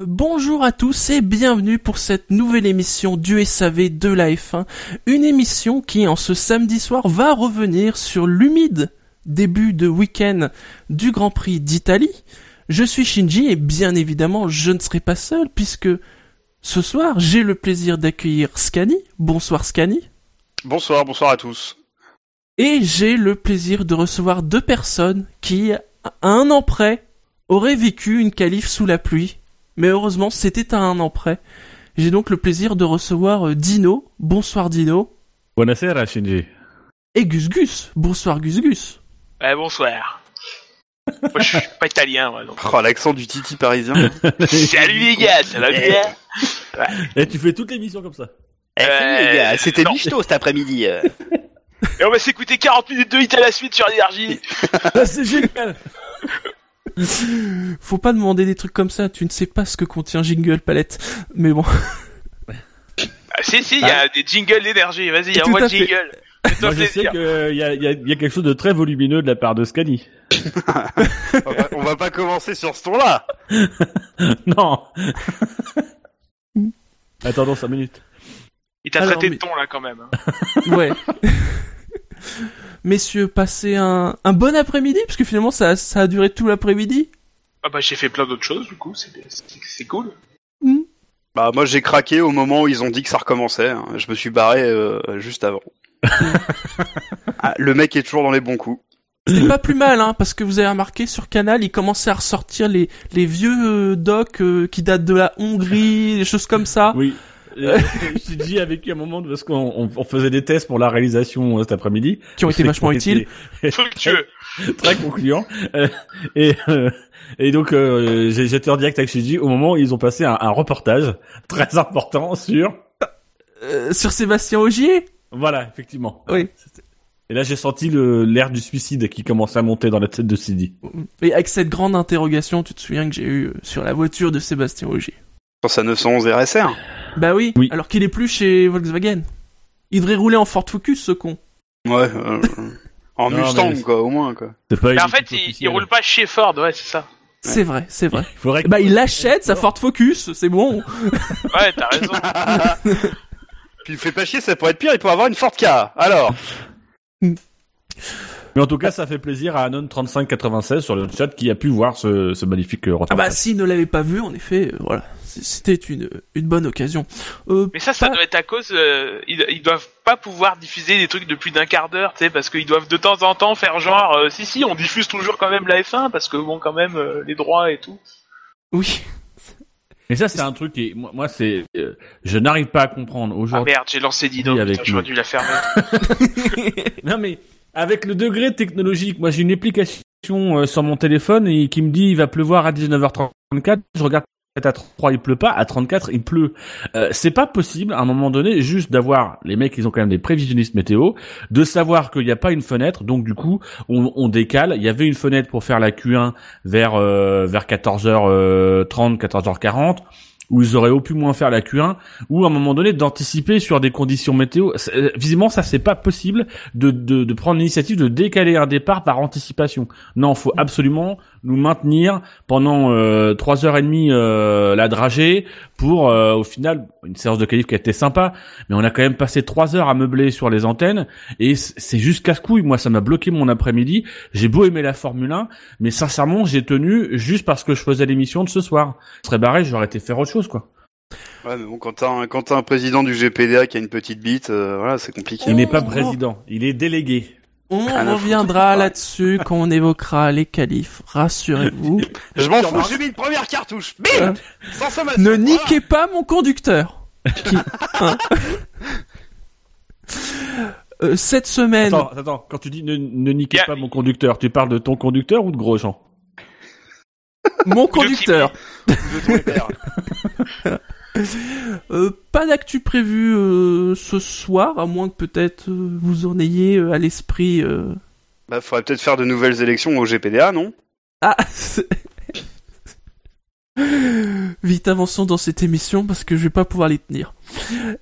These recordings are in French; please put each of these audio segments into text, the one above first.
Bonjour à tous et bienvenue pour cette nouvelle émission du SAV de la F1. Une émission qui, en ce samedi soir, va revenir sur l'humide début de week-end du Grand Prix d'Italie. Je suis Shinji et bien évidemment, je ne serai pas seul puisque ce soir, j'ai le plaisir d'accueillir Scani. Bonsoir Scani. Bonsoir, bonsoir à tous. Et j'ai le plaisir de recevoir deux personnes qui, à un an près, auraient vécu une qualif sous la pluie. Mais heureusement, c'était à un an près. J'ai donc le plaisir de recevoir euh, Dino. Bonsoir Dino. Buonasera Shinji. Et Gus Gus. Bonsoir Gus Gus. Ouais, bonsoir. Moi, je suis pas italien, moi, donc. Oh, l'accent du titi parisien. Salut les gars, ça va bien? Et tu fais toute l'émission comme ça. Eh, salut, les gars, c'était. Michto cet après-midi. euh. Et on va s'écouter 40 minutes de hit à la suite sur l'énergie. Ah, c'est génial. Faut pas demander des trucs comme ça, tu ne sais pas ce que contient Jingle Palette. Mais bon. Ah, si, si, il y a des jingles d'énergie. Vas-y, envoie le fait. jingle. Moi, je sais qu'il y a, y, a, y a quelque chose de très volumineux de la part de Scani. on, va, on va pas commencer sur ce ton-là. non. Attendons 5 minutes. Il t'a traité mais- de ton, là, quand même. hein. Ouais. Messieurs, passez un, un bon après-midi, parce que finalement ça, ça a duré tout l'après-midi. Ah bah, j'ai fait plein d'autres choses, du coup, c'est cool. Bah moi j'ai craqué au moment où ils ont dit que ça recommençait. hein. Je me suis barré euh, juste avant. Ah, le mec est toujours dans les bons coups. C'est pas plus mal, hein, parce que vous avez remarqué sur Canal, ils commençaient à ressortir les, les vieux euh, docs euh, qui datent de la Hongrie, des choses comme ça. Oui. Euh, Shinji a vécu un moment de- parce qu'on on, on faisait des tests pour la réalisation euh, cet après-midi. Qui ont été vachement utiles. Fructueux. Très concluant. Euh, et, euh, et donc euh, j'ai- j'étais en direct avec Shinji au moment où ils ont passé un, un reportage très important sur... Euh, sur Sébastien Augier Voilà, effectivement. Oui. Et là, j'ai senti le l'air du suicide qui commençait à monter dans la tête de Sidi. Et avec cette grande interrogation, tu te souviens que j'ai eu sur la voiture de Sébastien Augier Sur sa 911 RSR. Bah oui, Oui. alors qu'il est plus chez Volkswagen. Il devrait rouler en Ford Focus, ce con. Ouais. euh, en Non, Mustang quoi, au moins quoi. Mais en fait, il, roule pas chez Ford, ouais, c'est ça. C'est vrai, c'est vrai. Il faudrait Eh Bah il achète sa Ford Focus, c'est bon. Ouais, t'as raison. Puis il fait pas chier, ça pourrait être pire. Il pourrait avoir une Ford K. Alors. Mais en tout cas, ça fait plaisir à Anon3596 sur le chat qui a pu voir ce, ce magnifique euh, Ah reportage. bah s'il ne l'avait pas vu, en effet, euh, voilà, c'était une, une bonne occasion. Euh, Mais ça, ça pas- doit être à cause, euh, ils, ils doivent pas pouvoir diffuser des trucs de plus d'un quart d'heure, tu sais, parce qu'ils doivent de temps en temps faire genre, euh, si si, on diffuse toujours quand même la F1 parce que bon, quand même euh, les droits et tout. Oui. Et ça, c'est un truc qui, moi, moi, c'est, euh, je n'arrive pas à comprendre Ah aujourd'hui. merde, j'ai lancé Dino, avec putain, j'aurais dû la fermer. non mais avec le degré technologique, moi j'ai une application euh, sur mon téléphone et qui me dit il va pleuvoir à 19h34. Je regarde à 33 il pleut pas, à 34 il pleut. Euh, c'est pas possible à un moment donné juste d'avoir les mecs ils ont quand même des prévisionnistes météo, de savoir qu'il n'y a pas une fenêtre, donc du coup on, on décale. Il y avait une fenêtre pour faire la Q1 vers euh, vers 14h30, 14h40 où ils auraient au plus moins faire la Q1 ou à un moment donné d'anticiper sur des conditions météo. Euh, Visiblement ça c'est pas possible de, de, de prendre l'initiative de décaler un départ par anticipation. Non, faut absolument nous maintenir pendant euh, trois heures et demie euh, la dragée pour euh, au final une séance de qualif qui a été sympa, mais on a quand même passé trois heures à meubler sur les antennes et c'est juste casse-couille. Moi, ça m'a bloqué mon après-midi. J'ai beau aimer la Formule 1, mais sincèrement, j'ai tenu juste parce que je faisais l'émission de ce soir. Je serais barré, j'aurais été faire autre chose, quoi. Ouais, mais bon, quand t'as un, quand t'as un président du GPDA qui a une petite bite, euh, voilà, c'est compliqué. Il n'est pas Oh. président, il est délégué. On Ah, reviendra là-dessus quand on évoquera les qualifs, rassurez-vous. Je m'en fous, j'ai mis une première cartouche. Euh, Bim Sans sommation. ne Voilà. niquez pas mon conducteur. Qui- hein. Euh, cette semaine, Attends, attends, quand tu dis ne, ne niquez Yeah. pas mon conducteur, tu parles de ton conducteur ou de Grosjean mon conducteur. Euh, pas d'actu prévu euh, ce soir, à moins que peut-être euh, vous en ayez à l'esprit Bah, faudrait peut-être faire de nouvelles élections au GPDA, non? Ah Vite avançons dans cette émission parce que je vais pas pouvoir les tenir.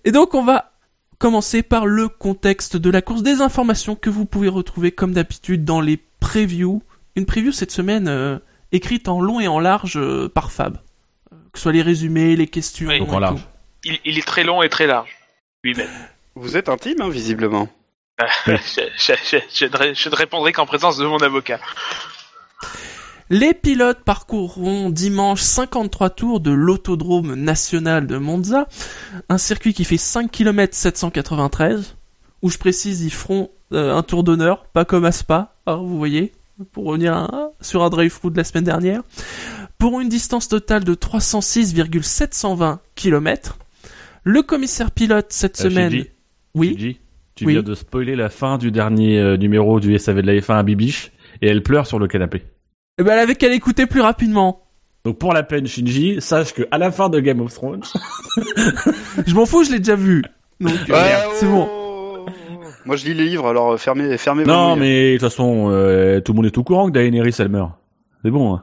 Et donc on va commencer par le contexte de la course des informations que vous pouvez retrouver comme d'habitude dans les previews. Une preview cette semaine écrite en long et en large par Fab. Que ce soit les résumés, les questions. Oui. Donc en large. tout. Il, il est très long et très large. Lui-même. Vous êtes intime, hein, visiblement. je, je, je, je ne ré- je ne répondrai qu'en présence de mon avocat. Les pilotes parcourront dimanche 53 tours de l'autodrome national de Monza, un circuit qui fait 5 km 793, où je précise ils feront euh, un tour d'honneur, pas comme à Spa, hein, vous voyez, pour revenir à- sur un drive-through de la semaine dernière, pour une distance totale de 306,720 km. Le commissaire pilote cette Euh, semaine, Shinji, oui, Shinji, tu Oui. viens de spoiler la fin du dernier euh, numéro du SAV de la F1 à Bibiche et elle pleure sur le canapé. eh ben, elle avait qu'à l'écouter plus rapidement. Donc pour la peine, Shinji, sache que à la fin de Game of Thrones, Je m'en fous, je l'ai déjà vu. Donc, euh, c'est bon. Moi, je lis les livres, alors euh, fermez, fermez non mais de toute façon, euh, tout le monde est au courant que Daenerys elle meurt. C'est bon. Hein.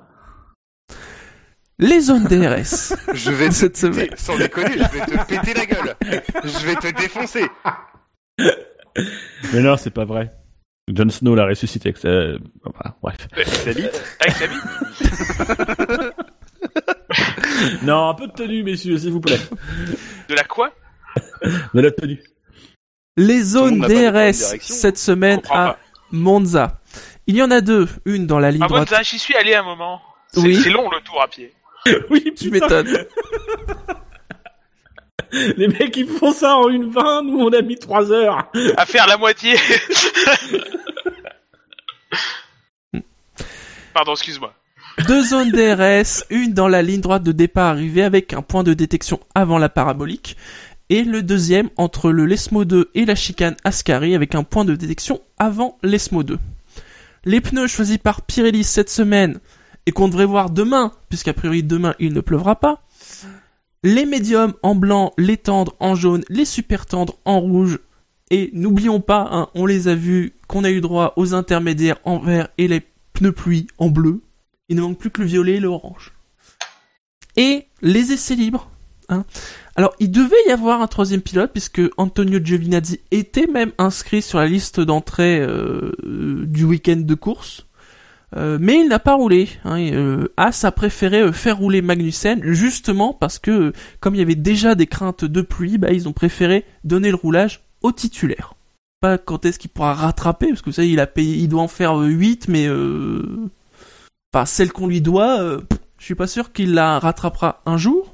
Les zones DRS. Je vais te Cette péter, semaine. sans déconner, je vais te péter la gueule. Je vais te défoncer. Mais non, c'est pas vrai. Jon Snow l'a ressuscité. Avec sa... enfin, bref. Ça bite Avec sa bite Non, un peu de tenue, messieurs, s'il vous plaît. De la quoi? De la tenue. Les zones DRS cette semaine à pas. Monza. Il y en a deux, une dans la ligne Ah bon, droite. ça, j'y suis allé un moment. C'est Oui. c'est long le tour à pied. Oui, Tu m'étonnes. Les mecs, ils font ça en une vingt, nous on a mis trois heures. À faire la moitié. Pardon, excuse-moi. Deux zones DRS, une dans la ligne droite de départ arrivée avec un point de détection avant la parabolique, et le deuxième entre le Lesmo 2 et la chicane Ascari avec un point de détection avant l'Esmo 2. Les pneus choisis par Pirelli cette semaine et qu'on devrait voir demain, puisqu'a priori demain il ne pleuvra pas. Les médiums en blanc, les tendres en jaune, les super tendres en rouge. Et n'oublions pas, hein, on les a vus, qu'on a eu droit aux intermédiaires en vert et les pneus pluie en bleu. Il ne manque plus que le violet et l'orange. Et les essais libres. Hein. Alors, il devait y avoir un troisième pilote, puisque Antonio Giovinazzi était même inscrit sur la liste d'entrée euh, du week-end de course. Euh, mais il n'a pas roulé. Hein, euh, As a préféré euh, faire rouler Magnussen, justement parce que, comme il y avait déjà des craintes de pluie, bah, ils ont préféré donner le roulage au titulaire. Pas quand est-ce qu'il pourra rattraper, parce que vous savez, il a payé, il doit en faire 8, mais euh, enfin celle qu'on lui doit, je suis pas sûr qu'il la rattrapera un jour.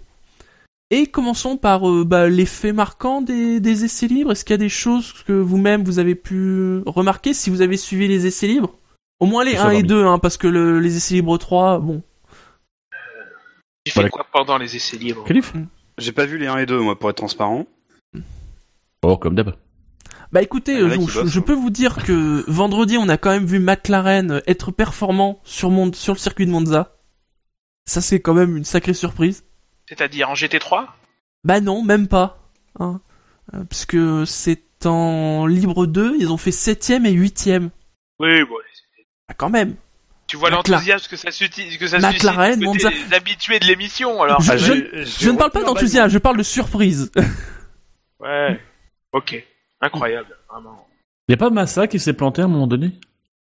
Et commençons par bah, l'effet marquant des essais libres. Est-ce qu'il y a des choses que vous-même vous avez pu remarquer? Si vous avez suivi les essais libres? Au moins les Ça 1 va et bien. 2, hein, parce que le- les essais libres 3, bon. J'ai fait Voilà. quoi pendant les essais libres Calife J'ai pas vu les 1 et 2, moi, pour être transparent. Oh, comme d'hab. Bah écoutez, a je, qui je- hein. peux vous dire que vendredi, on a quand même vu McLaren être performant sur, Mon- sur le circuit de Monza. Ça, c'est quand même une sacrée surprise. C'est-à-dire en GT3 Bah non, même pas. Hein. Euh, Puisque c'est en libre 2, ils ont fait 7ème et 8ème. Oui, bon. Ah, quand même. Tu vois l'enthousiasme que ça, suscite- que ça McLaren, suscite Monza. des habitués de l'émission, alors. Je- Ah, je- ne parle pas d'enthousiasme, je parle de surprise. Ouais. Ok. Incroyable, vraiment. Y a pas Massa qui s'est planté à un moment donné?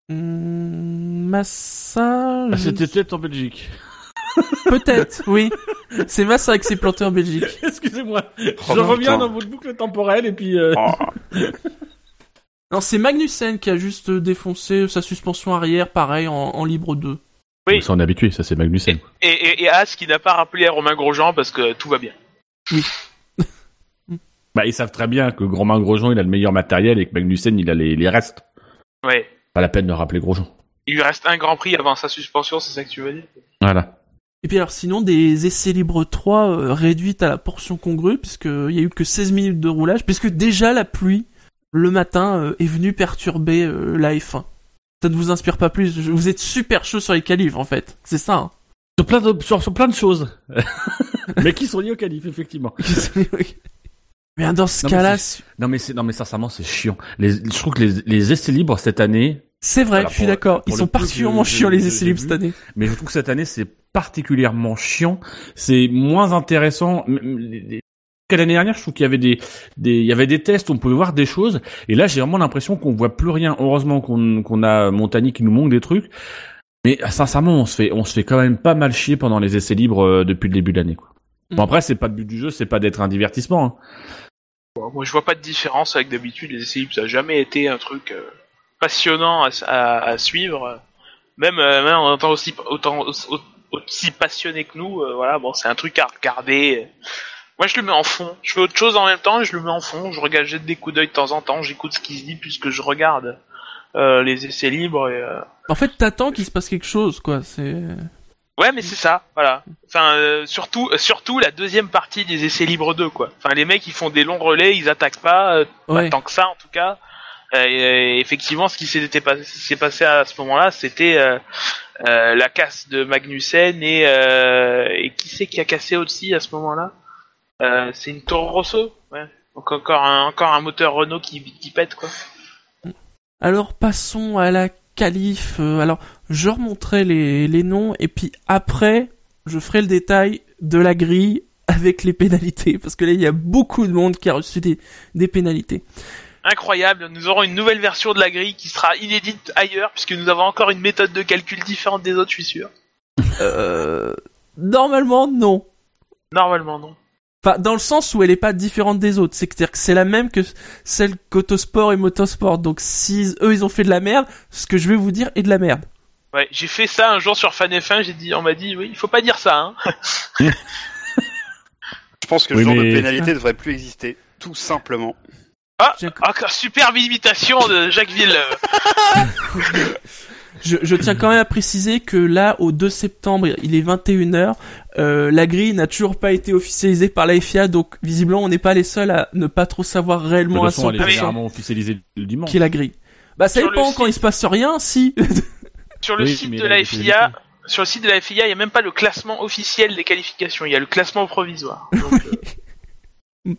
Hum, Massa... Ah, C'était peut-être en Belgique. Peut-être, oui. C'est Massa qui s'est planté en Belgique. Excusez-moi. Oh, je reviens putain. dans votre boucle temporelle et puis... euh, Oh, Non, c'est Magnussen qui a juste défoncé sa suspension arrière, pareil, en, en libre 2. Oui. Ça on est habitué, ça c'est Magnussen. Et, et, et As qui n'a pas rappelé à Romain Grosjean parce que tout va bien. Bah ils savent très bien que Romain Grosjean il a le meilleur matériel et que Magnussen il a les, les restes. Ouais. Pas la peine de rappeler Grosjean. Il lui reste un grand prix avant sa suspension, c'est ça que tu veux dire? Voilà. Et puis alors sinon, des essais libres 3 euh, réduites à la portion congrue, puisqu'il y a eu que 16 minutes de roulage, puisque déjà la pluie, le matin, euh, est venue perturber euh, la F1. Ça ne vous inspire pas plus Je- Vous êtes super chaud sur les qualifs, en fait. C'est ça, hein Sur plein de, sur, sur plein de choses. mais qui sont liés au qualif, effectivement. Mais dans ce cas-là, Non mais c'est non mais sincèrement c'est chiant. Les, je trouve que les, les essais libres cette année, C'est vrai, Voilà, je suis d'accord. Ils sont particulièrement chiants les essais libres cette année. Mais je trouve que cette année c'est particulièrement chiant. C'est moins intéressant. Qu'à l'année dernière, je trouve qu'il y avait des, des, il y avait des tests, on pouvait voir des choses. Et là, j'ai vraiment l'impression qu'on voit plus rien. Heureusement qu'on qu'on a Montagny qui nous manque des trucs. Mais sincèrement, on se fait, on se fait quand même pas mal chier pendant les essais libres euh, depuis le début de l'année. quoi. Bon Mm. après, c'est pas le but du jeu, c'est pas d'être un divertissement. hein. Bon, moi, je vois pas de différence avec d'habitude. Les essais libres, ça a jamais été un truc euh, passionnant à, à- à suivre. Même, euh, même en étant aussi, autant, aussi passionné que nous, euh, voilà, bon, c'est un truc à regarder. Moi, je le mets en fond. Je fais autre chose en même temps et je le mets en fond. Je regarde, jette des coups d'œil de temps en temps. J'écoute ce qui se dit puisque je regarde euh, les essais libres. Et, euh, En fait, t'attends qu'il se passe quelque chose, quoi. C'est. Ouais, mais c'est ça, voilà. Enfin, euh, surtout, surtout la deuxième partie des essais libres 2, quoi. Enfin, les mecs, ils font des longs relais, ils attaquent pas, tant que ça, en tout cas. Et, effectivement, ce qui pas- s'est passé à ce moment-là, c'était la casse de Magnussen et, et qui c'est qui a cassé aussi à ce moment-là? Euh, C'est une Toro Rosso, ouais. Donc encore un, encore un moteur Renault qui, qui pète, quoi. Alors passons à la qualif. Euh, alors, je remonterai les, les noms et puis après, je ferai le détail de la grille avec les pénalités parce que là, il y a beaucoup de monde qui a reçu des, des pénalités. Incroyable, nous aurons une nouvelle version de la grille qui sera inédite ailleurs, puisque nous avons encore une méthode de calcul différente des autres, je suis sûr. Euh, normalement, non. Normalement, non. Enfin, dans le sens où elle est pas différente des autres. C'est-à-dire que c'est la même que celle qu'Autosport et Motosport. Donc si eux ils ont fait de la merde, ce que je vais vous dire est de la merde. Ouais, j'ai fait ça un jour sur Fan F1, j'ai dit, on m'a dit, oui, il faut pas dire ça, hein. Je pense que Oui, ce genre mais- de pénalité devrait plus exister, tout simplement. Ah, encore superbe imitation de Jacques Villeneuve. Je, je tiens quand même à préciser que là, au 2 septembre, il est 21h, euh, la grille n'a toujours pas été officialisée par la FIA, donc visiblement on n'est pas les seuls à ne pas trop savoir De réellement toute à façon, elle est 100% généralement officialisée le dimanche. qui est la grille. Bah ça Sur dépend site- quand il se passe rien, si. Sur le Oui, site mais de là, la il faut FIA, sur le site de la FIA, il y a même pas le classement officiel des qualifications, il y a le classement provisoire. Donc, euh,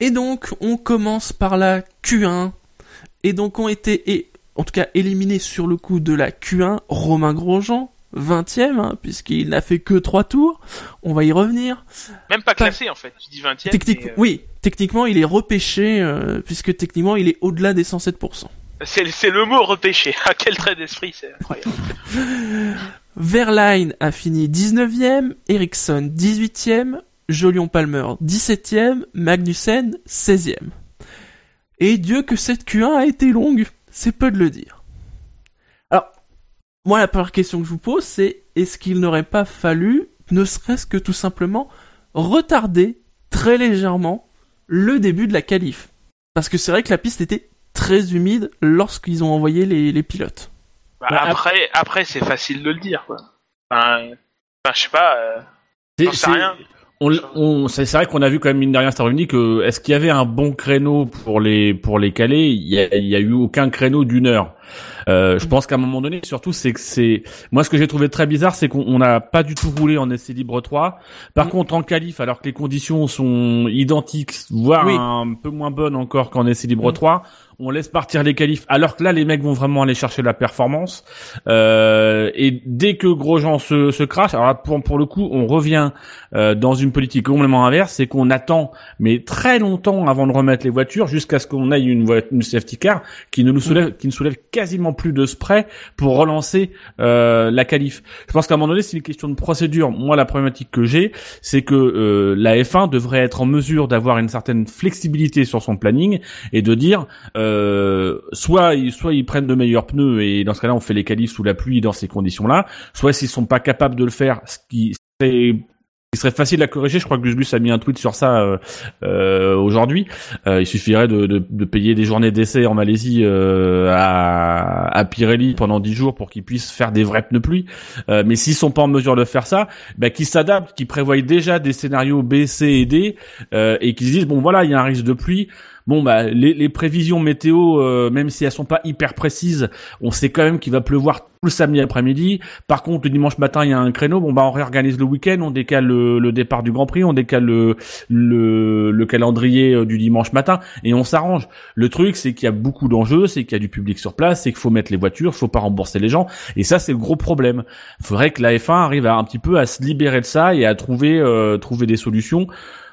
Et donc, on commence par la Q1. Et donc, ont été, et, en tout cas, éliminés sur le coup de la Q1, Romain Grosjean, 20ème, hein, puisqu'il n'a fait que 3 tours. On va y revenir. même pas classé, en fait. Je dis 20 e Technique, oui, techniquement, il est repêché, euh, puisque techniquement, il est au-delà des 107%. C'est, le mot repêché. Ah, quel trait d'esprit, c'est incroyable. Verline a fini 19ème, Ericsson 18ème, Jolion Palmer 17ème, Magnussen 16ème. Et Dieu que cette Q1 a été longue, c'est peu de le dire. Moi la première question que je vous pose c'est est-ce qu'il n'aurait pas fallu, ne serait-ce que tout simplement, retarder très légèrement le début de la qualif? Parce que c'est vrai que la piste était très humide lorsqu'ils ont envoyé les, les pilotes. Bah, Bah, après, après, c'est facile de le dire, quoi. Enfin, enfin je sais pas, euh, j'en sais rien. On, on, c'est vrai qu'on a vu quand même mine de rien, Star que est-ce qu'il y avait un bon créneau pour les pour les caler? Il y a, il y a eu aucun créneau d'une heure. Euh, je pense qu'à un moment donné, surtout, c'est que c'est moi ce que j'ai trouvé très bizarre, c'est qu'on on n'a pas du tout roulé en essai libre 3. Par Mm. contre, en qualif, alors que les conditions sont identiques, voire Oui. un peu moins bonnes encore qu'en essai libre Mm. 3, on laisse partir les qualifs. Alors que là, les mecs vont vraiment aller chercher la performance. Euh, et dès que Grosjean se, se crache, alors là, pour, pour le coup, on revient euh, dans une politique complètement inverse, c'est qu'on attend, mais très longtemps avant de remettre les voitures, jusqu'à ce qu'on aille une, une safety car qui ne nous soulève, qui ne soulève quasiment plus de spray pour relancer euh, la qualif. Je pense qu'à un moment donné, c'est une question de procédure. Moi, la problématique que j'ai, c'est que euh, la F1 devrait être en mesure d'avoir une certaine flexibilité sur son planning et de dire, euh, soit ils, soit ils prennent de meilleurs pneus et dans ce cas-là, on fait les qualifs sous la pluie dans ces conditions-là, soit s'ils sont pas capables de le faire, ce qui il serait facile à corriger. Je crois que Gus Gus a mis un tweet sur ça euh, euh, aujourd'hui. Euh, il suffirait de, de, de payer des journées d'essai en Malaisie euh, à, à Pirelli pendant 10 jours pour qu'ils puissent faire des vrais pneus pluie. Euh, mais s'ils sont pas en mesure de faire ça, bah, qu'ils s'adaptent, qu'ils prévoient déjà des scénarios B, C et D euh, et qu'ils se disent bon voilà il y a un risque de pluie. Bon bah les, les prévisions météo, euh, même si elles sont pas hyper précises, on sait quand même qu'il va pleuvoir tout le samedi après-midi. Par contre, le dimanche matin, il y a un créneau. Bon bah on réorganise le week-end, on décale le, le départ du Grand Prix, on décale le le, le calendrier euh, du dimanche matin et on s'arrange. Le truc, c'est qu'il y a beaucoup d'enjeux, c'est qu'il y a du public sur place, c'est qu'il faut mettre les voitures, faut pas rembourser les gens et ça c'est le gros problème. Il faudrait que la F1 arrive à un petit peu à se libérer de ça et à trouver euh, trouver des solutions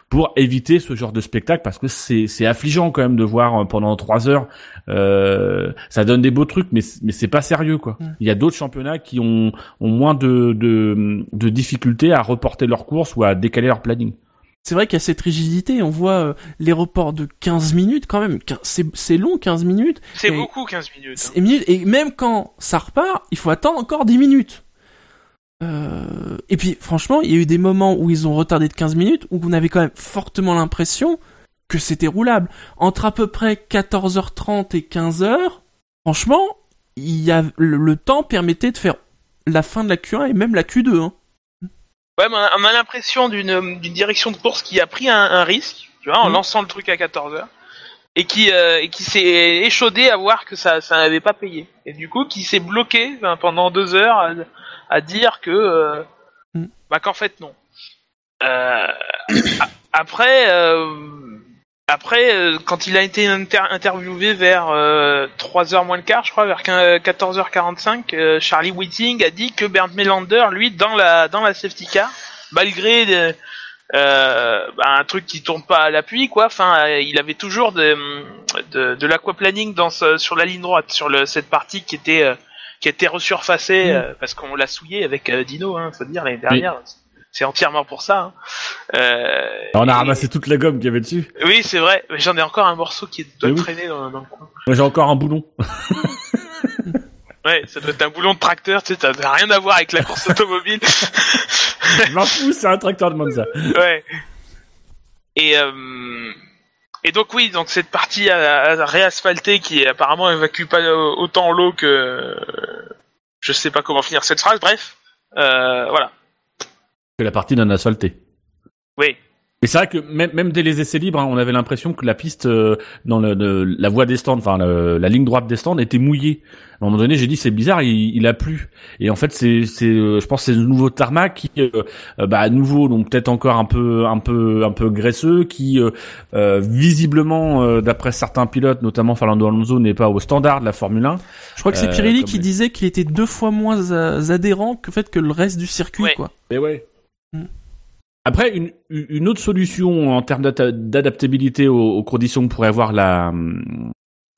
pour éviter ce genre de spectacle parce que c'est c'est affligeant quand même de voir euh, pendant trois heures euh, ça donne des beaux trucs mais mais c'est pas sérieux quoi il y a d'autres championnats qui ont ont moins de de de difficultés à reporter leurs courses ou à décaler leur planning C'est vrai qu'il y a cette rigidité, on voit euh, les reports de 15 minutes quand même, c'est c'est long 15 minutes, C'est beaucoup 15 minutes. hein. et, minutes, et même quand ça repart, il faut attendre encore 10 minutes. Euh, et puis franchement, il y a eu des moments où ils ont retardé de 15 minutes, où vous avez quand même fortement l'impression que c'était roulable. Entre à peu près 14h30 et 15h, franchement, il y a, le, le temps permettait de faire la fin de la Q1 et même la Q2. Hein. Ouais, mais on a- on a l'impression d'une d'une direction de course qui a pris un, un risque, tu vois, en Mhm. lançant le truc à 14h, et qui, euh, et qui s'est échaudé à voir que ça, ça n'avait pas payé. Et du coup, qui s'est bloqué ben, pendant deux heures à, dire que, euh, Mhm. bah qu'en fait non. Euh, après, euh, après, quand il a été inter- interviewé vers euh, 3h moins le quart, je crois, vers 14h45, euh, Charlie Whiting a dit que Bernd Melander, lui, dans la dans la safety car, malgré des- euh, bah, un truc qui tourne pas à l'appui, quoi. Enfin, euh, il avait toujours de de, de l'aquaplaning dans ce- sur la ligne droite, sur le, cette partie qui était qui était resurfacée Mm. euh, parce qu'on l'a souillé avec euh, Dino, hein, faut dire l'année dernière. C'est entièrement pour ça. hein. Euh, on a et- ramassé toute la gomme qu'il y avait dessus oui, c'est vrai. Mais j'en ai encore un morceau qui doit traîner dans, dans le coin. moi j'ai encore un boulon Ouais, ça doit être un boulon de tracteur, tu sais, ça n'a rien à voir avec la course automobile. je m'en fous c'est un tracteur de Monza ouais. Et euh, et donc oui, donc cette partie à, réasphalter qui apparemment évacue pas autant l'eau que je sais pas comment finir cette phrase. Bref, euh, voilà. que la partie non asphaltée Oui. Et c'est vrai que même, même dès les essais libres, hein, on avait l'impression que la piste euh, dans le, de- la voie des stands, enfin le- la ligne droite des stands était mouillée. À un moment donné, j'ai dit c'est bizarre, il, il a plu. Et en fait, c'est, c'est, euh, je pense, que c'est le nouveau tarmac qui, euh, euh, bah, à nouveau, donc peut-être encore un peu, un peu, un peu graisseux, qui euh, euh, visiblement, euh, d'après certains pilotes, notamment Fernando Alonso, n'est pas au standard de la Formule 1. Je crois que c'est Pirelli qui les- disait qu'il était deux fois moins adhérent que, fait, que le reste du circuit, Ouais. quoi. Mais ouais. Mm. Après, une, autre solution en termes d'adaptabilité aux, aux conditions que pourrait avoir la,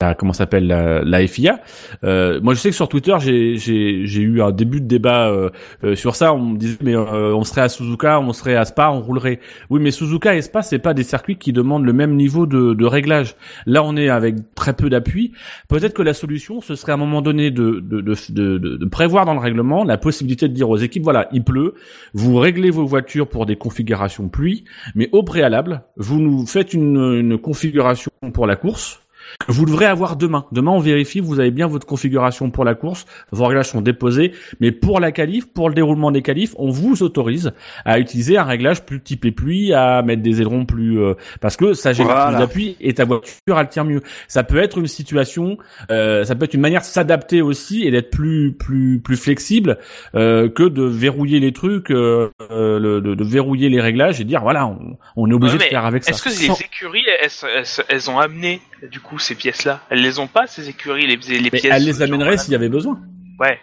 la comment s'appelle la, FIA. Euh, moi, je sais que sur Twitter, j'ai eu un début de débat euh, euh, sur ça. On me disait mais euh, on serait à Suzuka, on serait à Spa, on roulerait. Oui, mais Suzuka et Spa, c'est pas des circuits qui demandent le même niveau de, réglage. Là, on est avec très peu d'appui. Peut-être que la solution, ce serait à un moment donné de prévoir dans le règlement la possibilité de dire aux équipes voilà, il pleut, vous réglez vos voitures pour des configurations pluie, mais au préalable, vous nous faites une configuration pour la course. Que Vous devrez avoir demain. Demain, on vérifie, vous avez bien votre configuration pour la course, vos réglages sont déposés, mais pour la qualif, pour le déroulement des qualifs, on vous autorise à utiliser un réglage plus typé pluie, à mettre des ailerons plus, euh, parce que ça génère Voilà. plus d'appui et ta voiture elle tient mieux. Ça peut être une situation, euh, ça peut être une manière de s'adapter aussi et d'être plus plus plus flexible euh, que de verrouiller les trucs, euh, euh, le- de, de verrouiller les réglages et dire voilà, on, on est obligé Ouais, de faire avec ça. Est-ce que les écuries, elles, elles- elles ont amené du coup ces pièces-là Elles les ont pas ces écuries, les, les Mais pièces. elle les genre, amènerait s'il y avait besoin. Ouais.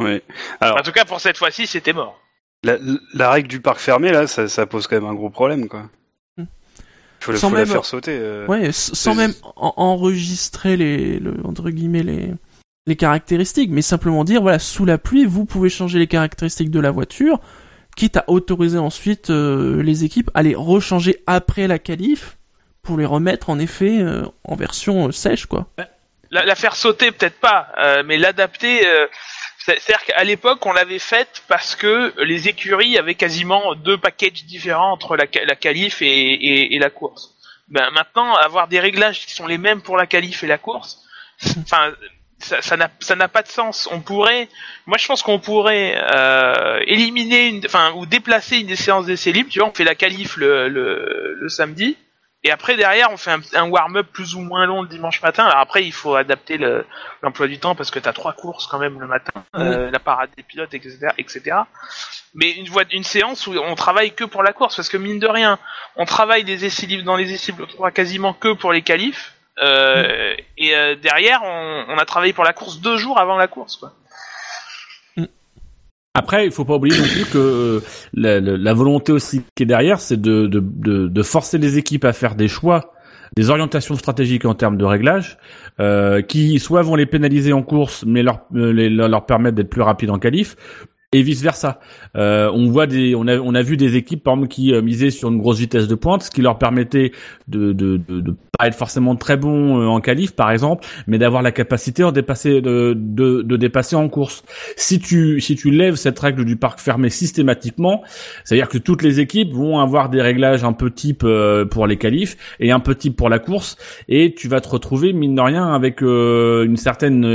Ouais. Alors, En tout cas, pour cette fois-ci, c'était mort. la, la règle du parc fermé, là, ça, ça pose quand même un gros problème, quoi. Hmm. Faut, la- Sans faut la faire sauter. euh. Ouais, sans même en- enregistrer les, le, entre guillemets, les, les caractéristiques, mais simplement dire, voilà, sous la pluie, vous pouvez changer les caractéristiques de la voiture, quitte à autoriser ensuite euh, les équipes à les rechanger après la qualif pour les remettre en effet euh, en version euh, sèche, quoi. La, la faire sauter, peut-être pas, euh, mais l'adapter. euh, c'est- C'est-à-dire qu'à l'époque, on l'avait faite parce que les écuries avaient quasiment deux packages différents entre la, la qualif et, et- et la course. Ben, maintenant, avoir des réglages qui sont les mêmes pour la qualif et la course, enfin, ça ça n'a ça n'a pas de sens. On pourrait, moi, je pense qu'on pourrait euh, éliminer, une, enfin, ou déplacer une des séances d'essai libre. Tu vois, on fait la qualif le, le, le samedi. Et après derrière, on fait un, un warm-up plus ou moins long le dimanche matin. Alors après, il faut adapter le- l'emploi du temps parce que t'as trois courses quand même le matin, euh, la parade des pilotes, etc., etc. Mais une voie, une séance où on travaille que pour la course parce que mine de rien, on travaille des essais libres dans les essais libres quasiment que pour les qualifs. Euh, Et euh, derrière, on, on a travaillé pour la course deux jours avant la course. Quoi. Après, il faut pas oublier non plus que euh, la, volonté aussi qui est derrière, c'est de, de, de, de forcer les équipes à faire des choix, des orientations stratégiques en termes de réglage, euh, qui soit vont les pénaliser en course, mais leur, euh, les- permettre d'être plus rapides en qualif, et vice versa. Euh, on voit des, on a, on a vu des équipes par exemple qui euh, misaient sur une grosse vitesse de pointe, ce qui leur permettait de, de, de, de pas être forcément très bon euh, en qualif, par exemple, mais d'avoir la capacité en de, de, de dépasser en course. Si tu, si tu lèves cette règle du parc fermé systématiquement, c'est-à-dire que toutes les équipes vont avoir des réglages un peu type euh, pour les qualifs et un peu type pour la course, et tu vas te retrouver mine de rien avec une certaine,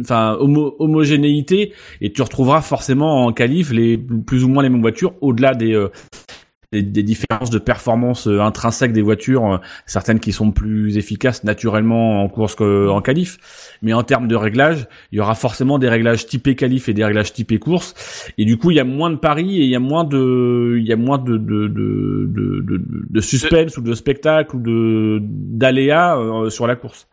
enfin, homo- homogénéité, et tu retrouveras forcément en qualif les plus ou moins les mêmes voitures, au-delà des euh, des, des différences de performance euh, intrinsèques des voitures, euh, certaines qui sont plus efficaces naturellement en course qu'en qualif, mais en termes de réglage, il y aura forcément des réglages typés qualif et des réglages typés course, et du coup il y a moins de paris et il y a moins de, il y a moins de de de de, de, de suspense ou de spectacle ou de d'aléas sur la course.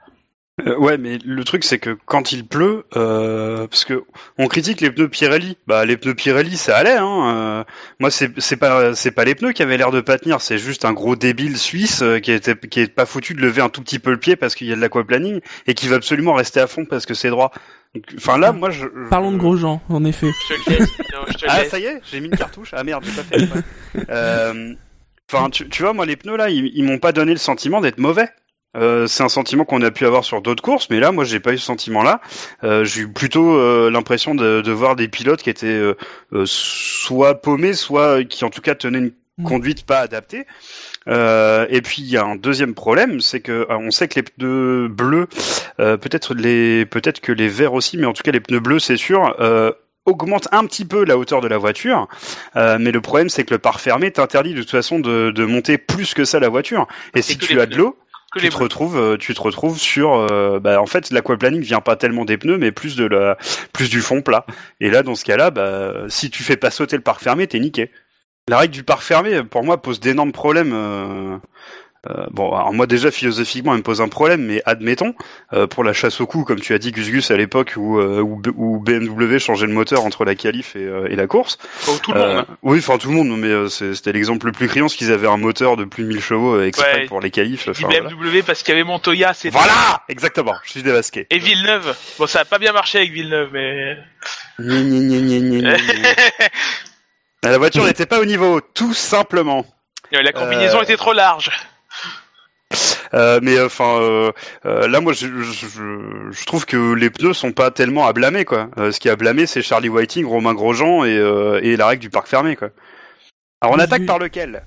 Euh, ouais, mais le truc c'est que quand il pleut, euh, parce que on critique les pneus Pirelli, bah les pneus Pirelli ça allait. Hein, euh, moi c'est c'est pas c'est pas les pneus qui avaient l'air de pas tenir, c'est juste un gros débile suisse euh, qui était qui est pas foutu de lever un tout petit peu le pied parce qu'il y a de l'aquaplaning et qui va absolument rester à fond parce que c'est droit. Donc, Enfin là, moi je. je- Parlons de Grosjean, en effet. Je te le laisse. non, je te le Ah ça y est, j'ai mis une cartouche. Ah merde, j'ai pas fait. Euh, Enfin, tu, tu vois, moi les pneus là, ils, ils m'ont pas donné le sentiment d'être mauvais. Euh, c'est un sentiment qu'on a pu avoir sur d'autres courses, mais là, moi, j'ai pas eu ce sentiment-là. Euh, j'ai eu plutôt euh, l'impression de, de voir des pilotes qui étaient euh, euh, soit paumés, soit qui en tout cas tenaient une Mm. conduite pas adaptée. Euh, et puis il y a un deuxième problème, c'est que on sait que les pneus bleus, euh, peut-être les, peut-être que les verts aussi, mais en tout cas les pneus bleus, c'est sûr. Euh, augmentent un petit peu la hauteur de la voiture, euh, mais le problème c'est que le pare fermé t'interdit de toute façon de, de monter plus que ça la voiture. Et si tu as de l'eau, Que tu les te retrouves, euh, tu te retrouves sur, euh, bah, en fait, l'aquaplaning vient pas tellement des pneus, mais plus de la, plus du fond plat. Et là, dans ce cas-là, bah, si tu fais pas sauter le parc fermé, t'es niqué. La règle du parc fermé, pour moi, pose d'énormes problèmes. euh, euh, bon, alors moi déjà philosophiquement, elle me pose un problème, mais admettons euh, pour la chasse au cou, comme tu as dit Gus Gus à l'époque où, euh, où, où BMW changeait le moteur entre la qualif et, euh, et la course. Pour tout le Euh, monde. hein. Oui, enfin tout le monde, mais euh, c'était l'exemple le plus criant, parce qu'ils avaient un moteur de plus de 1000 chevaux euh, exprès Ouais. pour les qualifs. Enfin, voilà. BMW parce qu'il y avait Montoya, c'est Voilà, exactement. Je suis dévasqué. Et Villeneuve. Bon, ça a pas bien marché avec Villeneuve, mais. Gna, gna, gna, gna, gna, gna. La voiture n'était pas au niveau, tout simplement. La combinaison Euh. était trop large. Euh, mais enfin, euh, euh, là, moi, je, je, je- je trouve que les pneus sont pas tellement à blâmer, quoi. Euh, ce qui est à blâmer, c'est Charlie Whiting, Romain Grosjean et, euh, et la règle du parc fermé, quoi. Alors, on Oui, attaque par lequel?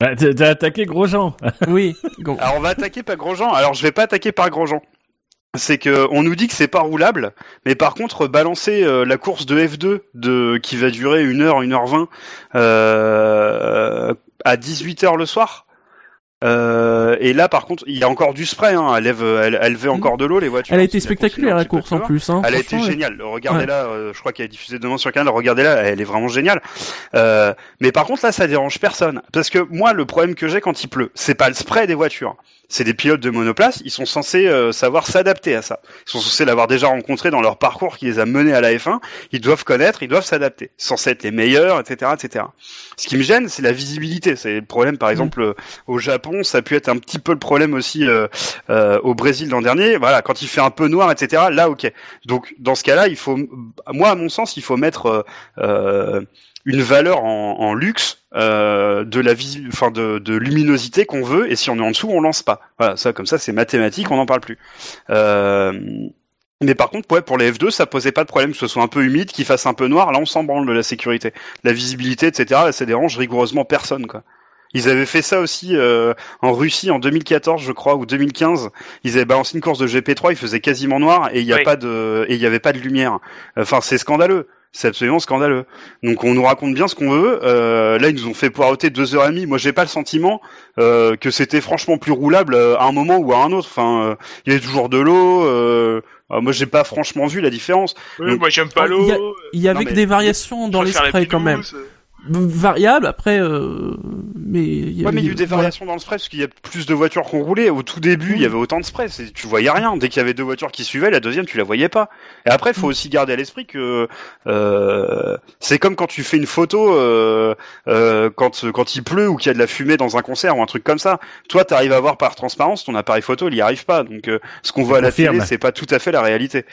Bah, T'as attaqué Grosjean. Oui. Alors, on va attaquer par Grosjean. Alors, je vais pas attaquer par Grosjean. C'est que on nous dit que c'est pas roulable, mais par contre balancer euh, la course de F2 de qui va durer une heure, une heure vingt euh, à 18 h le soir. Euh, et là, par contre, il y a encore du spray. Hein. Elle, lève, elle, elle levait encore de l'eau les voitures. Elle a été Il continue spectaculaire la course en plus. Hein. Elle a été géniale. Regardez-la, euh, je crois qu'elle est diffusée demain sur Canal. Regardez-la, elle est vraiment géniale. Euh, mais par contre là, ça dérange personne. Parce que moi, le problème que j'ai quand il pleut, c'est pas le spray des voitures. C'est des pilotes de monoplace. Ils sont censés euh, savoir s'adapter à ça. Ils sont censés l'avoir déjà rencontré dans leur parcours qui les a menés à la F1. Ils doivent connaître, ils doivent s'adapter. Ils sont censés être les meilleurs, etc., etc. Ce qui me gêne, c'est la visibilité. C'est le problème, par exemple, euh, au Japon, ça a pu être un petit peu le problème aussi euh, euh, au Brésil l'an dernier. Voilà, quand il fait un peu noir, etc. Là, ok. Donc dans ce cas-là, il faut, moi à mon sens, il faut mettre euh, euh, une valeur en, en luxe euh, de la visi- enfin de, de luminosité qu'on veut, et si on est en dessous, on lance pas. Voilà, ça comme ça, c'est mathématique, on n'en parle plus. Euh, mais par contre, ouais, pour les F2, ça posait pas de problème que ce soit un peu humide, qu'il fasse un peu noir. Là, on s'en branle de la sécurité, la visibilité, etc. Là, ça dérange rigoureusement personne, quoi. Ils avaient fait ça aussi euh, en Russie en 2014, je crois, ou 2015. Ils avaient balancé une course de GP3, il faisait quasiment noir et il y a Oui. pas de et il y avait pas de lumière. Enfin, c'est scandaleux. C'est absolument scandaleux. Donc on nous raconte bien ce qu'on veut. Euh, là, ils nous ont fait poireauter deux heures et demie. Moi, j'ai pas le sentiment euh, que c'était franchement plus roulable euh, à un moment ou à un autre. Enfin, euh, il y avait toujours de l'eau. Euh, euh, moi, j'ai pas franchement vu la différence. Oui, Donc- moi j'aime pas Il y a- l'eau. Il y avait Non, que des variations dans les sprays quand même. Variable après, euh, mais il y Ouais, avait- mais il y a eu des variations dans le spray parce qu'il y a plus de voitures qu'on roulait. Au tout début, il y avait autant de spray. c'est- Tu voyais rien. Dès qu'il y avait deux voitures qui suivaient, la deuxième, tu la voyais pas. Et après, il faut aussi garder à l'esprit que euh, c'est comme quand tu fais une photo euh, euh, quand quand il pleut ou qu'il y a de la fumée dans un concert ou un truc comme ça. Toi, tu arrives à voir par transparence, ton appareil photo, il y arrive pas. Donc, euh, ce qu'on voit à la Confirme. télé, c'est pas tout à fait la réalité.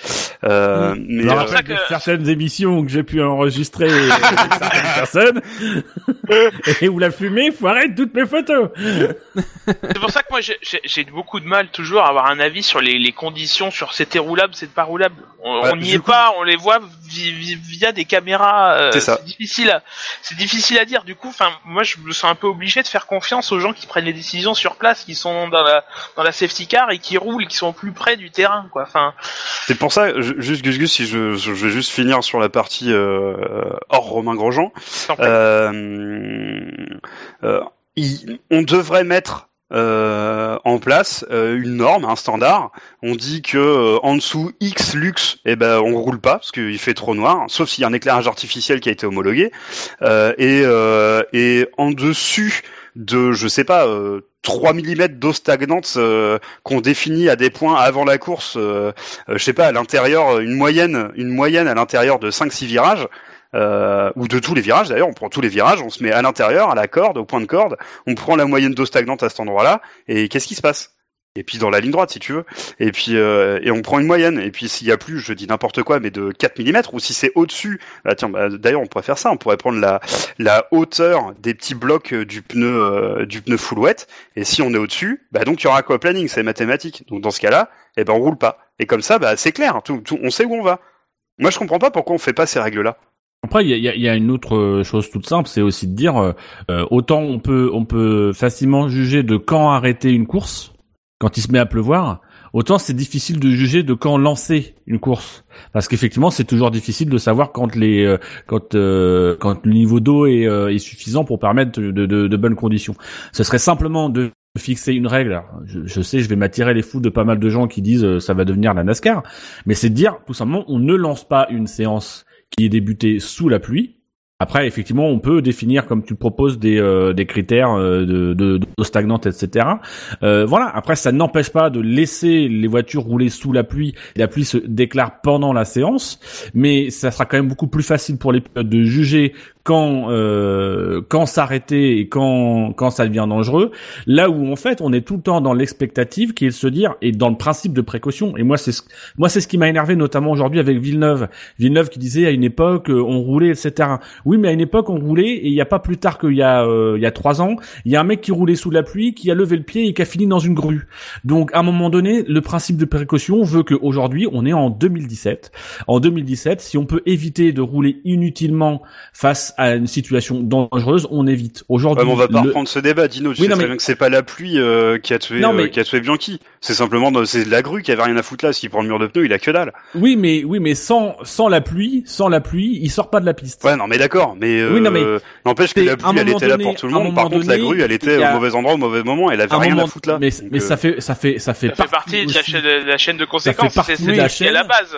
Euh, mais Je me euh, rappelle que- certaines émissions que j'ai pu enregistrer avec certaines personnes et où la fumée foirait toutes mes photos. C'est pour ça que moi j'ai- beaucoup de mal toujours à avoir un avis sur les, les conditions, sur c'était roulable, c'est pas roulable. On Bah, n'y est coup- pas, on les voit via des caméras. euh, C'est difficile, à, c'est difficile à dire. Du coup, enfin, moi je me sens un peu obligé de faire confiance aux gens qui prennent les décisions sur place, qui sont dans la dans la safety car et qui roulent, qui sont plus près du terrain, quoi. Enfin, C'est pour ça, je- juste Gus Gus, si je, je vais juste finir sur la partie euh, hors Romain Grosjean. Euh, euh, on devrait mettre euh, en place euh, une norme, un standard. On dit que euh, en dessous X lux, eh ben on roule pas parce qu'il fait trop noir, sauf s'il y a un éclairage artificiel qui a été homologué. Euh, et, euh, et en dessus de, je sais pas, euh, 3 mm d'eau stagnante euh, qu'on définit à des points avant la course, euh, euh, je sais pas, à l'intérieur, une moyenne, une moyenne à l'intérieur de 5-6 virages, euh, ou de tous les virages d'ailleurs, on prend tous les virages, on se met à l'intérieur, à la corde, au point de corde, on prend la moyenne d'eau stagnante à cet endroit-là, et qu'est-ce qui se passe? Et puis dans la ligne droite si tu veux. Et puis euh, et on prend une moyenne. Et puis s'il y a plus je dis n'importe quoi mais de 4 mm ou si c'est au-dessus bah tiens bah, d'ailleurs on pourrait faire ça. On pourrait prendre la la hauteur des petits blocs euh, du pneu euh, du pneu full et si on est au-dessus bah donc il y aura quoi planning c'est mathématique. Donc dans ce cas-là eh ben on roule pas. Et comme ça bah c'est clair. Tout, tout- on sait où on va. Moi je comprends pas pourquoi on fait pas ces règles là Après, il y a, y a- une autre euh, chose toute simple, c'est aussi de dire euh, euh, autant on peut on peut facilement juger de quand arrêter une course quand il se met à pleuvoir, autant c'est difficile de juger de quand lancer une course parce qu'effectivement c'est toujours difficile de savoir quand les euh, quand euh, quand le niveau d'eau est, euh, est suffisant pour permettre de, de, de bonnes conditions. Ce serait simplement de fixer une règle. Je, je sais, je vais m'attirer les fous de pas mal de gens qui disent euh, ça va devenir la NASCAR, mais c'est de dire tout simplement on ne lance pas une séance qui est débutée sous la pluie. Après, effectivement, on peut définir, comme tu proposes, des, euh, des critères euh, de, de, d'eau stagnante, etc. Euh, voilà. Après, ça n'empêche pas de laisser les voitures rouler sous la pluie. La pluie se déclare pendant la séance, mais ça sera quand même beaucoup plus facile pour les pilotes de juger quand euh, quand s'arrêter et quand quand ça devient dangereux. Là où en fait, on est tout le temps dans l'expectative, qui est de se dire et dans le principe de précaution. Et moi, c'est ce, moi, c'est ce qui m'a énervé, notamment aujourd'hui avec Villeneuve. Villeneuve qui disait à une époque, euh, on roulait, etc. Oui, mais à une époque, on roulait et il n'y a pas plus tard qu'il y a euh, il y a trois ans, il y a un mec qui roulait sous la pluie, qui a levé le pied et qui a fini dans une grue. Donc, à un moment donné, le principe de précaution veut qu'aujourd'hui, on est en 2017. En 2017, si on peut éviter de rouler inutilement face à une situation dangereuse, on évite. Aujourd'hui, Ouais, on va pas le- reprendre ce débat Dino tu Oui, sais non, très mais- bien que c'est pas la pluie euh, qui a tué Non, euh, qui a tué Bianchi c'est simplement dans- c'est la grue qui avait rien à foutre là s'il prend le mur de pneu il a que dalle Oui, mais oui, mais sans sans la pluie, sans la pluie, il sort pas de la piste. ouais non mais d'accord mais euh, Oui, n'empêche que la pluie elle était là pour tout le monde par contre la grue elle était a- au mauvais endroit au mauvais moment elle avait rien moment- à foutre là mais Donc, mais euh, ça fait ça fait ça fait Ça fait partie de la chaîne de, conséquences. C'est la base.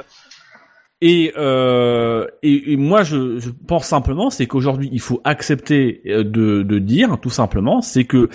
Et, euh, et, et moi, je, je pense simplement, c'est qu'aujourd'hui, il faut accepter euh, de, de dire, tout simplement, c'est que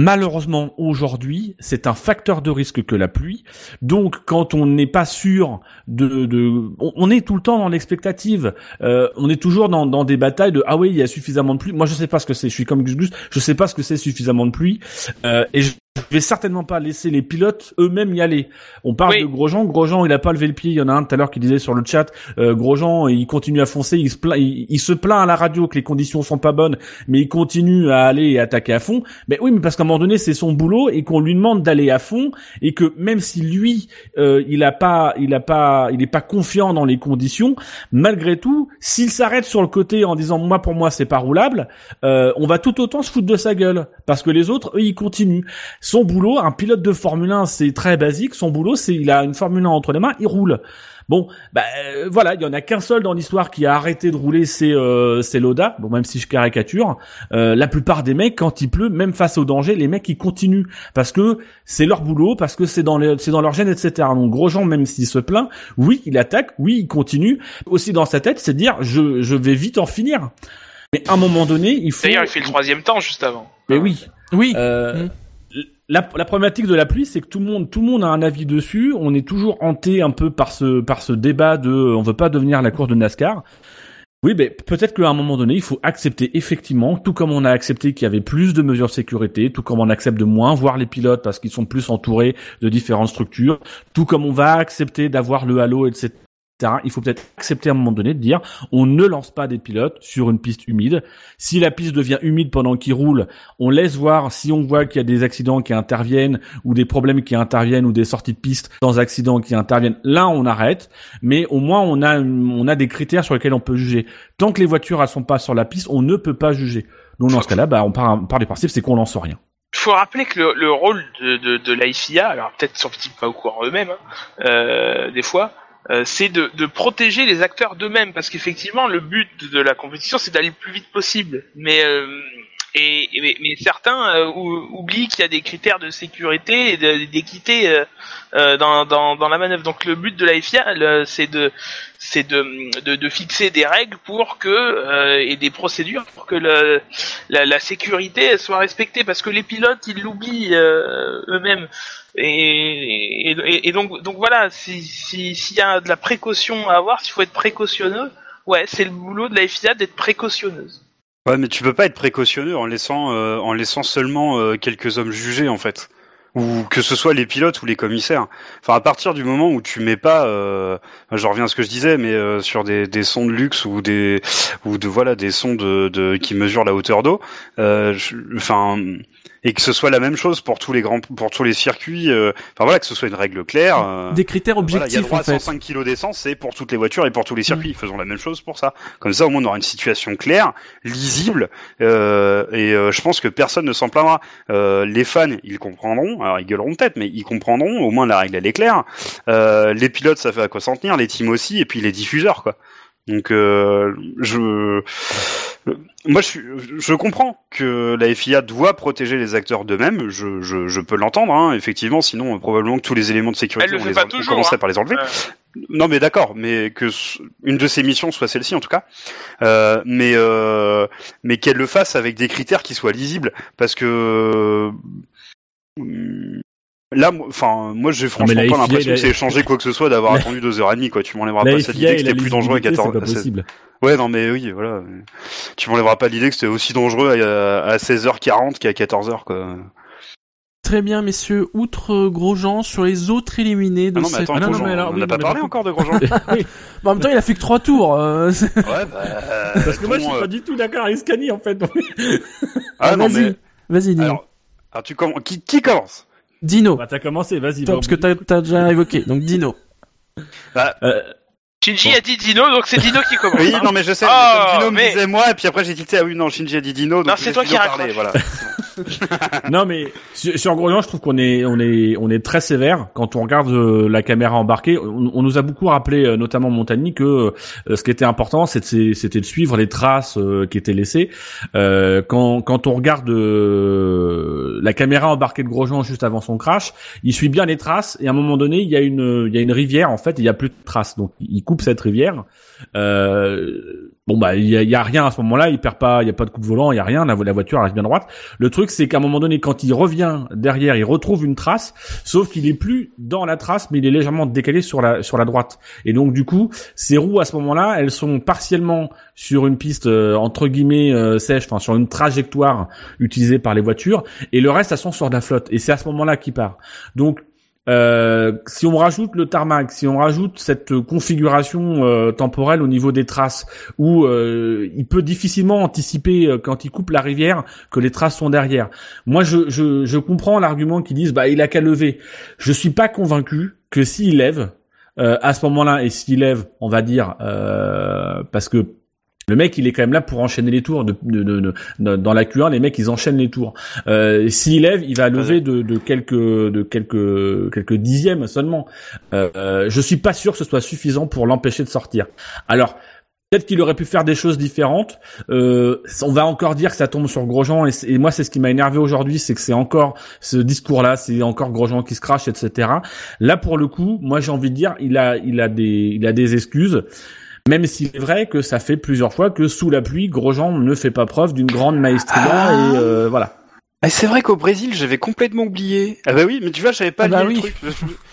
malheureusement, aujourd'hui, c'est un facteur de risque que la pluie. Donc, quand on n'est pas sûr de... de on, est tout le temps dans l'expectative. Euh, on est toujours dans, dans des batailles de « Ah oui, il y a suffisamment de pluie. » Moi, je sais pas ce que c'est. Je suis comme Gus Gus. Je sais pas ce que c'est suffisamment de pluie. Euh, et je vais certainement pas laisser les pilotes eux-mêmes y aller. On parle Oui. de Grosjean. Grosjean, il a pas levé le pied. Il y en a un tout à l'heure qui disait sur le chat, euh, Grosjean, il continue à foncer. Il se plaint, il, il se plaint à la radio que les conditions sont pas bonnes, mais il continue à aller et attaquer à fond. Mais oui, mais parce qu'à un moment donné, c'est son boulot et qu'on lui demande d'aller à fond et que même si lui, euh, il a pas, il a pas, il est pas confiant dans les conditions, malgré tout, s'il s'arrête sur le côté en disant moi pour moi c'est pas roulable, euh, on va tout autant se foutre de sa gueule parce que les autres, eux, ils continuent. Son boulot, un pilote de Formule 1, c'est très basique. Son boulot, c'est il a une Formule 1 entre les mains, il roule. Bon, bah euh, voilà, il y en a qu'un seul dans l'histoire qui a arrêté de rouler, c'est euh, c'est Loda. Bon, même si je caricature, euh, la plupart des mecs, quand il pleut, même face au danger, les mecs ils continuent parce que c'est leur boulot, parce que c'est dans les, c'est dans leur gène, etc. Donc Grosjean, même s'il se plaint, oui, il attaque, oui, il continue. Aussi dans sa tête, c'est de dire je je vais vite en finir. Mais à un moment donné, il faut. D'ailleurs, il fait le troisième temps juste avant. Mais oui. Oui. Euh, Mm. La, la problématique de la pluie, c'est que tout le monde, tout le monde a un avis dessus. On est toujours hanté un peu par ce, par ce débat de, on veut pas devenir la course de NASCAR. Oui, mais peut-être qu'à un moment donné, il faut accepter effectivement, tout comme on a accepté qu'il y avait plus de mesures de sécurité, tout comme on accepte de moins voir les pilotes parce qu'ils sont plus entourés de différentes structures, tout comme on va accepter d'avoir le halo, etc. Il faut peut-être accepter à un moment donné de dire on ne lance pas des pilotes sur une piste humide. Si la piste devient humide pendant qu'ils roulent, on laisse voir si on voit qu'il y a des accidents qui interviennent ou des problèmes qui interviennent ou des sorties de piste dans accidents qui interviennent. Là, on arrête. Mais au moins, on a on a des critères sur lesquels on peut juger. Tant que les voitures elles sont pas sur la piste, on ne peut pas juger. Donc dans ce cas-là, bah, on part, on part du principe, c'est qu'on lance rien. Il faut rappeler que le, le rôle de, de, de la alors peut-être sont-ils pas au courant eux-mêmes, hein, euh, des fois, euh, c'est de, de protéger les acteurs d'eux-mêmes, parce qu'effectivement, le but de la compétition, c'est d'aller le plus vite possible. Mais euh, et, mais, mais certains euh, ou- oublient qu'il y a des critères de sécurité et d'équité euh, euh, dans, dans, dans la manœuvre. Donc le but de la FIA, c'est de c'est de, de, de fixer des règles pour que et des procédures pour que la, la sécurité soit respectée parce que les pilotes ils l'oublient eux-mêmes et, et, et donc donc voilà si si- s'il y a de la précaution à avoir s'il faut être précautionneux ouais c'est le boulot de la FIA d'être précautionneuse Ouais, mais tu peux pas être précautionneux en laissant, euh, en laissant seulement euh, quelques hommes juger en fait, ou que ce soit les pilotes ou les commissaires. Enfin, à partir du moment où tu mets pas, euh, je reviens à ce que je disais, mais euh, sur des, des sons de luxe ou des, ou de voilà des sons de, de qui mesurent la hauteur d'eau, euh, enfin, et que ce soit la même chose pour tous les grands, pour tous les circuits. euh, Enfin voilà, que ce soit une règle claire. euh, Des critères voilà, il y a objectifs droit en à fait. 105 kg d'essence, c'est pour toutes les voitures et pour tous les circuits. Faisons la même chose pour ça. Comme ça, au moins, on aura une situation claire, lisible, euh, et euh, je pense que personne ne s'en plaindra. Euh, les fans, ils comprendront. Alors, ils gueuleront peut-être, mais ils comprendront. Au moins, la règle, elle est claire. Euh, les pilotes, ça fait à quoi s'en tenir. Les teams aussi, et puis les diffuseurs, quoi. Donc, euh, je, moi, je, suis- je comprends que la FIA doit protéger les acteurs d'eux-mêmes. Je, je, je peux l'entendre, hein, effectivement. Sinon, euh, probablement que tous les éléments de sécurité, Elle le on, fait les on commencerait hein. par les enlever. Euh, Non, mais d'accord, mais que une de ces missions soit celle-ci en tout cas, euh, mais euh, mais qu'elle le fasse avec des critères qui soient lisibles, parce que hum, là, moi- enfin, moi j'ai franchement pas l'impression la- que c'est échanger quoi que ce soit d'avoir La- attendu deux heures et demie, quoi. Tu m'enlèveras pas cette idée que c'était plus dangereux à lisibilité, 14 c'est pas à 16 possible. Ouais, non, mais oui, voilà. Tu m'enlèveras pas l'idée que c'était aussi dangereux à, à 16h40 qu'à 14h, quoi. Très bien, messieurs. Outre euh, Grosjean, sur les autres éliminés de Ah non, mais cette... attends, Ah non, non, Grosjean, mais alors, on oui, n'a pas mais parlé par encore de Grosjean. oui, Bon, en même temps, il a fait que trois tours. euh, ouais, bah, parce que moi, je suis euh, pas du tout d'accord avec Scani, en fait. Ah non, vas-y, mais vas-y, Dino. alors, alors tu commences. Qui, qui commence? Dino, bah, t'as commencé, vas-y. Bon. parce que t'as déjà évoqué. Donc Dino. Euh, Shinji Bon. a dit Dino donc c'est Dino qui commence Oui, hein. non, mais je sais. Oh, mais comme Dino mais- me disait moi, et puis après j'ai tilté. Ah oui, non, Shinji a dit Dino. Donc Non, c'est toi qui parler, voilà. non mais sur, Grosjean, je trouve qu'on est on est on est très sévère quand on regarde euh, la caméra embarquée. On, on nous a beaucoup rappelé, euh, notamment Montagny, que euh, ce qui était important, c'était de suivre les traces euh, qui étaient laissées. Euh, quand quand on regarde euh, la caméra embarquée de Grosjean juste avant son crash, il suit bien les traces et à un moment donné, il y a une il y a une rivière en fait, il y a plus de traces, donc il coupe cette rivière. Euh, bon bah il y a, y a rien à ce moment-là, il perd pas, il y a pas de coup de volant, il y a rien, la, la voiture reste bien droite. Le truc c'est qu'à un moment donné quand il revient derrière, il retrouve une trace, sauf qu'il est plus dans la trace mais il est légèrement décalé sur la sur la droite. Et donc du coup, ces roues à ce moment-là, elles sont partiellement sur une piste euh, entre guillemets euh, sèche, enfin sur une trajectoire utilisée par les voitures et le reste elles sont sur de la flotte et c'est à ce moment-là qu'il part. Donc euh, si on rajoute le tarmac, si on rajoute cette configuration euh, temporelle au niveau des traces, où euh, il peut difficilement anticiper euh, quand il coupe la rivière que les traces sont derrière. Moi, je, je, je comprends l'argument qui disent bah il a qu'à lever. Je suis pas convaincu que s'il lève euh, à ce moment-là et s'il lève, on va dire euh, parce que Le mec, il est quand même là pour enchaîner les tours. De, de, de- de- dans la Q1, les mecs, ils enchaînent les tours. Euh, S'il lève, il va lever de, de quelques de quelques quelques dixièmes seulement. Euh, euh, je suis pas sûr que ce soit suffisant pour l'empêcher de sortir. Alors. Peut-être qu'il aurait pu faire des choses différentes. Euh, on va encore dire que ça tombe sur Grosjean et, et moi c'est ce qui m'a énervé aujourd'hui, c'est que c'est encore ce discours-là, c'est encore Grosjean qui se crache, etc. Là pour le coup, moi j'ai envie de dire, il a, il a des, il a des excuses. Même s'il est vrai que ça fait plusieurs fois que sous la pluie, Grosjean ne fait pas preuve d'une grande maestria Ah. et euh, voilà. Ah, c'est vrai qu'au Brésil, j'avais complètement oublié. Ah bah oui, mais tu vois, j'avais pas Ah bah oui. le truc. Je,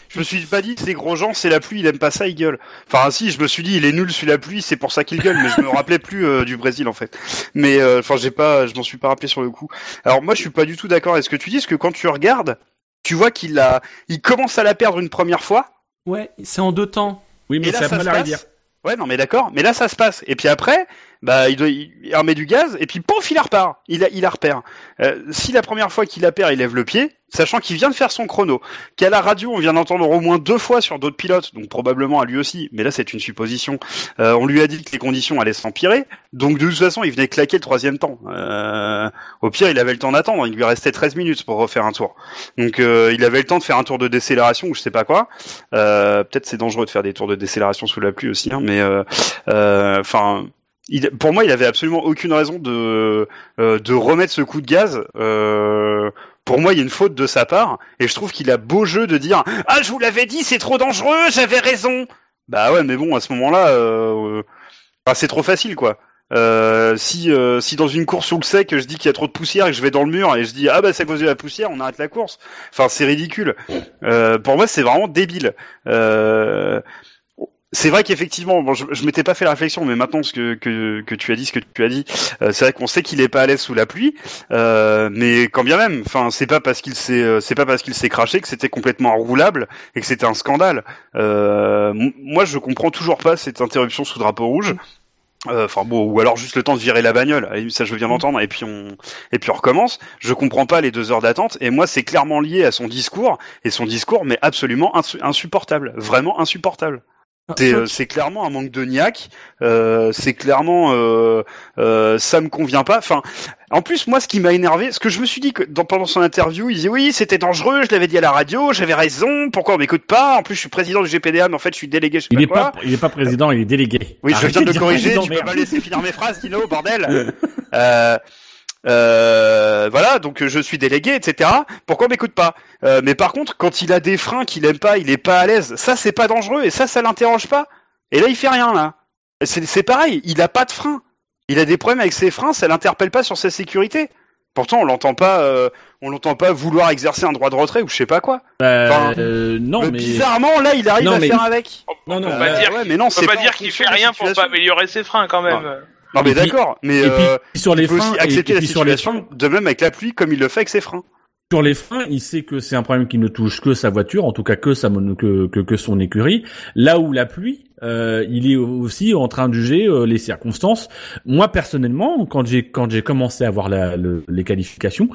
je me suis pas dit, c'est Grosjean, c'est la pluie, il aime pas ça, il gueule. Enfin, si, je me suis dit, il est nul sous la pluie, c'est pour ça qu'il gueule, mais je me rappelais plus euh, du Brésil en fait. Mais euh, enfin, j'ai pas, je m'en suis pas rappelé sur le coup. Alors moi, je suis pas du tout d'accord avec ce que tu dis, parce que quand tu regardes, tu vois qu'il a, il commence à la perdre une première fois. Ouais, c'est en deux temps. Oui, mais c'est ça après se la passe. rivière. Ouais, non, mais d'accord. Mais là, ça se passe. Et puis après, bah, il doit, il remet du gaz, et puis pouf, il la repart. Il il la repère. Euh, si la première fois qu'il la perd, il lève le pied, sachant qu'il vient de faire son chrono, qu'à la radio, on vient d'entendre au moins deux fois sur d'autres pilotes, donc probablement à lui aussi, mais là, c'est une supposition. Euh, on lui a dit que les conditions allaient s'empirer, donc de toute façon, il venait claquer le troisième temps. Euh, au pire, il avait le temps d'attendre. Il lui restait 13 minutes pour refaire un tour. Donc, euh, il avait le temps de faire un tour de décélération ou je sais pas quoi. Euh, Peut-être c'est dangereux de faire des tours de décélération sous la pluie aussi, hein, mais euh, euh, enfin, pour moi, il avait absolument aucune raison de euh, remettre ce coup de gaz. Euh, pour moi, il y a une faute de sa part, et je trouve qu'il a beau jeu de dire ah je vous l'avais dit, c'est trop dangereux, j'avais raison. Bah ouais, mais bon, à ce moment-là, euh, c'est trop facile, quoi. Si si dans une course sous le sec, je dis qu'il y a trop de poussière et que je vais dans le mur et je dis ah bah c'est à cause de la poussière, on arrête la course. Enfin, c'est ridicule. Pour moi, c'est vraiment débile. C'est vrai qu'effectivement, bon, je, je m'étais pas fait la réflexion, mais maintenant ce que, que, que tu as dit, ce que tu as dit, euh, c'est vrai qu'on sait qu'il est pas à l'aise sous la pluie, euh, mais quand bien même, enfin, c'est pas parce qu'il s'est, euh, c'est pas parce qu'il s'est craché que c'était complètement roulable et que c'était un scandale. Euh, moi, je comprends toujours pas cette interruption sous drapeau rouge. Euh, Enfin bon, ou alors juste le temps de virer la bagnole. Ça je viens d'entendre. Et puis on, et puis on recommence. Je comprends pas les deux heures d'attente. Et moi, c'est clairement lié à son discours. Et son discours, mais absolument insu- insupportable, vraiment insupportable. C'est euh, c'est clairement un manque de niaque. Euh, c'est clairement euh, euh, ça me convient pas. Enfin, en plus moi, ce qui m'a énervé, ce que je me suis dit que dans, pendant son interview, il disait oui, c'était dangereux, je l'avais dit à la radio, j'avais raison. Pourquoi on m'écoute pas? En plus, je suis président du GPDA, mais en fait, je suis délégué. Je sais Il pas est quoi. pas, il est pas président, il est délégué. Oui, je viens de le corriger, tu peux pas laisser finir mes phrases, Dino, bordel. euh, voilà, donc euh, je suis délégué, etc. Pourquoi on m'écoute pas? Euh, Mais par contre, quand il a des freins qu'il aime pas, il est pas à l'aise, ça c'est pas dangereux et ça, ça l'interroge pas. Et là, il fait rien là. C'est c'est pareil, il a pas de frein. Il a des problèmes avec ses freins, ça l'interpelle pas sur sa sécurité. Pourtant, on l'entend pas, euh, on l'entend pas vouloir exercer un droit de retrait ou je sais pas quoi. Euh, Enfin, euh, non, Mais mais bizarrement, là, il arrive Non, à mais- faire avec. non, non. On va Euh, dire ouais, mais non, On c'est pas pas dire qu'il fait rien pour pas améliorer ses freins quand même. Non mais d'accord, mais puis euh, sur les il peut freins, aussi accepter et la puis sur les situation, de même avec la pluie, comme il le fait avec ses freins. Sur les freins, il sait que c'est un problème qui ne touche que sa voiture, en tout cas que sa que, que, que son écurie. Là où la pluie, euh, il est aussi en train de juger euh, les circonstances. Moi personnellement, quand j'ai quand j'ai commencé à voir la, le- les qualifications,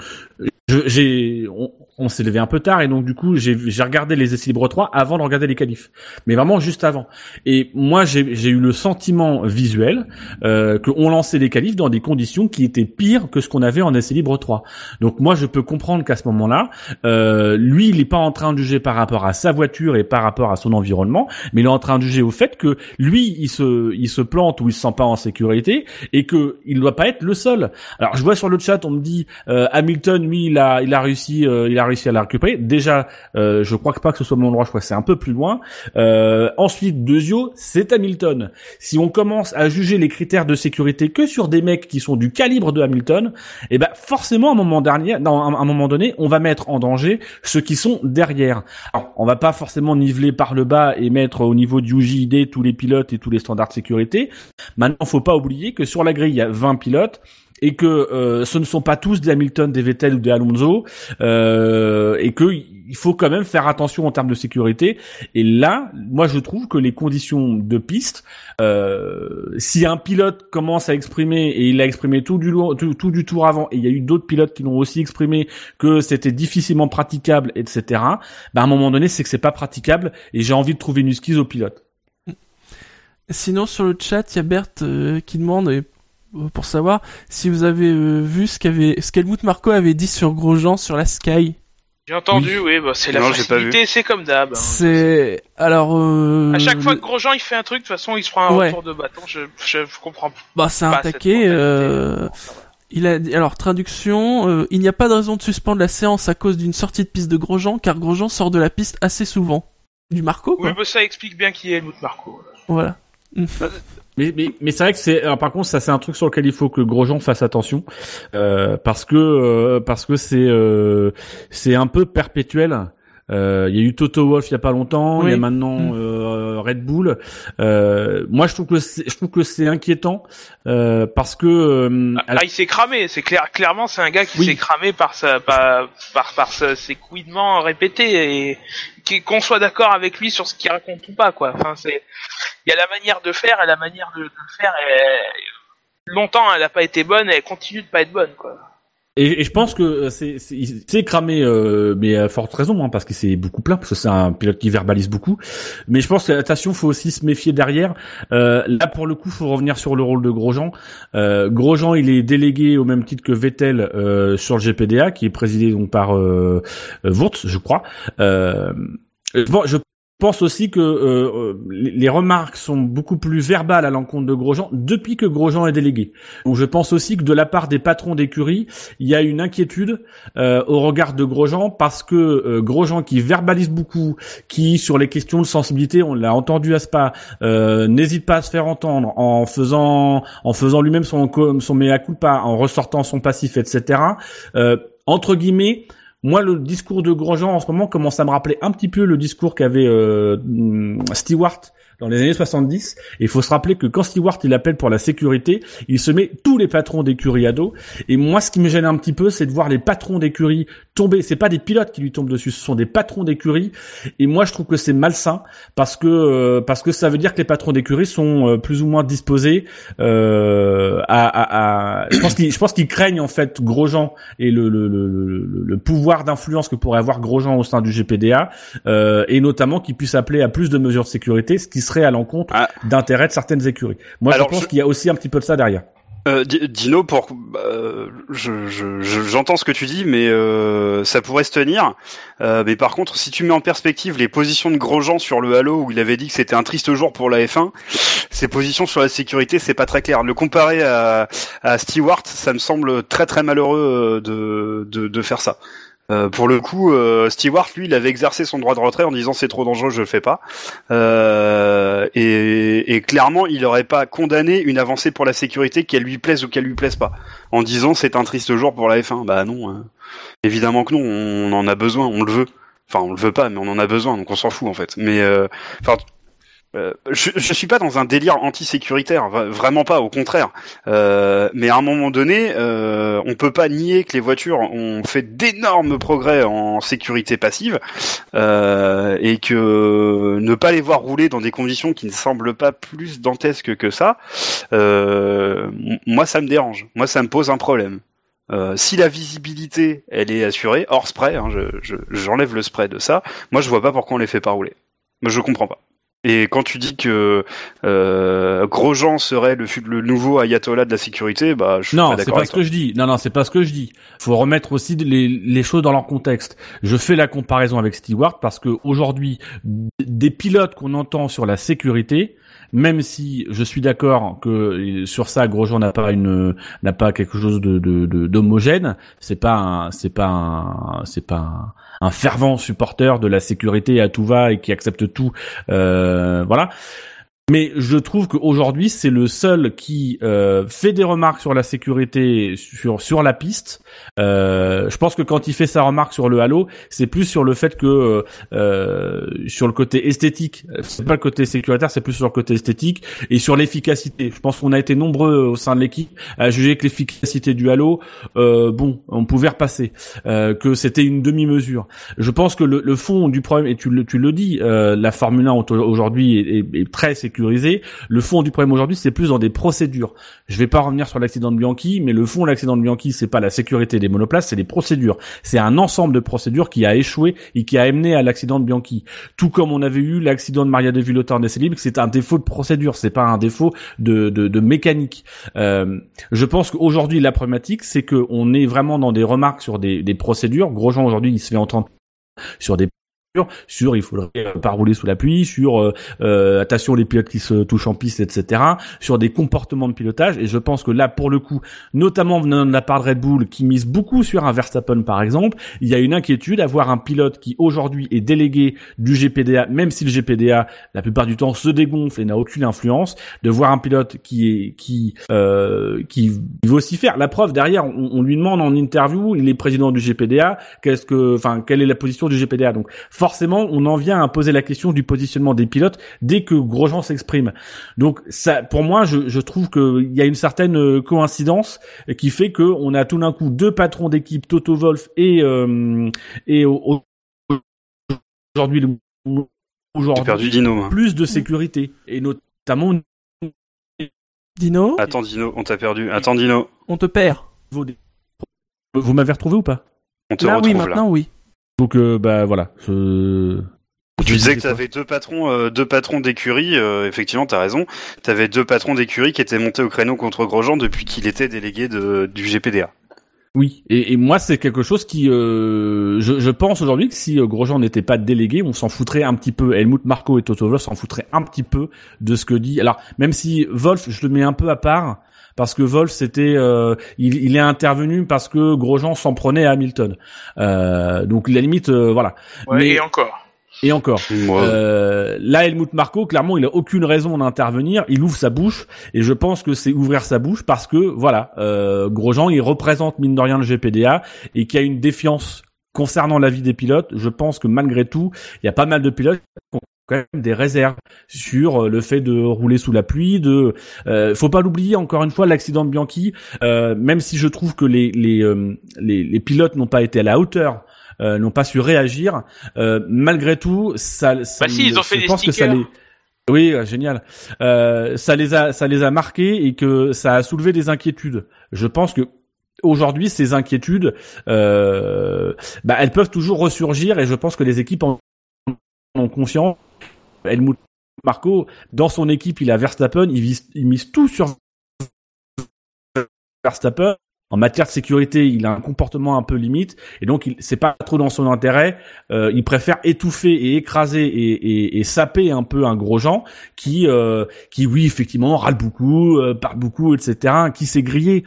j'ai on, on s'est levé un peu tard et donc du coup j'ai regardé les essais libres 3 avant de regarder les qualifs, mais vraiment juste avant. Et moi j'ai eu le sentiment visuel euh, qu'on lançait les qualifs dans des conditions qui étaient pires que ce qu'on avait en essai libre 3. Donc moi je peux comprendre qu'à ce moment-là, euh, lui il est pas en train de juger par rapport à sa voiture et par rapport à son environnement, mais il est en train de juger au fait que lui il se il se plante ou il se sent pas en sécurité et que il doit pas être le seul. Alors je vois sur le chat on me dit euh, Hamilton lui il a il a réussi euh, il a réussi à la récupérer. Déjà euh, je crois que pas que ce soit mon endroit, je crois que c'est un peu plus loin. Euh, ensuite Dezio c'est Hamilton. Si on commence à juger les critères de sécurité que sur des mecs qui sont du calibre de Hamilton, et ben forcément à un moment dernier, non, à un moment donné, on va mettre en danger ceux qui sont derrière. Alors, on va pas forcément niveler par le bas et mettre au niveau du UJID tous les pilotes et tous les standards de sécurité. Maintenant, faut pas oublier que sur la grille, il y a 20 pilotes et que euh, ce ne sont pas tous des Hamilton, des Vettel ou des Alonso, euh, et que il faut quand même faire attention en termes de sécurité. Et là, moi, je trouve que les conditions de piste, euh, si un pilote commence à exprimer et il a exprimé tout du tout, du tour avant, et il y a eu d'autres pilotes qui l'ont aussi exprimé que c'était difficilement praticable, etc. Ben à un moment donné, c'est que c'est pas praticable, et j'ai envie de trouver une excuse au pilote. Sinon, sur le chat, il y a Berthe euh, qui demande pour savoir si vous avez euh, vu ce qu'avait ce qu'Helmut Marco avait dit sur Grosjean sur la Sky. J'ai entendu, oui, bah, c'est la Non, j'ai pas facilité, c'est comme d'hab. hein. C'est alors euh, À chaque fois que Grosjean il fait un truc, de toute façon il se prend un Ouais. retour de bâton. Je, je, je comprends pas. bah c'est un taquet. euh, Il a dit, alors traduction, euh, il n'y a pas de raison de suspendre la séance à cause d'une sortie de piste de Grosjean, car Grosjean sort de la piste assez souvent. Du Marco, Oui, bah, ça explique bien qui est Helmut Marco. Voilà. Mais, mais, mais c'est vrai que c'est alors, par contre ça c'est un truc sur lequel il faut que Grosjean fasse attention euh, parce que euh, parce que c'est euh, c'est un peu perpétuel. Euh, Il y a eu Toto Wolff il y a pas longtemps, il y a maintenant Mm. euh, Red Bull. Euh, moi je trouve que c'est, je trouve que c'est inquiétant euh, parce que euh, Ah, là, il s'est cramé. C'est clair, clairement, c'est un gars qui Oui. s'est cramé par sa, par, par, par sa- ses couinements répétés et qu'on soit d'accord avec lui sur ce qu'il raconte ou pas, quoi. Enfin, c'est, il y a la manière de faire et la manière de, faire. Longtemps, elle a pas été bonne et elle continue de pas être bonne, quoi. Et, et je pense que euh, c'est c'est cramé, euh, mais à forte raison, hein, parce qu'il s'est beaucoup plaint, parce que c'est un pilote qui verbalise beaucoup. Mais je pense que attention, faut aussi se méfier derrière. Euh, là, pour le coup, faut revenir sur le rôle de Grosjean. Euh, Grosjean, il est délégué au même titre que Vettel euh, sur le GPDA, qui est présidé donc par euh, euh, Wurtz, je crois. Euh, bon, je pense aussi que euh, euh, les remarques sont beaucoup plus verbales à l'encontre de Grosjean depuis que Grosjean est délégué. Donc je pense aussi que de la part des patrons d'écurie, il y a une inquiétude euh, au regard de Grosjean parce que euh, Grosjean qui verbalise beaucoup, qui sur les questions de sensibilité, on l'a entendu à Spa, euh, n'hésite pas à se faire entendre en faisant en faisant lui-même son son mea culpa, en ressortant son passif, etc. Euh, entre guillemets. Moi, le discours de Grosjean en ce moment commence à me rappeler un petit peu le discours qu'avait euh, Stewart dans les années 70. Et il faut se rappeler que quand Stewart il appelle pour la sécurité, il se met tous les patrons d'écurie à dos. Et moi, ce qui me gêne un petit peu, c'est de voir les patrons d'écurie tomber. C'est pas des pilotes qui lui tombent dessus, ce sont des patrons d'écurie. Et moi, je trouve que c'est malsain parce que euh, parce que ça veut dire que les patrons d'écurie sont euh, plus ou moins disposés euh, à, à, à- Je pense qu'ils je pense qu'ils craignent en fait Grosjean et le le, le, le, le pouvoir d'influence que pourrait avoir Grosjean au sein du GPDA euh, et notamment qu'ils puissent appeler à plus de mesures de sécurité, ce qui serait à l'encontre Ah. d'intérêt de certaines écuries. Moi, Alors, je pense je- qu'il y a aussi un petit peu de ça derrière. Euh, Di- Dino, pour, euh, je, je, je- j'entends ce que tu dis, mais euh, ça pourrait se tenir. Euh, mais par contre, si tu mets en perspective les positions de Grosjean sur le Halo, où il avait dit que c'était un triste jour pour la F1, ses positions sur la sécurité, c'est pas très clair. Le comparer à, Stewart, ça me semble très très malheureux euh, de, de faire ça. Euh, pour le coup, euh, Stewart, lui, il avait exercé son droit de retrait en disant c'est trop dangereux, je le fais pas. Euh, et, et clairement, il n'aurait pas condamné une avancée pour la sécurité, qu'elle lui plaise ou qu'elle lui plaise pas, en disant c'est un triste jour pour la F1. Bah non, hein. évidemment que non, on en a besoin, on le veut. Enfin, on le veut pas, mais on en a besoin, donc on s'en fout en fait. Mais euh, enfin. Euh, je, je suis pas dans un délire anti-sécuritaire, vraiment pas, au contraire. Euh, mais à un moment donné, euh, on peut pas nier que les voitures ont fait d'énormes progrès en sécurité passive euh, et que ne pas les voir rouler dans des conditions qui ne semblent pas plus dantesques que ça, euh, moi ça me dérange, moi ça me pose un problème. Euh, si la visibilité elle est assurée hors spray, hein, je- je- j'enlève le spray de ça, moi je vois pas pourquoi on les fait pas rouler. Je comprends pas. Et quand tu dis que euh, Grosjean serait le, le nouveau ayatollah de la sécurité, bah je suis Non, c'est pas ce que je dis. Non, non, c'est pas ce que je dis. Faut remettre aussi les, les choses dans leur contexte. Je fais la comparaison avec Stewart parce que aujourd'hui, des pilotes qu'on entend sur la sécurité, même si je suis d'accord que sur ça, Grosjean n'a pas une n'a pas quelque chose de de- de- d'homogène. C'est pas c'est pas c'est pas un, un fervent supporter de la sécurité à tout va et qui accepte tout. Euh, voilà. Mais je trouve qu'aujourd'hui, c'est le seul qui euh, fait des remarques sur la sécurité sur sur la piste. Euh, je pense que quand il fait sa remarque sur le halo, c'est plus sur le fait que euh, sur le côté esthétique, c'est pas le côté sécuritaire, c'est plus sur le côté esthétique et sur l'efficacité. Je pense qu'on a été nombreux au sein de l'équipe à juger que l'efficacité du halo, euh, bon, on pouvait repasser, euh, que c'était une demi-mesure. Je pense que le, le fond du problème, et tu le, tu le dis, euh, la Formule 1 auto- aujourd'hui est, est- est très sécuritaire Le fond du problème aujourd'hui, c'est plus dans des procédures. Je vais pas revenir sur l'accident de Bianchi, mais le fond de l'accident de Bianchi, c'est pas la sécurité des monoplaces, c'est les procédures. C'est un ensemble de procédures qui a échoué et qui a amené à l'accident de Bianchi. Tout comme on avait eu l'accident de Maria de Villota en essai c'est un défaut de procédure, c'est pas un défaut de, de, de mécanique. Euh, je pense qu'aujourd'hui, la problématique, c'est qu'on est vraiment dans des remarques sur des, des procédures. Grosjean, aujourd'hui, il se fait entendre sur des sur il faudrait pas rouler sous la pluie, sur euh, euh, attention les pilotes qui se touchent en piste, etc. Sur des comportements de pilotage. Et je pense que là, pour le coup, notamment venant de la part de Red Bull, qui mise beaucoup sur un Verstappen par exemple, il y a une inquiétude à voir un pilote qui aujourd'hui est délégué du GPDA, même si le GPDA la plupart du temps se dégonfle et n'a aucune influence, de voir un pilote qui est qui euh, qui veut aussi faire. La preuve derrière, on, on lui demande en interview, il est président du GPDA, qu'est-ce que, enfin, quelle est la position du GPDA. Donc forcément, on en vient à poser la question du positionnement des pilotes dès que Grosjean s'exprime. Donc, ça, pour moi, je, je trouve qu'il y a une certaine euh, coïncidence qui fait que on a tout d'un coup deux patrons d'équipe, Toto Wolf et euh, et au- au- aujourd'hui Dino. plus de sécurité et notamment Dino, Attends Dino, on t'a perdu. Attends Dino, on te perd. Vous m'avez retrouvé ou pas? On te Là, retrouve oui, là. maintenant, oui. Donc euh, bah voilà. Je... Tu disais que tu avais deux patrons, euh, deux patrons d'écurie. euh, effectivement, t'as raison. Tu avais deux patrons d'écurie qui étaient montés au créneau contre Grosjean depuis qu'il était délégué de, du GPDA. Oui, et, et moi c'est quelque chose qui, euh, je, je pense aujourd'hui que si Grosjean n'était pas délégué, on s'en foutrait un petit peu. Helmut Marko et Toto Wolff s'en foutraient un petit peu de ce que dit. Alors même si Wolf, je le mets un peu à part parce que Wolf c'était, euh, il, il est intervenu parce que Grosjean s'en prenait à Hamilton. Euh, donc la limite, euh, voilà. Ouais, Mais- Et encore. Et encore. Euh, là, Helmut Marko, clairement, il a aucune raison d'intervenir. Il ouvre sa bouche, et je pense que c'est ouvrir sa bouche parce que, voilà, euh, Grosjean, il représente mine de rien le GPDA et qu'il y a une défiance concernant la vie des pilotes. Je pense que malgré tout, il y a pas mal de pilotes qui ont quand même des réserves sur euh, le fait de rouler sous la pluie. De, euh, faut pas l'oublier encore une fois, l'accident de Bianchi. euh, même si je trouve que les les euh, les, les pilotes n'ont pas été à la hauteur. euh, n'ont pas su réagir. Euh, malgré tout, ça, ça Bah si, ils ont fait je des pense que ça les, oui, génial. Euh, ça les a, ça les a marqués et que ça a soulevé des inquiétudes. Je pense que aujourd'hui, ces inquiétudes, euh, bah, elles peuvent toujours ressurgir et je pense que les équipes en ont conscience. Helmut Marco, dans son équipe, il a Verstappen, il, mise tout sur Verstappen. En matière de sécurité, il a un comportement un peu limite et donc il- c'est pas trop dans son intérêt. Euh, il préfère étouffer et écraser et, et, et saper un peu un gros Jean qui, euh, qui oui effectivement râle beaucoup, euh, parle beaucoup, etc. Qui s'est grillé.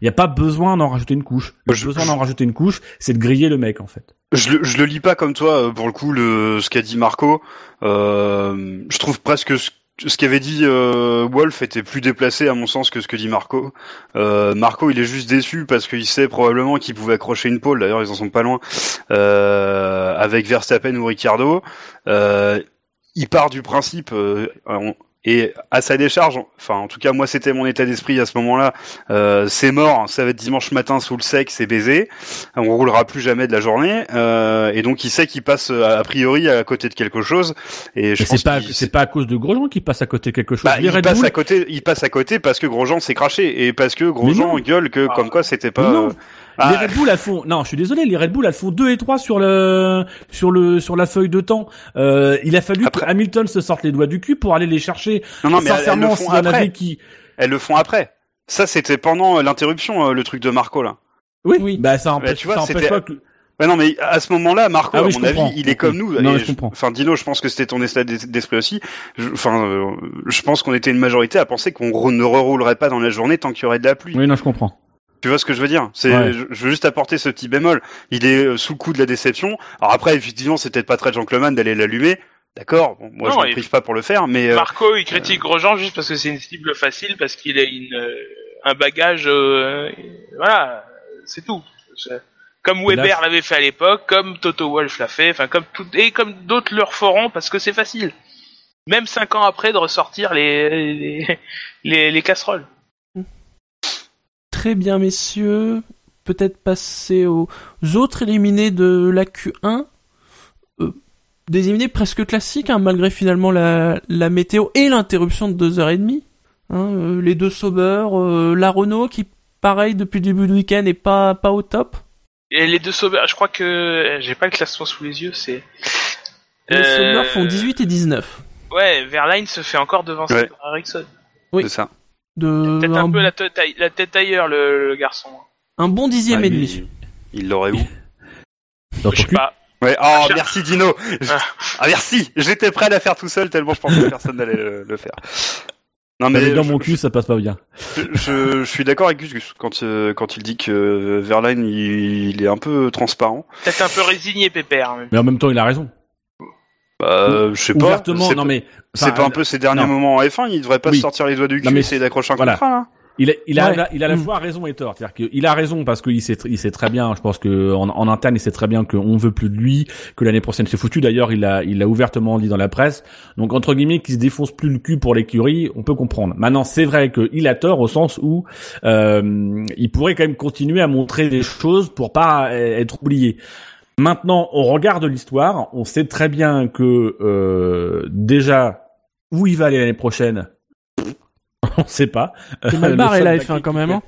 Il n'y a pas besoin d'en rajouter une couche. Le Je- besoin d'en rajouter une couche, c'est de griller le mec en fait. je, le, je le lis pas comme toi, euh, pour le coup, le, ce qu'a dit Marco. Euh, je trouve presque ce, ce qu'avait dit euh, Wolf était plus déplacé à mon sens que ce que dit Marco. Euh, Marco, il est juste déçu parce qu'il sait probablement qu'il pouvait accrocher une pole. D'ailleurs, ils en sont pas loin euh, avec Verstappen ou Ricardo. Euh, il part du principe euh, on- et à sa décharge. Enfin, en tout cas, moi, c'était mon état d'esprit à ce moment-là. Euh, c'est mort, ça va être dimanche matin sous le sec, c'est baisé. On roulera plus jamais de la journée. Euh, et donc, il sait qu'il passe a priori à côté de quelque chose. Et je c'est pas, qu'il- c'est pas à cause de Grosjean qui passe à côté de quelque chose. bah, il Red passe Bull- à côté, il passe à côté parce que Grosjean s'est craché et parce que Grosjean gueule que comme quoi c'était pas. Non. Ah, les Red Bull, elles font. Non, je suis désolé. Les Red Bull, elles font 2 et 3 sur le sur le sur la feuille de temps. Euh, il a fallu Après- que Hamilton se sorte les doigts du cul pour aller les chercher. non, non, mais elles, elles Sincèrement, le s'il font y en avait après. qui. Elles le font après. Ça, c'était pendant euh, l'interruption, euh, le truc de Marco là. Oui. Oui. Bah ça empêche, tu vois, ça empêche pas que. Ouais, non, mais à ce moment-là, Marco, Ah à oui, mon avis, il est comme nous. Non, je comprends. Enfin, Dino, je pense que c'était ton état d'es- d'esprit aussi. Je- Enfin, euh, je pense qu'on était une majorité à penser qu'on ne reroulerait pas dans la journée tant qu'il y aurait de la pluie. Oui, non, je comprends. Tu vois ce que je veux dire? C'est, Ouais. je, veux juste apporter ce petit bémol. Il est euh, sous le coup de la déception. Alors après, effectivement, c'est peut-être pas très gentleman d'aller l'allumer. D'accord? Bon, moi, Non, je ne prive pas pour le faire, mais euh, Marco, il critique Grosjean juste parce que c'est une cible facile, parce qu'il a une, euh, un bagage, euh, voilà, c'est tout. Comme Weber l'avait fait à l'époque, comme Toto Wolff l'a fait, enfin comme tout, et comme d'autres le feront parce que c'est facile. Même cinq ans après de ressortir les les, les, les casseroles. Très bien, messieurs. Peut-être passer aux autres éliminés de la Q1. Euh, des hymnes presque classiques, hein, malgré finalement la, la météo et l'interruption de deux heures et demie. Hein, euh, les deux sauveurs, euh, la Renault qui, pareil, depuis le début du week-end est pas, pas au top. Et les deux sauveurs, je crois que j'ai pas le classement sous les yeux, c'est. Les Euh, sauveurs font 18 et 19. Ouais, Verline se fait encore devancer Ouais. par Ericsson. Oui. C'est ça. De, Peut-être un, un peu la tête, aille- la tête ailleurs, le, le garçon. un bon dixième Ah, et demi. Il l'aurait où Dans Je ton sais cul pas. Ouais, oh, Ah. merci Dino. Ah, merci. J'étais prêt à la faire tout seul tellement je pensais que personne n'allait le, le faire. Non Mais dans je, mon cul, ça passe pas bien. je, suis d'accord avec Gus Gus quand euh, quand il dit que Verline il, il est un peu transparent. Peut-être un peu résigné, Pépère. mais- Mais en même temps, il a raison. Bah, je sais pas. Ouvertement, C'est non mais. c'est pas un peu ses derniers non. moments en F1, il devrait pas Oui. se sortir les doigts du cul Non, mais et essayer d'accrocher un voilà. contrat là. Il a, il a, Ouais. il a, il a à la Mm. fois raison et tort. C'est-à-dire qu'il a raison parce qu'il sait, il sait très bien. Je pense que en, en interne, il sait très bien qu'on veut plus de lui, que l'année prochaine c'est foutu. D'ailleurs, il a, il a ouvertement dit dans la presse. Donc entre guillemets, qu'il se défonce plus le cul pour l'écurie, on peut comprendre. Maintenant, c'est vrai qu'il a tort au sens où euh, il pourrait quand même continuer à montrer des choses pour pas euh, être oublié. Maintenant, on regarde l'histoire, on sait très bien que euh, déjà où il va aller l'année prochaine, on sait pas. C'est mal barré la baquet F1 quand même. Hein.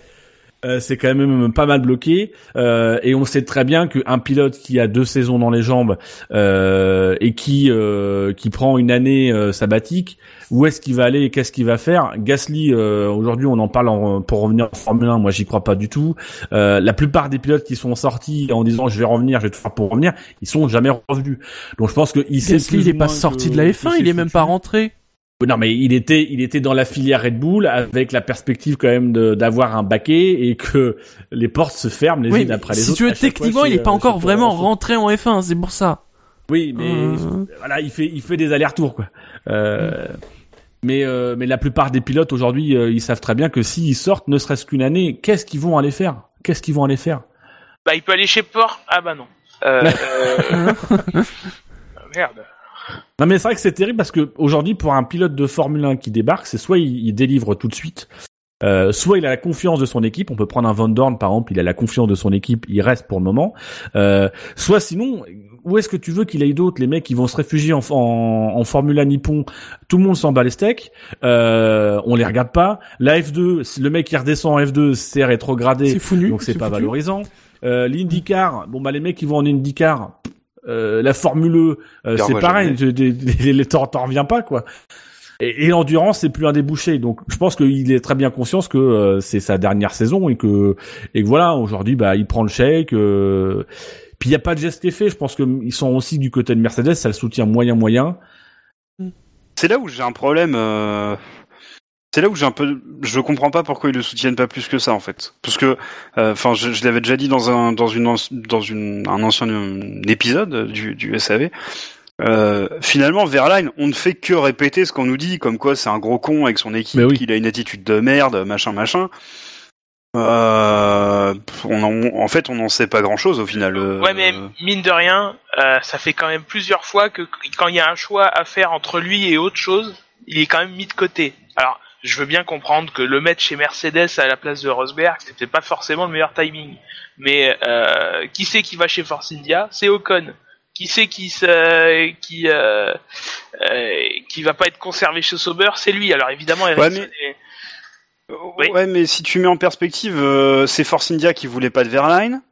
euh, c'est quand même pas mal bloqué euh, et on sait très bien qu'un pilote qui a deux saisons dans les jambes euh, et qui euh, qui prend une année euh, sabbatique, où est-ce qu'il va aller et qu'est-ce qu'il va faire Gasly, euh, aujourd'hui, on en parle en- pour revenir en Formule 1. Moi, j'y crois pas du tout. Euh, la plupart des pilotes qui sont sortis en disant je vais revenir, je vais tout faire pour revenir, ils sont jamais revenus. Donc, je pense qu'il sait Gasly, plus il est pas sorti que- de la que F1, c'est il est même pas rentré. Non, mais il était, il était dans la filière Red Bull avec la perspective quand même d'avoir un baquet et que les portes se ferment les Oui, unes après les si autres. tu veux, fois techniquement, il chez, est pas euh, encore vraiment rentré en F1, c'est pour ça. Oui, mais Euh. voilà, il fait, il fait des allers-retours quoi. Euh, Mais euh, mais la plupart des pilotes aujourd'hui, euh, ils savent très bien que s'ils sortent, ne serait-ce qu'une année, qu'est-ce qu'ils vont aller faire? Qu'est-ce qu'ils vont aller faire? Bah, il peut aller chez Port. Ah bah non. Euh, euh... Merde. Non mais c'est vrai que c'est terrible parce que aujourd'hui pour un pilote de Formule 1 qui débarque, c'est soit il, il délivre tout de suite, euh, soit il a la confiance de son équipe. On peut prendre un Van Dorn par exemple, il a la confiance de son équipe, il reste pour le moment. Euh, soit sinon, où est-ce que tu veux qu'il aille d'autres Les mecs qui vont se réfugier en, en, en Formule 1 Nippon, tout le monde s'en bat les steaks. Euh, on les regarde pas. La F2, si le mec qui redescend en F2, c'est rétrogradé, C'est fou donc c'est pas valorisant. Euh, L'IndyCar, bon bah les mecs qui vont en IndyCar, euh, la Formule E, euh, c'est pareil, jamais. tu- tu- les, les, t'en t'en reviens pas quoi. Et, et l'endurance c'est plus un débouché, donc je pense qu'il est très bien conscient que euh, c'est sa dernière saison et que et que voilà aujourd'hui bah il prend le chèque. Euh, puis il y a pas de geste fait. Je pense que ils sont aussi du côté de Mercedes, ça le soutient moyen moyen. C'est là où j'ai un problème. euh, C'est là où j'ai un peu, je comprends pas pourquoi ils le soutiennent pas plus que ça en fait. Parce que, euh, enfin, je, je l'avais déjà dit dans un dans une dans une un ancien euh, épisode du du SAV. Euh, finalement, Verline, on ne fait que répéter ce qu'on nous dit, comme quoi c'est un gros con avec son équipe, oui. qu'il a une attitude de merde, machin, machin. Euh, on en, en fait, on n'en sait pas grand chose au final. euh, Ouais, mais mine de rien, euh, ça fait quand même plusieurs fois que quand il y a un choix à faire entre lui et autre chose, il est quand même mis de côté. Alors, je veux bien comprendre que le mettre chez Mercedes à la place de Rosberg, c'était pas forcément le meilleur timing. Mais euh, qui c'est qui va chez Force India? C'est Ocon. Qui c'est qui se, qui qui va pas être conservé chez Sauber? C'est lui. Alors évidemment, Ouais, mais- est- Oui. Ouais, mais si tu mets en perspective, euh, c'est Force India qui voulait pas de Verline.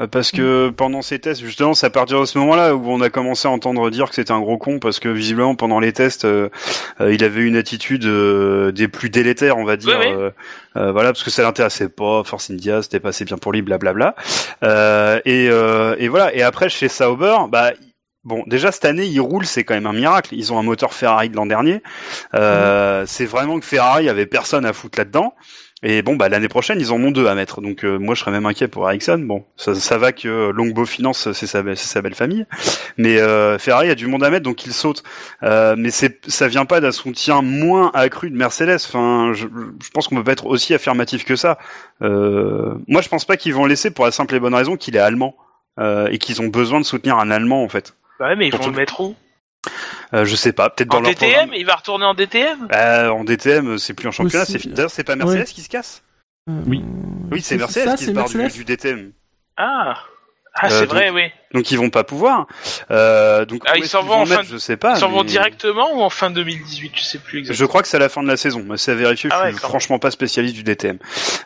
euh, Parce que pendant ces tests, justement, c'est à partir de ce moment-là où on a commencé à entendre dire que c'était un gros con, parce que visiblement pendant les tests, euh, euh, il avait une attitude euh, des plus délétères, on va dire. Ouais. euh, voilà, parce que ça l'intéressait pas, Force India, c'était pas assez bien pour lui, blablabla. Euh, et, euh, et voilà. Et après, chez Sauber, bah Bon, déjà cette année, ils roulent, c'est quand même un miracle. Ils ont un moteur Ferrari de l'an dernier. Euh, C'est vraiment que Ferrari avait personne à foutre là-dedans. Et bon, bah l'année prochaine, ils en ont deux à mettre. Donc euh, moi, je serais même inquiet pour Ericsson. Bon, ça, ça va que Longbow Finance, c'est sa, sa belle famille. Mais euh, Ferrari a du monde à mettre, donc il saute. Euh, mais c'est, ça vient pas d'un soutien moins accru de Mercedes. Enfin, je, je pense qu'on peut pas être aussi affirmatif que ça. Euh, moi, je pense pas qu'ils vont laisser pour la simple et bonne raison qu'il est allemand euh, et qu'ils ont besoin de soutenir un Allemand en fait. Bah ouais, mais ils vont le mettre où? Euh, je sais pas, peut-être dans En leur DTM programme. Il va retourner en DTM Euh, en DTM, c'est plus en championnat. Aussi. C'est, d'ailleurs, c'est pas Mercedes Ouais. qui se casse? Euh, Oui. Oui, c'est Mercedes ça, qui c'est se part du, du DTM. Ah Ah, Euh, c'est donc- vrai, oui. donc ils vont pas pouvoir. Euh, donc Ah, ils s'en vont en mettre, fin de- je sais pas. Ils s'en vont directement ou en fin 2018 Je sais plus Je exactement. crois que c'est à la fin de la saison, c'est à vérifier. Ah je suis franchement pas spécialiste du DTM,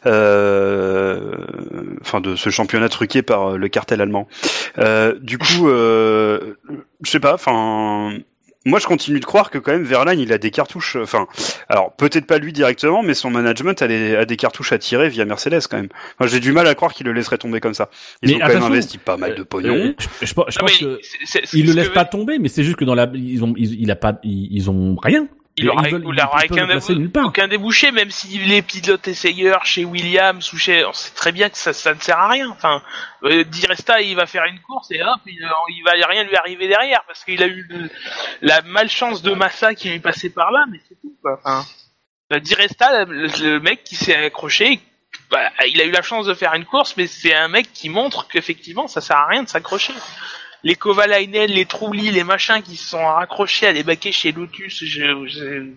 euh... enfin de ce championnat truqué par le cartel allemand. Euh, du coup, euh... je sais pas. Enfin, moi je continue de croire que quand même Verlaine il a des cartouches. Enfin, alors peut-être pas lui directement, mais son management a, des- a des cartouches à tirer via Mercedes quand même. Enfin, j'ai du mal à croire qu'il le laisserait tomber comme ça. Ils Mais ont quand même investi pas mal de pognon. Euh, je, je pense- je Non, pense ils le laissent que- pas tomber, mais c'est juste que dans la, ils ont, ils, il a pas, ils, ils ont rien. Il aura, Ils veulent- il aura ils peuvent aucun, aucun débouché, même s'il est pilote essayeur chez Williams ou chez, on sait très bien que ça, ça ne sert à rien. Enfin, euh, Di Resta, il va faire une course et hop, il, il va rien lui arriver derrière parce qu'il a eu le- la malchance de Massa qui lui passait par là, mais c'est tout. Quoi. Enfin, euh, Di Resta, le, le mec qui s'est accroché, bah, il a eu la chance de faire une course, mais c'est un mec qui montre qu'effectivement, ça sert à rien de s'accrocher. Les Kovalainen, les Trulli, les machins qui se sont raccrochés à des baquets chez Lotus, je, je,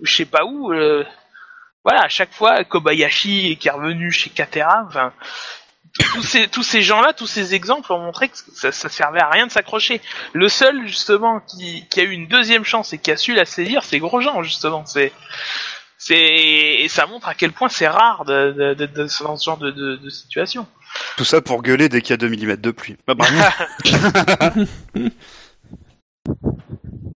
je sais pas où. euh, voilà, à chaque fois, Kobayashi qui est revenu chez Katera, enfin, tous ces, tous ces gens-là, tous ces exemples ont montré que ça, ça servait à rien de s'accrocher. Le seul, justement, qui, qui a eu une deuxième chance et qui a su la saisir, c'est Grosjean, justement. C'est, c'est, et ça montre à quel point c'est rare de, dans ce genre de, de situation. Tout ça pour gueuler dès qu'il y a 2 mm de pluie. Ah,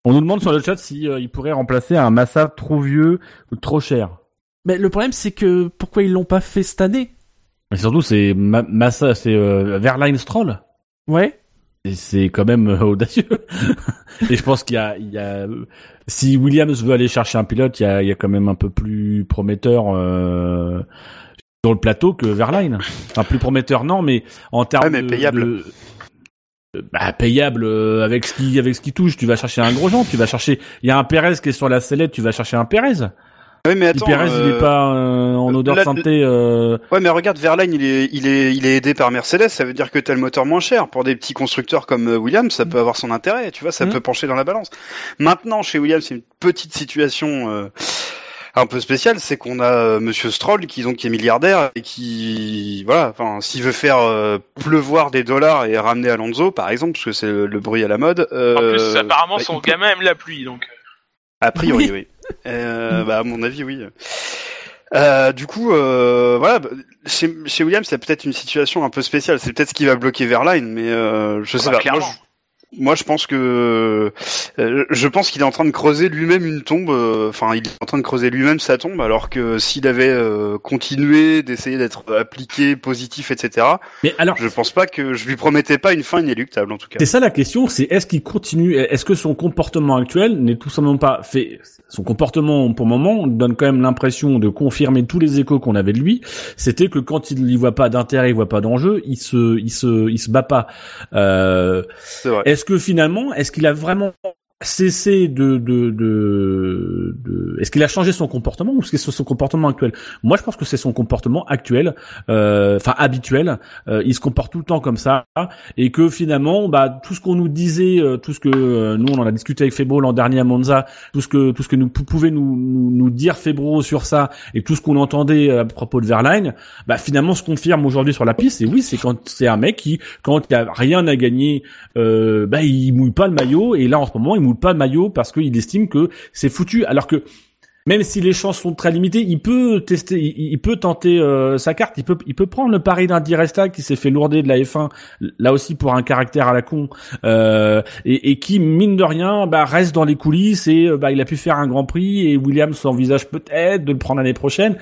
On nous demande sur le chat si euh, il pourrait remplacer un Massa trop vieux ou trop cher. Mais le problème, c'est que pourquoi ils l'ont pas fait cette année? Mais surtout, c'est Ma- Massa, c'est euh, Verline Stroll. Ouais. Et c'est quand même euh, audacieux. Et je pense qu'il y a, il y a, si Williams veut aller chercher un pilote, il y a, il y a quand même un peu plus prometteur euh, sur le plateau que Verline. Enfin, plus prometteur, non, mais en termes Ouais, mais payable. de- euh, bah, payable euh, avec ce qui avec ce qui touche. Tu vas chercher un gros Jean, tu vas chercher. Il y a un Perez qui est sur la sellette, tu vas chercher un Perez. oui, mais attends. Perez, il euh, est pas euh, en odeur là- santé. Euh... Ouais, mais regarde, Verlaine, il est, il est, il est aidé par Mercedes. Ça veut dire que t'as le moteur moins cher. Pour des petits constructeurs comme euh, Williams, ça peut avoir son intérêt. Tu vois, ça Mm. peut pencher dans la balance. Maintenant, chez Williams, c'est une petite situation euh, un peu spéciale, c'est qu'on a euh, Monsieur Stroll qui donc qui est milliardaire et qui, voilà, enfin, s'il veut faire euh, pleuvoir des dollars et ramener Alonso, par exemple, parce que c'est le, le bruit à la mode. euh, En plus, apparemment, bah, son peut- gamin aime la pluie, donc. A priori, oui. Euh, bah, à mon avis, oui. Euh, du coup, euh, voilà, bah, chez, chez Williams, c'est peut-être une situation un peu spéciale. C'est peut-être ce qui va bloquer Verline, mais euh, je sais Bah, pas. Moi clairement. je, moi, je pense que euh, je pense qu'il est en train de creuser lui-même une tombe. euh, Enfin, il est en train de creuser lui-même sa tombe, alors que s'il avait euh, continué d'essayer d'être appliqué, positif, etc. Mais alors, Je pense pas que je lui promettais pas une fin inéluctable, en tout cas. C'est ça la question, c'est est-ce qu'il continue, est-ce que son comportement actuel n'est tout simplement pas fait, son comportement pour le moment donne quand même l'impression de confirmer tous les échos qu'on avait de lui, c'était que quand il n'y voit pas d'intérêt, il voit pas d'enjeu, il se, il se, il se bat pas. Euh, C'est vrai. Est-ce que finalement, est-ce qu'il a vraiment cessé de, de, de, de- est-ce qu'il a changé son comportement ou est-ce que c'est son comportement actuel? Moi, je pense que c'est son comportement actuel, euh, enfin habituel. Euh, il se comporte tout le temps comme ça et que finalement, bah, tout ce qu'on nous disait, euh, tout ce que euh, nous on en a discuté avec Febro l'an dernier à Monza, tout ce que tout ce que nous pou- pouvait nous, nous nous dire Febro sur ça et tout ce qu'on entendait à propos de Verline, bah finalement se confirme aujourd'hui sur la piste. Et oui, c'est quand c'est un mec qui, quand il a rien à gagner, bah il mouille pas le maillot. Et là en ce moment, il mouille pas le maillot parce qu'il estime que c'est foutu. Alors que même si les chances sont très limitées, il peut tester, il, peut tenter euh, sa carte. Il peut, il peut prendre le pari d'un Diresta qui s'est fait lourder de la F1, là aussi pour un caractère à la con, euh, et, qui mine de rien, bah, reste dans les coulisses et euh, bah, il a pu faire un Grand Prix et Williams envisage peut-être de le prendre l'année prochaine.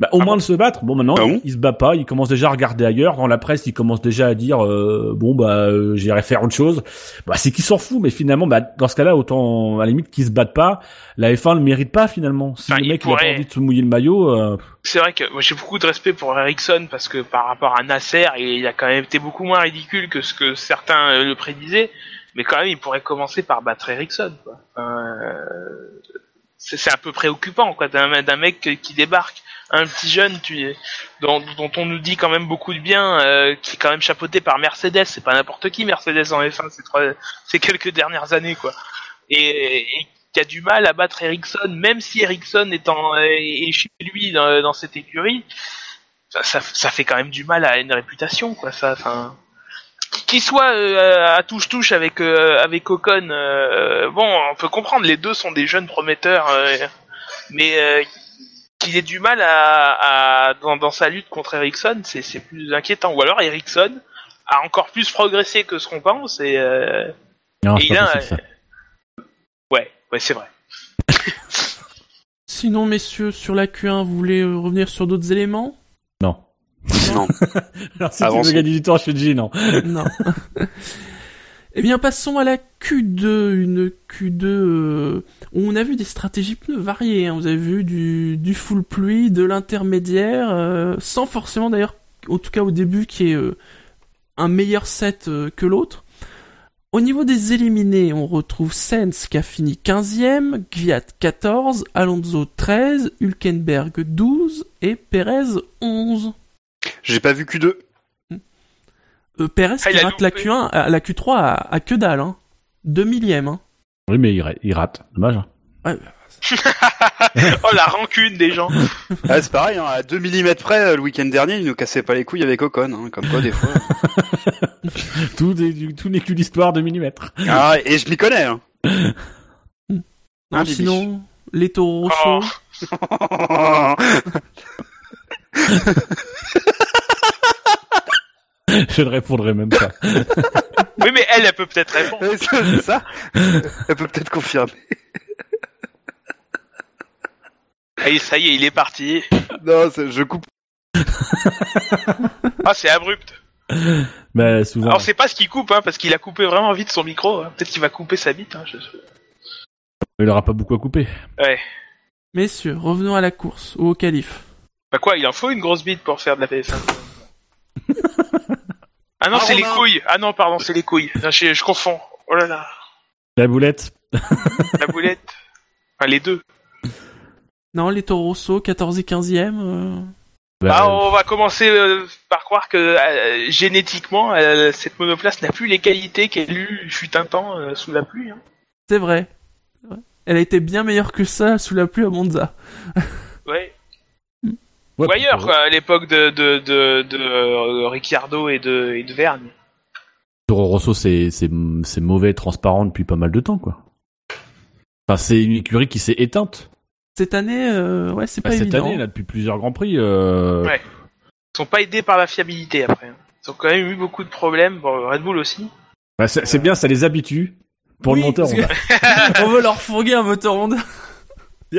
Bah, au moins de se battre. Bon, maintenant, Ah bon il se bat pas. Il commence déjà à regarder ailleurs. Dans la presse, il commence déjà à dire euh, bon bah euh, j'irai faire autre chose. Bah, c'est qu'il s'en fout. Mais finalement, bah, dans ce cas-là, autant à la limite qu'il se batte pas. La F1 le mérite pas finalement. Si Enfin, le il mec il a pas envie de se mouiller le maillot, euh, C'est vrai que moi j'ai beaucoup de respect pour Ericsson parce que par rapport à Nasser, il a quand même été beaucoup moins ridicule que ce que certains euh, le prédisaient. Mais quand même, il pourrait commencer par battre Ericsson. Quoi. Enfin, euh, c'est un peu préoccupant quoi d'un mec qui débarque, un petit jeune dont, on nous dit quand même beaucoup de bien, euh, qui est quand même chapeauté par Mercedes. C'est pas n'importe qui Mercedes en F1 ces trois, ces quelques dernières années quoi. Et, qui a du mal à battre Ericsson, même si Ericsson est, en, chez lui dans, cette écurie, ça, fait quand même du mal à une réputation, quoi. Ça, qu'il soit euh, à touche-touche avec euh, avec Ocon, bon, on peut comprendre, les deux sont des jeunes prometteurs, mais qu'il ait du mal à, à dans, dans sa lutte contre Ericsson, c'est plus inquiétant. Ou alors Ericsson a encore plus progressé que ce qu'on pense et euh, Non, Et c'est il a, ouais, ouais, c'est vrai. Sinon, messieurs, sur la Q1, vous voulez euh, revenir sur d'autres éléments? Non. Non. Alors, si tu Avançons. veux gagner du temps, je te dis non. Non. eh bien, passons à la Q2, une Q2 euh, où on a vu des stratégies pneus variées. hein. Vous avez vu du, du full pluie, de l'intermédiaire, euh, sans forcément d'ailleurs, en tout cas au début, qui est euh, un meilleur set euh, que l'autre. Au niveau des éliminés, on retrouve Sens qui a fini 15e, Gviat 14, Alonso 13, Hülkenberg 12 et Perez 11. J'ai pas vu Q2. Euh, Perez Ah, qui rate la loupé. Q1, à- la Q3 à, à que dalle, hein. 2 millièmes, hein. Oui, mais il, ra- il rate. Dommage. hein. Ouais, oh la rancune des gens. Ah, c'est pareil, hein, à 2 mm près, euh, le week-end dernier, il nous cassait pas les couilles avec Ocon, hein, comme quoi des fois. Tout, est- tout n'est qu'une histoire de millimètres. ah, et je m'y connais. Hein. Non, Ah, Bibi. sinon, les Rosso. Oh. Je ne répondrai même pas. Oui, mais elle, elle peut peut-être répondre. C'est ça Elle peut peut-être confirmer. Ah, ça y est, il est parti. Non, c'est- je coupe. Ah, c'est abrupt. Bah, souvent. Alors, c'est pas ce qu'il coupe, hein, parce qu'il a coupé vraiment vite son micro. hein. Peut-être qu'il va couper sa bite. Hein, je... Il aura pas beaucoup à couper. Ouais. Messieurs, revenons à la course, ou au calife. Bah quoi, il en faut une grosse bite pour faire de la PS1. ah non, Ah, c'est les couilles. Ah non, pardon, c'est les couilles. Non, je, je confonds. Oh là là, La boulette. la boulette. Enfin, les deux. Non, les Toro Rosso, 14 et 15e. euh, Bah, Ah, on va commencer euh, par croire que euh, génétiquement, euh, cette monoplace n'a plus les qualités qu'elle eut fut un temps euh, sous la pluie. Hein. C'est vrai. Ouais. Elle a été bien meilleure que ça sous la pluie à Monza. Ouais. Ouais, Ou ailleurs, quoi, à l'époque de, de, de, de euh, Ricciardo et de, et de Vergne. Toro Rosso, c'est, c'est, c'est mauvais, transparent depuis pas mal de temps, quoi. Enfin, c'est une écurie qui s'est éteinte. Cette année, euh, ouais, c'est Bah, pas cette évident. année, là, depuis plusieurs grands prix. Euh... Ouais. Ils sont pas aidés par la fiabilité après. hein. Ils ont quand même eu beaucoup de problèmes. Bon, Red Bull aussi. bah, c'est, c'est bien, ça les habitue. Pour Oui, le moteur, on que- on veut leur fourguer un moteur Honda.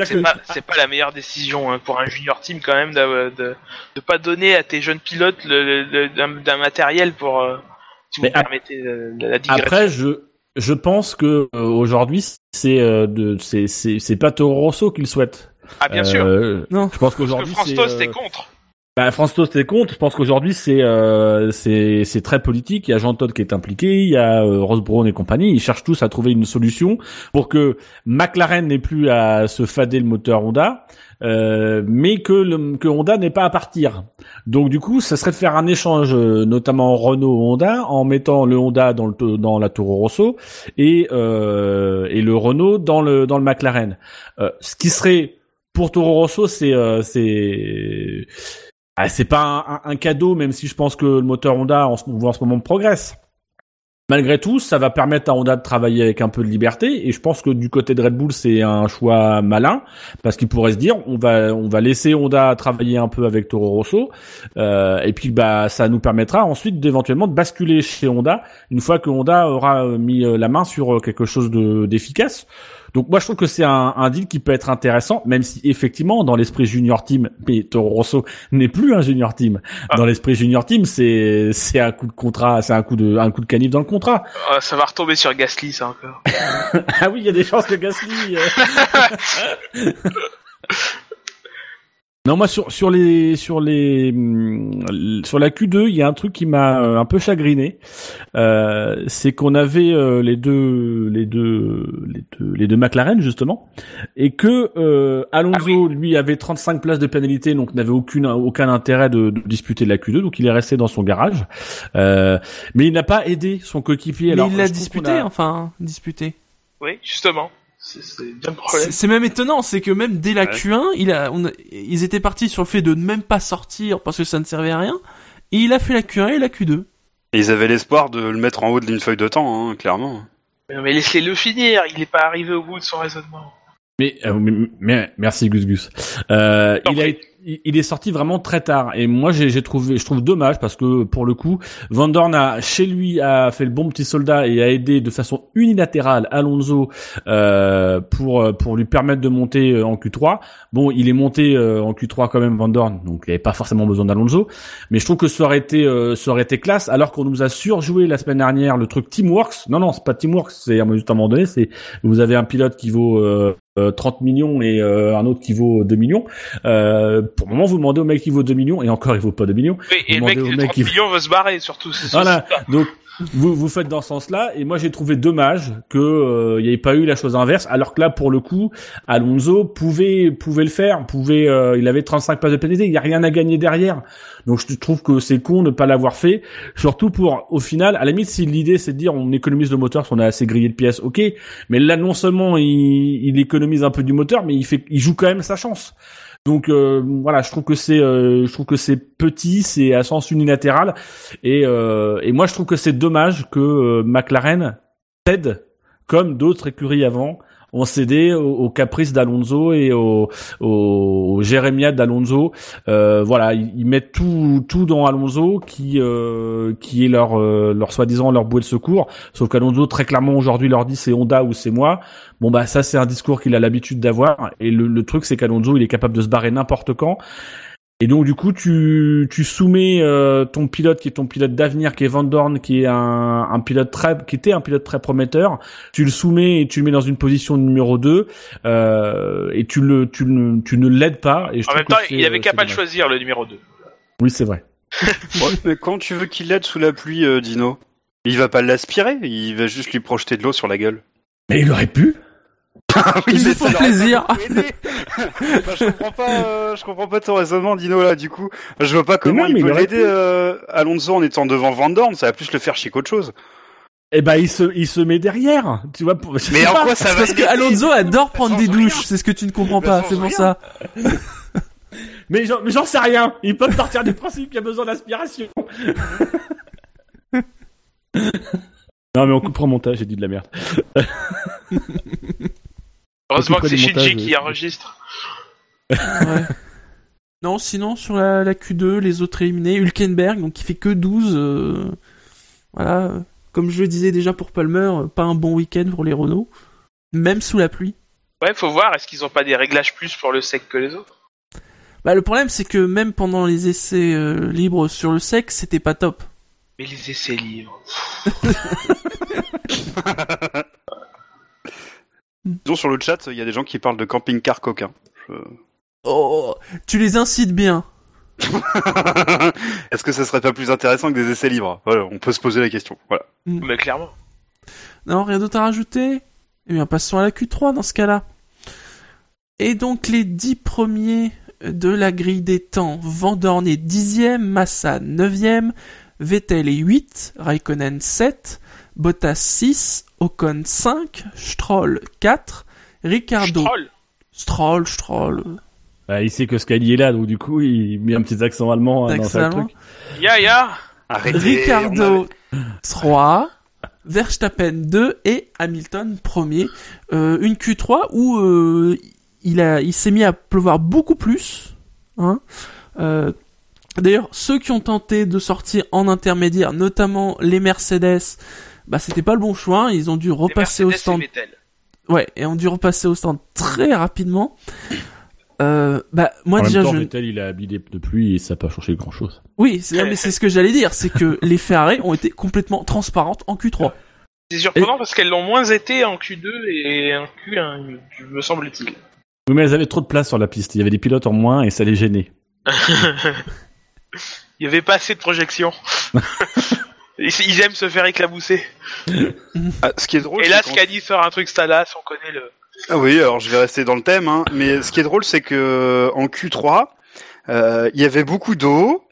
C'est que- pas, la meilleure décision hein, pour un junior team quand même de, de, de pas donner à tes jeunes pilotes le, le- d'un, d'un matériel pour, euh, si vous Mais me ap- permettez euh, la, la digression. Après, je, je pense que euh, aujourd'hui, c'est, euh, de, c'est, c'est, c'est pas Toro Rosso qu'il souhaite. ah bien sûr. Euh, Non. Je pense Parce que qu'aujourd'hui, France euh, est contre. Bah, est contre. Je pense qu'aujourd'hui c'est euh, c'est très politique. Il y a Jean Todt qui est impliqué, il y a euh, Ross Brown et compagnie. Ils cherchent tous à trouver une solution pour que McLaren n'ait plus à se fader le moteur Honda, euh, mais que le, que Honda n'ait pas à partir. Donc du coup, ça serait de faire un échange, euh, notamment Renault Honda, en mettant le Honda dans le dans la Toro Rosso et euh, et le Renault dans le dans le McLaren. Euh, ce qui serait pour Toro Rosso, c'est c'est ah, c'est pas un, cadeau, même si je pense que le moteur Honda en ce, en ce moment progresse. Malgré tout, ça va permettre à Honda de travailler avec un peu de liberté, et je pense que du côté de Red Bull, c'est un choix malin, parce qu'il pourrait se dire, on va laisser Honda travailler un peu avec Toro Rosso, euh, et puis bah ça nous permettra ensuite d'éventuellement de basculer chez Honda une fois que Honda aura euh, mis euh, la main sur euh, quelque chose de d'efficace. Donc moi je trouve que c'est un, un deal qui peut être intéressant, même si effectivement dans l'esprit junior team, mais Toro Rosso n'est plus un junior team. Ah. Dans l'esprit junior team, c'est c'est un coup de contrat, c'est un coup de un coup de canif dans le contrat. Ah, ça va retomber sur Gasly, ça encore. ah oui, il y a des chances que Gasly. euh, Non, moi sur sur les sur les hum, sur la Q2, il y a un truc qui m'a euh, un peu chagriné, euh, c'est qu'on avait euh, les deux les deux les deux les deux McLaren justement, et que euh, Alonso lui avait 35 places de pénalité, donc n'avait aucune aucun intérêt de, de disputer la Q2, donc il est resté dans son garage, euh, mais il n'a pas aidé son coéquipier. Mais Alors, il l'a disputé, a- enfin, disputé. Oui, justement. C'est, même étonnant, c'est que même dès la Ouais. Q1, il a, on a- ils étaient partis sur le fait de ne même pas sortir parce que ça ne servait à rien, et il a fait la Q1 et la Q2. Et ils avaient l'espoir de le mettre en haut d'une feuille de temps, hein, clairement. Mais, mais laissez-le finir, il est pas arrivé au bout de son raisonnement. Mais, euh, mais- mais- merci Gus Gus. Euh, il, a. il est sorti vraiment très tard et moi j'ai trouvé je trouve dommage parce que pour le coup Van Dorn a chez lui a fait le bon petit soldat et a aidé de façon unilatérale Alonso euh, pour euh, pour lui permettre de monter euh, en Q3. Bon, il est monté euh, en Q3 quand même Van Dorn, donc il avait pas forcément besoin d'Alonso, mais je trouve que ça aurait été euh, ça aurait été classe alors qu'on nous a surjoué la semaine dernière le truc Teamworks. Non non, c'est pas Teamworks, c'est à un moment donné, c'est vous avez un pilote qui vaut euh, euh, 30 millions et un autre qui vaut 2 millions. Euh, pour le moment, vous demandez au mec qui vaut 2 millions, et encore, il vaut pas 2 millions. Oui, et le mec au de mec 30 qui- millions veut se barrer, surtout. Voilà. Donc, vous, vous faites dans ce sens-là, et moi, j'ai trouvé dommage que euh, il n'y ait pas eu la chose inverse, alors que là, pour le coup, Alonso pouvait pouvait le faire, pouvait, euh, il avait 35 places de pénalité, il y a rien à gagner derrière. Donc, je trouve que c'est con de pas l'avoir fait, surtout pour, au final, à la limite, si l'idée c'est de dire on économise le moteur, si on a assez grillé de pièces, ok, mais là, non seulement il, il économise un peu du moteur, mais il fait, il joue quand même sa chance. Donc euh, voilà, je trouve que c'est, euh, je trouve que c'est petit, c'est à sens unilatéral, et, euh, et moi je trouve que c'est dommage que euh, McLaren cède, comme d'autres écuries avant, ont cédé au, au caprice d'Alonso et au, au, au jérémiade d'Alonso. Euh, voilà, ils, ils mettent tout, tout dans Alonso, qui, euh, qui est leur, euh, leur soi-disant leur bouée de secours. Sauf qu'Alonso très clairement aujourd'hui leur dit c'est Honda ou c'est moi. Bon bah ça c'est un discours qu'il a l'habitude d'avoir. Et le, le truc c'est qu'Alonso il est capable de se barrer n'importe quand. Et donc du coup tu, tu soumets euh, ton pilote qui est ton pilote d'avenir qui est Van Dorn qui est un, un pilote très qui était un pilote très prometteur, tu le soumets et tu le mets dans une position numéro 2 euh, et tu le tu ne tu ne l'aides pas et je En même temps, il avait qu'à pas le dommage. choisir, le numéro 2. Oui, c'est vrai. Ouais, mais quand tu veux qu'il l'aide sous la pluie, euh, Dino? Il va pas l'aspirer, il va juste lui projeter de l'eau sur la gueule. Mais il aurait pu. Oui, Juste mais pour plaisir. aidé. Bah, je comprends pas, euh, je comprends pas ton raisonnement, Dino là. Du coup, je vois pas comment non, il peut l'aider euh, Alonso en étant devant Van Dorn. Ça va plus le faire chier qu'autre chose. Eh ben il se il se met derrière, tu vois. Pour... Mais en pas. quoi ça C'est va parce que Alonso adore prendre des douches, c'est ce que tu ne comprends Ça pas, c'est pour ça. Mais j'en mais j'en sais rien. Ils peuvent partir du principe qu'il y a besoin d'aspiration. non mais on coupera au montage, j'ai dit de la merde. Heureusement que c'est Shinji qui euh, enregistre. Ouais. Non, sinon sur la, la Q2, les autres éliminés, Hülkenberg, donc qui fait que 12. euh, voilà, comme je le disais déjà pour Palmer, euh, pas un bon week-end pour les Renault, même sous la pluie. Ouais, faut voir, est-ce qu'ils ont pas des réglages plus pour le sec que les autres? Bah le problème c'est que même pendant les essais euh, libres sur le sec, c'était pas top. Mais les essais libres. Disons sur le chat, il y a des gens qui parlent de camping-car coquin. Je- Oh, tu les incites bien. Est-ce que ça serait pas plus intéressant que des essais libres? Voilà, on peut se poser la question. Voilà. Mais clairement. Non, rien d'autre à rajouter? Eh bien, passons à la Q3 dans ce cas-là. Et donc, les 10 premiers de la grille des temps. Vandorn est 10e, Massa 9e, Vettel est 8, Raikkonen 7, Bottas 6, Ocon 5, Stroll 4, Ricardo... Stroll. Stroll, Stroll... Bah, il sait que Scully est là, donc du coup il met un petit accent allemand hein, dans sa truc. Ya ya Arrêtez. on Ricardo 3, Verstappen 2 et Hamilton 1er. Euh, une Q3 où euh, il, a, il s'est mis à pleuvoir beaucoup plus. Hein. Euh, D'ailleurs, ceux qui ont tenté de sortir en intermédiaire, notamment les Mercedes, bah c'était pas le bon choix. Ils ont dû repasser au et stand. Vettel. Ouais, et ont dû repasser au stand très rapidement. Euh, bah moi en déjà même temps, je Vettel il a habillé de pluie et ça n'a pas changé grand chose. oui c'est mais c'est ce que j'allais dire c'est que les Ferrari ont été complètement transparentes en Q3 C'est surprenant parce qu'elles l'ont moins été en Q2 et en Q1, me semble-t-il. Oui, mais elles avaient trop de place sur la piste. Il y avait des pilotes en moins et ça les gênait. Il y avait pas assez de projection. ils ils aiment se faire éclabousser. Ah, ce qui est drôle. Et là, Scadi sort un truc Stalas, on connaît le. Ah oui, alors je vais rester dans le thème, hein, mais ce qui est drôle, c'est que en Q3, euh, il y avait beaucoup d'eau,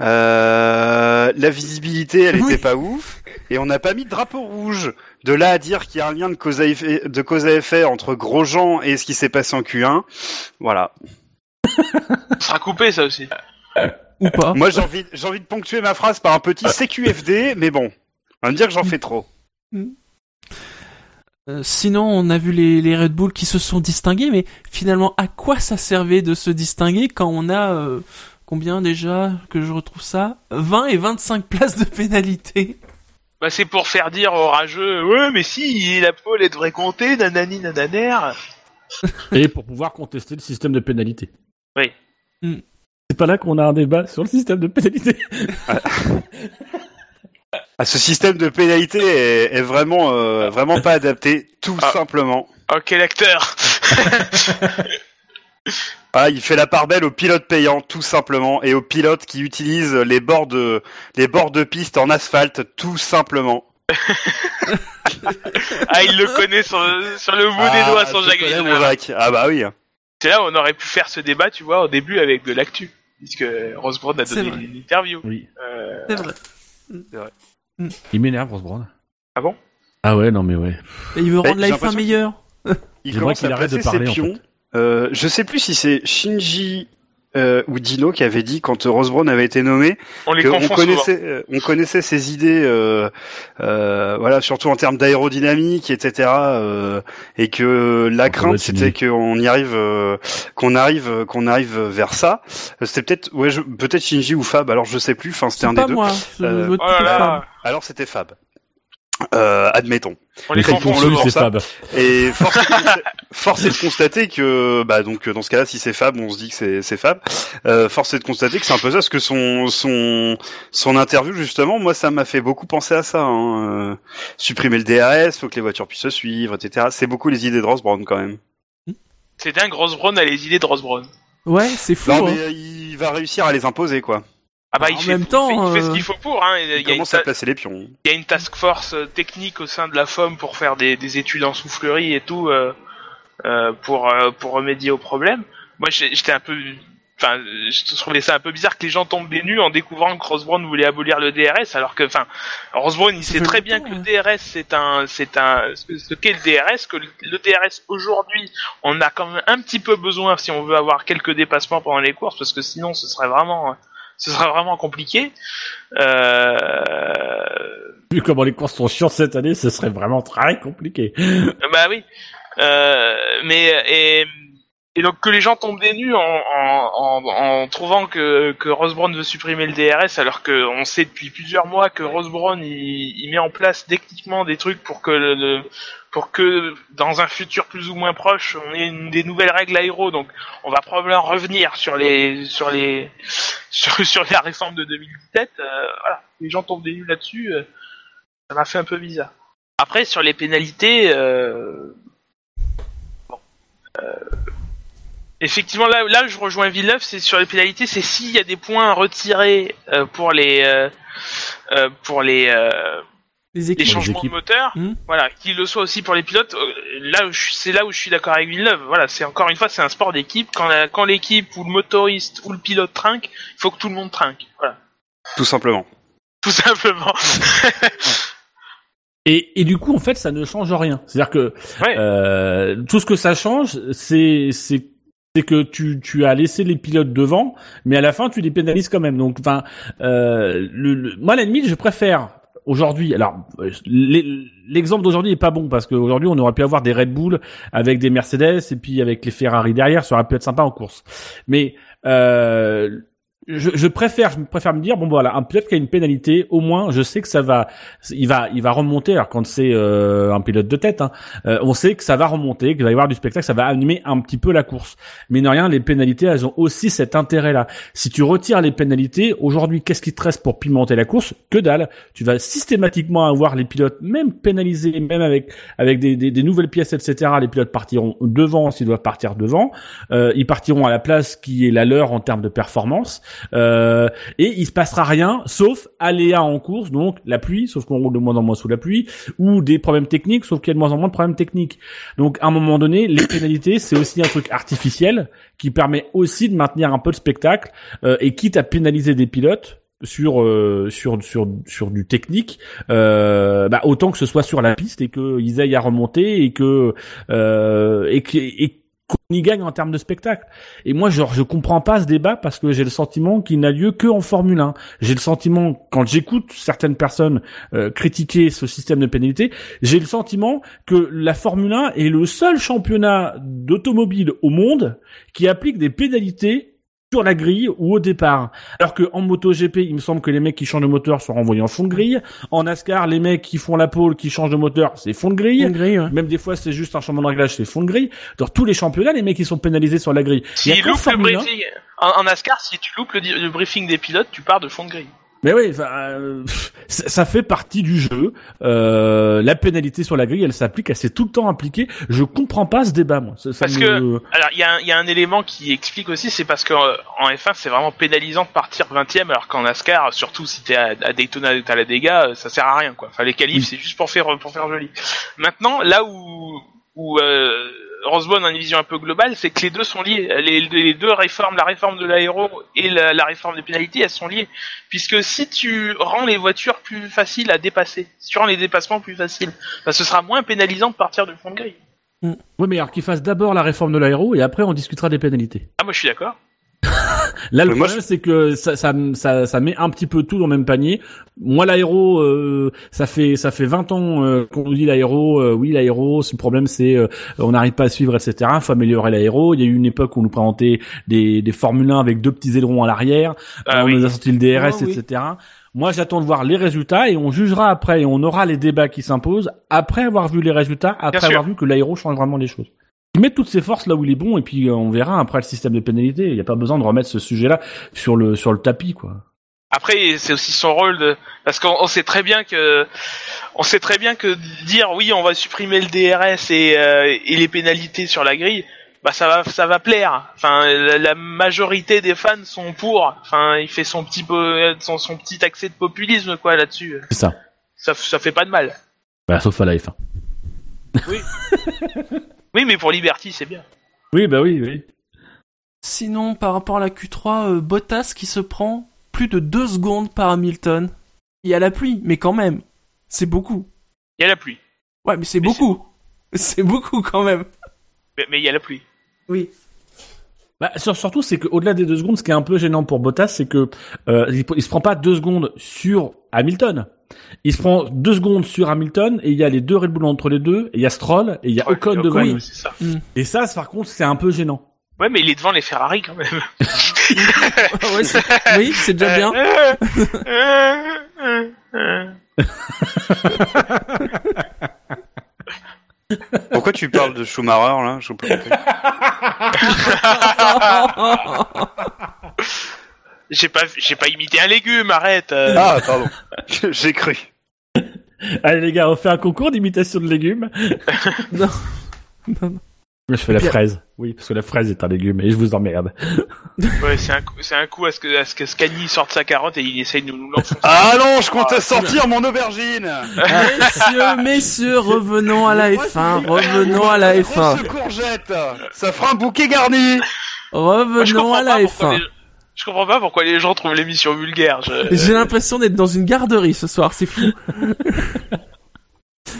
euh, la visibilité, elle Oui. était pas ouf, et on n'a pas mis de drapeau rouge. De là à dire qu'il y a un lien de cause à effet, de cause à effet entre Grosjean et ce qui s'est passé en Q1, voilà. Ça sera coupé, ça aussi. Ou pas. Moi, j'ai envie, j'ai envie de ponctuer ma phrase par un petit CQFD, mais bon, on va me dire que j'en fais trop. Euh, sinon, on a vu les, les Red Bull qui se sont distingués, mais finalement, à quoi ça servait de se distinguer quand on a euh, combien déjà que je retrouve ça? 20 et 25 places de pénalité. Bah c'est pour faire dire aux rageux, ouais mais si, la pole elle devrait compter, nanani nananer. Et pour pouvoir contester le système de pénalité. Oui. Hmm. C'est pas là qu'on a un débat sur le système de pénalité. Ah, ce système de pénalité est, est vraiment, euh, vraiment pas adapté, tout Ah. simplement. Oh quel acteur Ah, il fait la part belle aux pilotes payants, tout simplement, et aux pilotes qui utilisent les bords de, les bords de piste en asphalte, tout simplement. Ah il le connaît sur, sur le bout des Ah, doigts son Jacques. Ah bah oui. C'est là où on aurait pu faire ce débat, tu vois, au début avec de l'actu. Puisque Rose Brown a donné vrai. une interview. Oui. Euh, C'est vrai. Il m'énerve, Ross Brown. Ah bon? Ah ouais, non mais ouais. Et il veut Eh, rendre la F1 l'impression meilleure. Il J'aimerais commence qu'il à arrête de parler, en ses pions. Euh, je sais plus si c'est Shinji euh, ou Dino qui avait dit quand Rose Brown avait été nommé On les connaissait, euh, on connaissait ses idées, euh, euh, voilà, surtout en termes d'aérodynamique, etc. euh, et que la On crainte c'était qu'on y arrive, euh, qu'on arrive, qu'on arrive vers ça. C'était peut-être, ouais, je- peut-être Shinji ou Fab. Alors je sais plus. Enfin, c'était un des pas deux. Je Euh, Oh là là. Alors c'était Fab. Euh, admettons. on les confond le. Fab. Et force est, de consta- force est de constater que, bah donc dans ce cas-là, si c'est Fab, on se dit que c'est c'est Fab. Euh, force est de constater que c'est un peu ça, parce que son son son interview justement, moi ça m'a fait beaucoup penser à ça. Hein. Euh, supprimer le DRS, faut que les voitures puissent se suivre, etc. C'est beaucoup les idées de Ross Brown quand même. C'est dingue, Rose Brown a les idées de Rose Brown. Ouais, c'est fou. Non hein. mais euh, il va réussir à les imposer quoi. Ah bah il En fait, même il temps, fait- il fait ce euh, qu'il faut pour. Hein. Il, Il y a une commence à placer les pions. il y a une task force euh, technique au sein de la FOM pour faire des, des études en soufflerie et tout euh, euh, pour euh, pour remédier au problème. Moi j'étais un peu enfin je trouvais ça un peu bizarre que les gens tombent des nues en découvrant que Ross Brown voulait abolir le DRS alors que enfin Ross Brown il sait très bien que le DRS c'est un c'est un ce ce qu'est le DRS que le- le DRS aujourd'hui on a quand même un petit peu besoin si on veut avoir quelques dépassements pendant les courses parce que sinon ce serait vraiment ce serait vraiment compliqué. Euh, Vu comment les courses sont chiantes cette année, ce serait vraiment très compliqué. Bah oui. Euh, mais et, et donc que les gens tombent des nues en, en, en, en trouvant que, que Ross Brown veut supprimer le DRS alors que on sait depuis plusieurs mois que Brown il, il met en place techniquement des trucs pour que le, le- pour que dans un futur plus ou moins proche on ait des nouvelles règles aéro donc on va probablement revenir sur les sur les sur, sur la réforme de 2017 euh, voilà les gens tombent des nues là-dessus euh, ça m'a fait un peu bizarre après sur les pénalités euh, Effectivement, là, là, je rejoins Villeneuve. C'est sur les pénalités, c'est s'il y a des points à retirer pour les pour les Les les équipes. changements de équipes. moteur. Hmm. Voilà, qu'il le soit aussi pour les pilotes. euh, Là, où je- c'est là où je suis d'accord avec Villeneuve. Voilà, c'est encore une fois, c'est un sport d'équipe. Quand la- quand l'équipe ou le motoriste ou le pilote trinque, il faut que tout le monde trinque. Voilà, Tout simplement. tout simplement. Et, et du coup, en fait, ça ne change rien. C'est-à-dire que Ouais. euh, tout ce que ça change, c'est c'est c'est que tu, tu as laissé les pilotes devant, mais à la fin, tu les pénalises quand même. Donc, enfin, euh, le, le- moi, à la limite, je préfère aujourd'hui. Alors, l'e- l'exemple d'aujourd'hui est pas bon parce qu'aujourd'hui, on aurait pu avoir des Red Bull avec des Mercedes et puis avec les Ferrari derrière, ça aurait pu être sympa en course. Mais euh, je, je préfère, je préfère me dire bon voilà, un pilote qui a une pénalité, au moins je sais que ça va, il va, il va remonter. Alors quand c'est euh, un pilote de tête, hein, euh, on sait que ça va remonter, qu'il va y avoir du spectacle, ça va animer un petit peu la course. Mais ne rien, les pénalités, elles ont aussi cet intérêt-là. Si tu retires les pénalités, aujourd'hui, qu'est-ce qui te reste pour pimenter la course? Que dalle. Tu vas systématiquement avoir les pilotes, même pénalisés, même avec avec des, des, des nouvelles pièces, etc. Les pilotes partiront devant s'ils doivent partir devant. Euh, ils partiront à la place qui est la leur en termes de performance. Euh, et il se passera rien, sauf aléa en course, donc la pluie, sauf qu'on roule de moins en moins sous la pluie, ou des problèmes techniques, sauf qu'il y a de moins en moins de problèmes techniques. Donc à un moment donné, les pénalités, c'est aussi un truc artificiel qui permet aussi de maintenir un peu de spectacle, euh, et quitte à pénaliser des pilotes sur euh, sur sur sur du technique euh, bah, autant que ce soit sur la piste et qu'ils aillent à remonter et que euh, et que et y gagne en termes de spectacle. Et moi, genre, je comprends pas ce débat parce que j'ai le sentiment qu'il n'a lieu que en Formule 1. J'ai le sentiment, quand j'écoute certaines personnes euh, critiquer ce système de pénalité, j'ai le sentiment que la Formule 1 est le seul championnat d'automobile au monde qui applique des pénalités sur la grille ou au départ. Alors que en MotoGP, il me semble que les mecs qui changent de moteur sont renvoyés en fond de grille. En NASCAR, les mecs qui font la pole, qui changent de moteur, c'est fond de grille. Ouais. Même des fois, c'est juste un changement de réglage, c'est fond de grille. Dans tous les championnats, les mecs, ils sont pénalisés sur la grille. Il y a S'il qu'en loupe le Formule 1 briefing, en, en NASCAR, si tu loupes le briefing des pilotes, tu pars de fond de grille. Mais oui, euh, ça fait partie du jeu. Euh, la pénalité sur la grille, elle s'applique, elle s'est tout le temps appliquée. Je comprends pas ce débat, moi. Ça, ça Parce me- Alors, il y, a un- il y a un élément qui explique aussi, c'est parce qu'en en F1, c'est vraiment pénalisant de partir 20ème, alors qu'en NASCAR, surtout si t'es à, à Daytona t'as la dégâts, euh, ça sert à rien, quoi. Enfin, les qualifs, Oui. c'est juste pour faire, pour faire joli. Maintenant, là où, où euh, Rosebone a une vision un peu globale, c'est que les deux sont liés. Les, les deux réformes, la réforme de l'aéro et la, la réforme des pénalités, elles sont liées. Puisque si tu rends les voitures plus faciles à dépasser, si tu rends les dépassements plus faciles, bah, ce sera moins pénalisant de partir du fond de grille. Oui, mais alors qu'ils fassent d'abord la réforme de l'aéro et après on discutera des pénalités. Ah, moi, je suis d'accord. Là, le Mais problème, c'est que ça, ça, ça, ça met un petit peu tout dans le même panier. Moi, l'aéro, euh, ça fait ça fait 20 ans euh, qu'on nous dit l'aéro. euh, oui, l'aéro, ce problème, c'est euh, on n'arrive pas à suivre, etc. Faut améliorer l'aéro. Il y a eu une époque où on nous présentait des, des Formule 1 avec deux petits ailerons à l'arrière. Ah on oui. nous a sorti le DRS, oui. etc. Moi, j'attends de voir les résultats et on jugera après et on aura les débats qui s'imposent après avoir vu les résultats, après avoir vu que l'aéro change vraiment les choses. Il met toutes ses forces là où il est bon et puis euh, on verra après le système de pénalité. Il n'y a pas besoin de remettre ce sujet-là sur le sur le tapis quoi. Après, c'est aussi son rôle de, parce qu'on on sait très bien que, on sait très bien que dire oui, on va supprimer le DRS et, euh, et les pénalités sur la grille, bah ça va, ça va plaire. Enfin, la, la majorité des fans sont pour. Enfin, il fait son petit, po- son, son petit accès de populisme quoi là-dessus. C'est ça. Ça, ça fait pas de mal. Bah, sauf à la F1. Oui, mais pour Liberty, c'est bien. Oui, bah oui, oui. Sinon, par rapport à la Q3, euh, Bottas qui se prend plus de 2 secondes par Hamilton. Il y a la pluie, mais quand même. C'est beaucoup. Il y a la pluie. Ouais, mais c'est beaucoup. C'est beaucoup quand même. Mais mais il y a la pluie. Oui. Bah, sur- surtout, c'est qu'au-delà des deux secondes, ce qui est un peu gênant pour Bottas, c'est que euh, il, il se prend pas deux secondes sur Hamilton. Il se prend deux secondes sur Hamilton et il y a les deux Red Bull entre les deux, et il y a Stroll et il y a Ocon devant lui. ça. Et ça, par contre, c'est un peu gênant. Ouais, mais il est devant les Ferrari quand même. Ouais, c'est- oui, c'est déjà bien. Pourquoi tu parles de Schumacher là? Je. J'ai pas, j'ai pas imité un légume, arrête. euh. Ah pardon, j'ai cru. Allez les gars, on fait un concours d'imitation de légumes. non. Non, non. Je fais la fraise. Oui, parce que la fraise est un légume et je vous emmerde. Ouais, c'est un, coup- c'est un coup à ce que, à ce que Scani sorte sa carotte et il essaye de nous l'enfoncer. Ah non, je comptais Ah, sortir mon aubergine. Messieurs, messieurs, revenons à la F1, revenons à la F1, Grosse courgette, ça fera un bouquet garni. Moi, je revenons comprends à la pas pourquoi F1. les- Je comprends pas pourquoi les gens trouvent l'émission vulgaire. Je... J'ai l'impression d'être dans une garderie ce soir, c'est fou.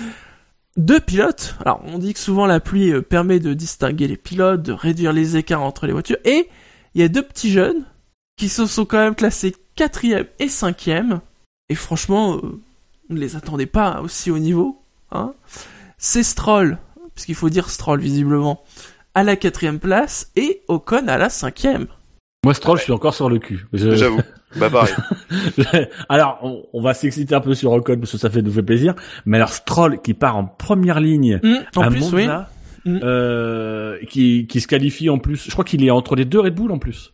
Deux pilotes. Alors, on dit que souvent la pluie euh, permet de distinguer les pilotes, de réduire les écarts entre les voitures. Et il y a deux petits jeunes qui se sont quand même classés quatrième et cinquième. Et franchement, euh, on ne les attendait pas aussi haut niveau. Hein. C'est Stroll, puisqu'il faut dire Stroll visiblement, à la quatrième place et Ocon à la cinquième. Moi, Stroll, je suis encore sur le cul. Je- J'avoue. Bah pareil. alors, on, on va s'exciter un peu sur Ocon parce que ça fait nous fait plaisir. Mais alors, Stroll qui part en première ligne Hum, en à plus, oui. Monza, Mm. euh, qui, qui se qualifie en plus. Je crois qu'il est entre les deux Red Bull en plus.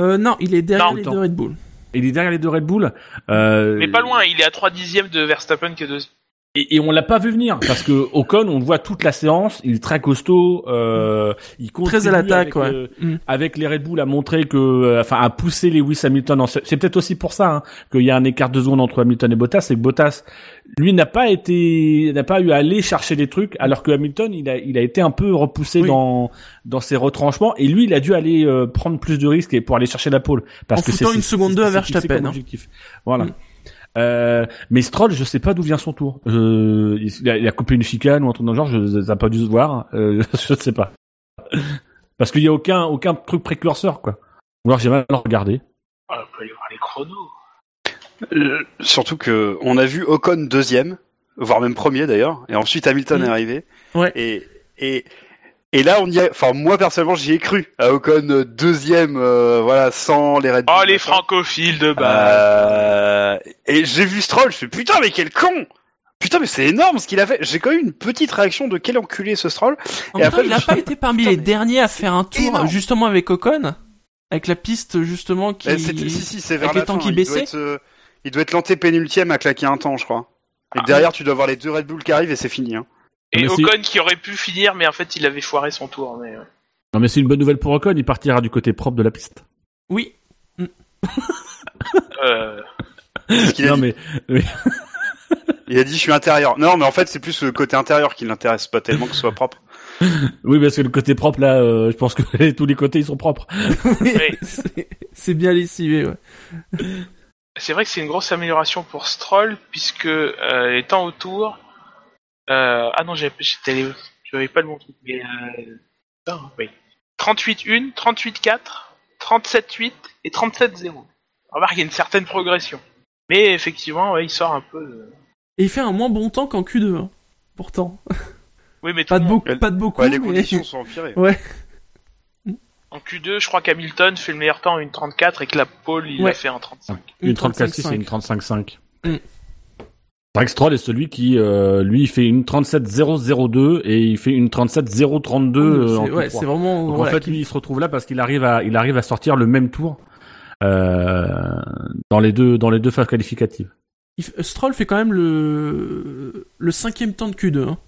Euh, non, il est derrière Non, les deux Red Bull. Il est derrière les deux Red Bull. Euh, Mais pas loin, il est à 3 dixièmes de Verstappen qui est deuxième. Et, et on l'a pas vu venir parce que Ocon, on le voit toute la séance, il est très costaud, euh, il contribue Très à l'attaque, avec, ouais. euh, Mm. avec les Red Bull à montrer que, euh, enfin, à pousser Lewis Hamilton. en- C'est peut-être aussi pour ça hein, qu'il y a un écart de zone entre Hamilton et Bottas, c'est que Bottas, lui, n'a pas été, n'a pas eu à aller chercher des trucs, alors que Hamilton, il a, il a été un peu repoussé Oui. dans dans ses retranchements, et lui, il a dû aller euh, prendre plus de risques et pour aller chercher la pole, parce En que c'est une seconde deux à Verstappen, hein. Voilà. Mm. Euh, mais Stroll, je sais pas d'où vient son tour. Il, a, il a coupé une chicane ou un truc dans le genre, je, ça a pas dû se voir. Euh, je sais pas. Parce qu'il y a aucun aucun truc précurseur quoi. Ou alors j'ai mal regardé. Oh, on peut aller voir les chronos. Euh, surtout que on a vu Ocon deuxième, voire même premier d'ailleurs, et ensuite Hamilton est arrivé. Ouais. Et et et là on y a, enfin moi personnellement j'y ai cru à Ocon euh, deuxième, euh, voilà sans les Red Bull. Oh, les machin. francophiles de base. Euh, et j'ai vu Stroll, je fais putain mais quel con. Putain mais c'est énorme ce qu'il a fait. J'ai quand même eu une petite réaction de quel enculé ce Stroll. En Et après, il je a pas été parmi Putain, les derniers à faire un tour, Énorme. justement avec Ocon, avec la piste justement qui. Eh, si si c'est vers avec la les temps qui il doit baissaient être, euh, il doit être l'antépénultième à claquer un temps je crois. Et Ah, derrière tu dois voir les deux Red Bull qui arrivent et c'est fini. Hein. Et Ocon qui aurait pu finir, mais en fait, il avait foiré son tour. Mais... Non mais c'est une bonne nouvelle pour Ocon, il partira du côté propre de la piste. Oui. Euh, Ce qu'il a non dit. mais Il a dit je suis intérieur. Non mais en fait c'est plus le côté intérieur qui l'intéresse, pas tellement que ce soit propre. oui parce que le côté propre là, euh, je pense que tous les côtés ils sont propres. Oui. C'est- C'est bien lessivé, ouais. c'est vrai que c'est une grosse amélioration pour Stroll, puisque euh, les temps autour. Euh, ah non, j'avais j'étais allé- j'avais pas le bon truc. Mais, euh, putain, oui. 38-1, 38-4, 37-8 et 37-0. Remarque, il y a une certaine progression. Mais effectivement, ouais, il sort un peu de... Et il fait un moins bon temps qu'en Q2, hein. pourtant. Oui, mais tout Pas le de, monde- beaucoup, pas de beaucoup. Ouais, les mais- conditions sont empirées. Ouais. En Q2, je crois qu'Hamilton fait le meilleur temps en une 34 et que la pole, il Ouais. l'a fait en 35. Une 34 35,5. et une 35.5. Mm. C'est vrai que Stroll est celui qui, euh, lui, il fait une 37.002 et il fait une 37.032 euh, en ouais, Q3. c'est vraiment. Donc voilà, en fait, lui, il se retrouve là parce qu'il arrive à, il arrive à sortir le même tour euh, dans les deux, dans les deux phases qualificatives. il Stroll fait quand même le le cinquième temps de Q2. Hein.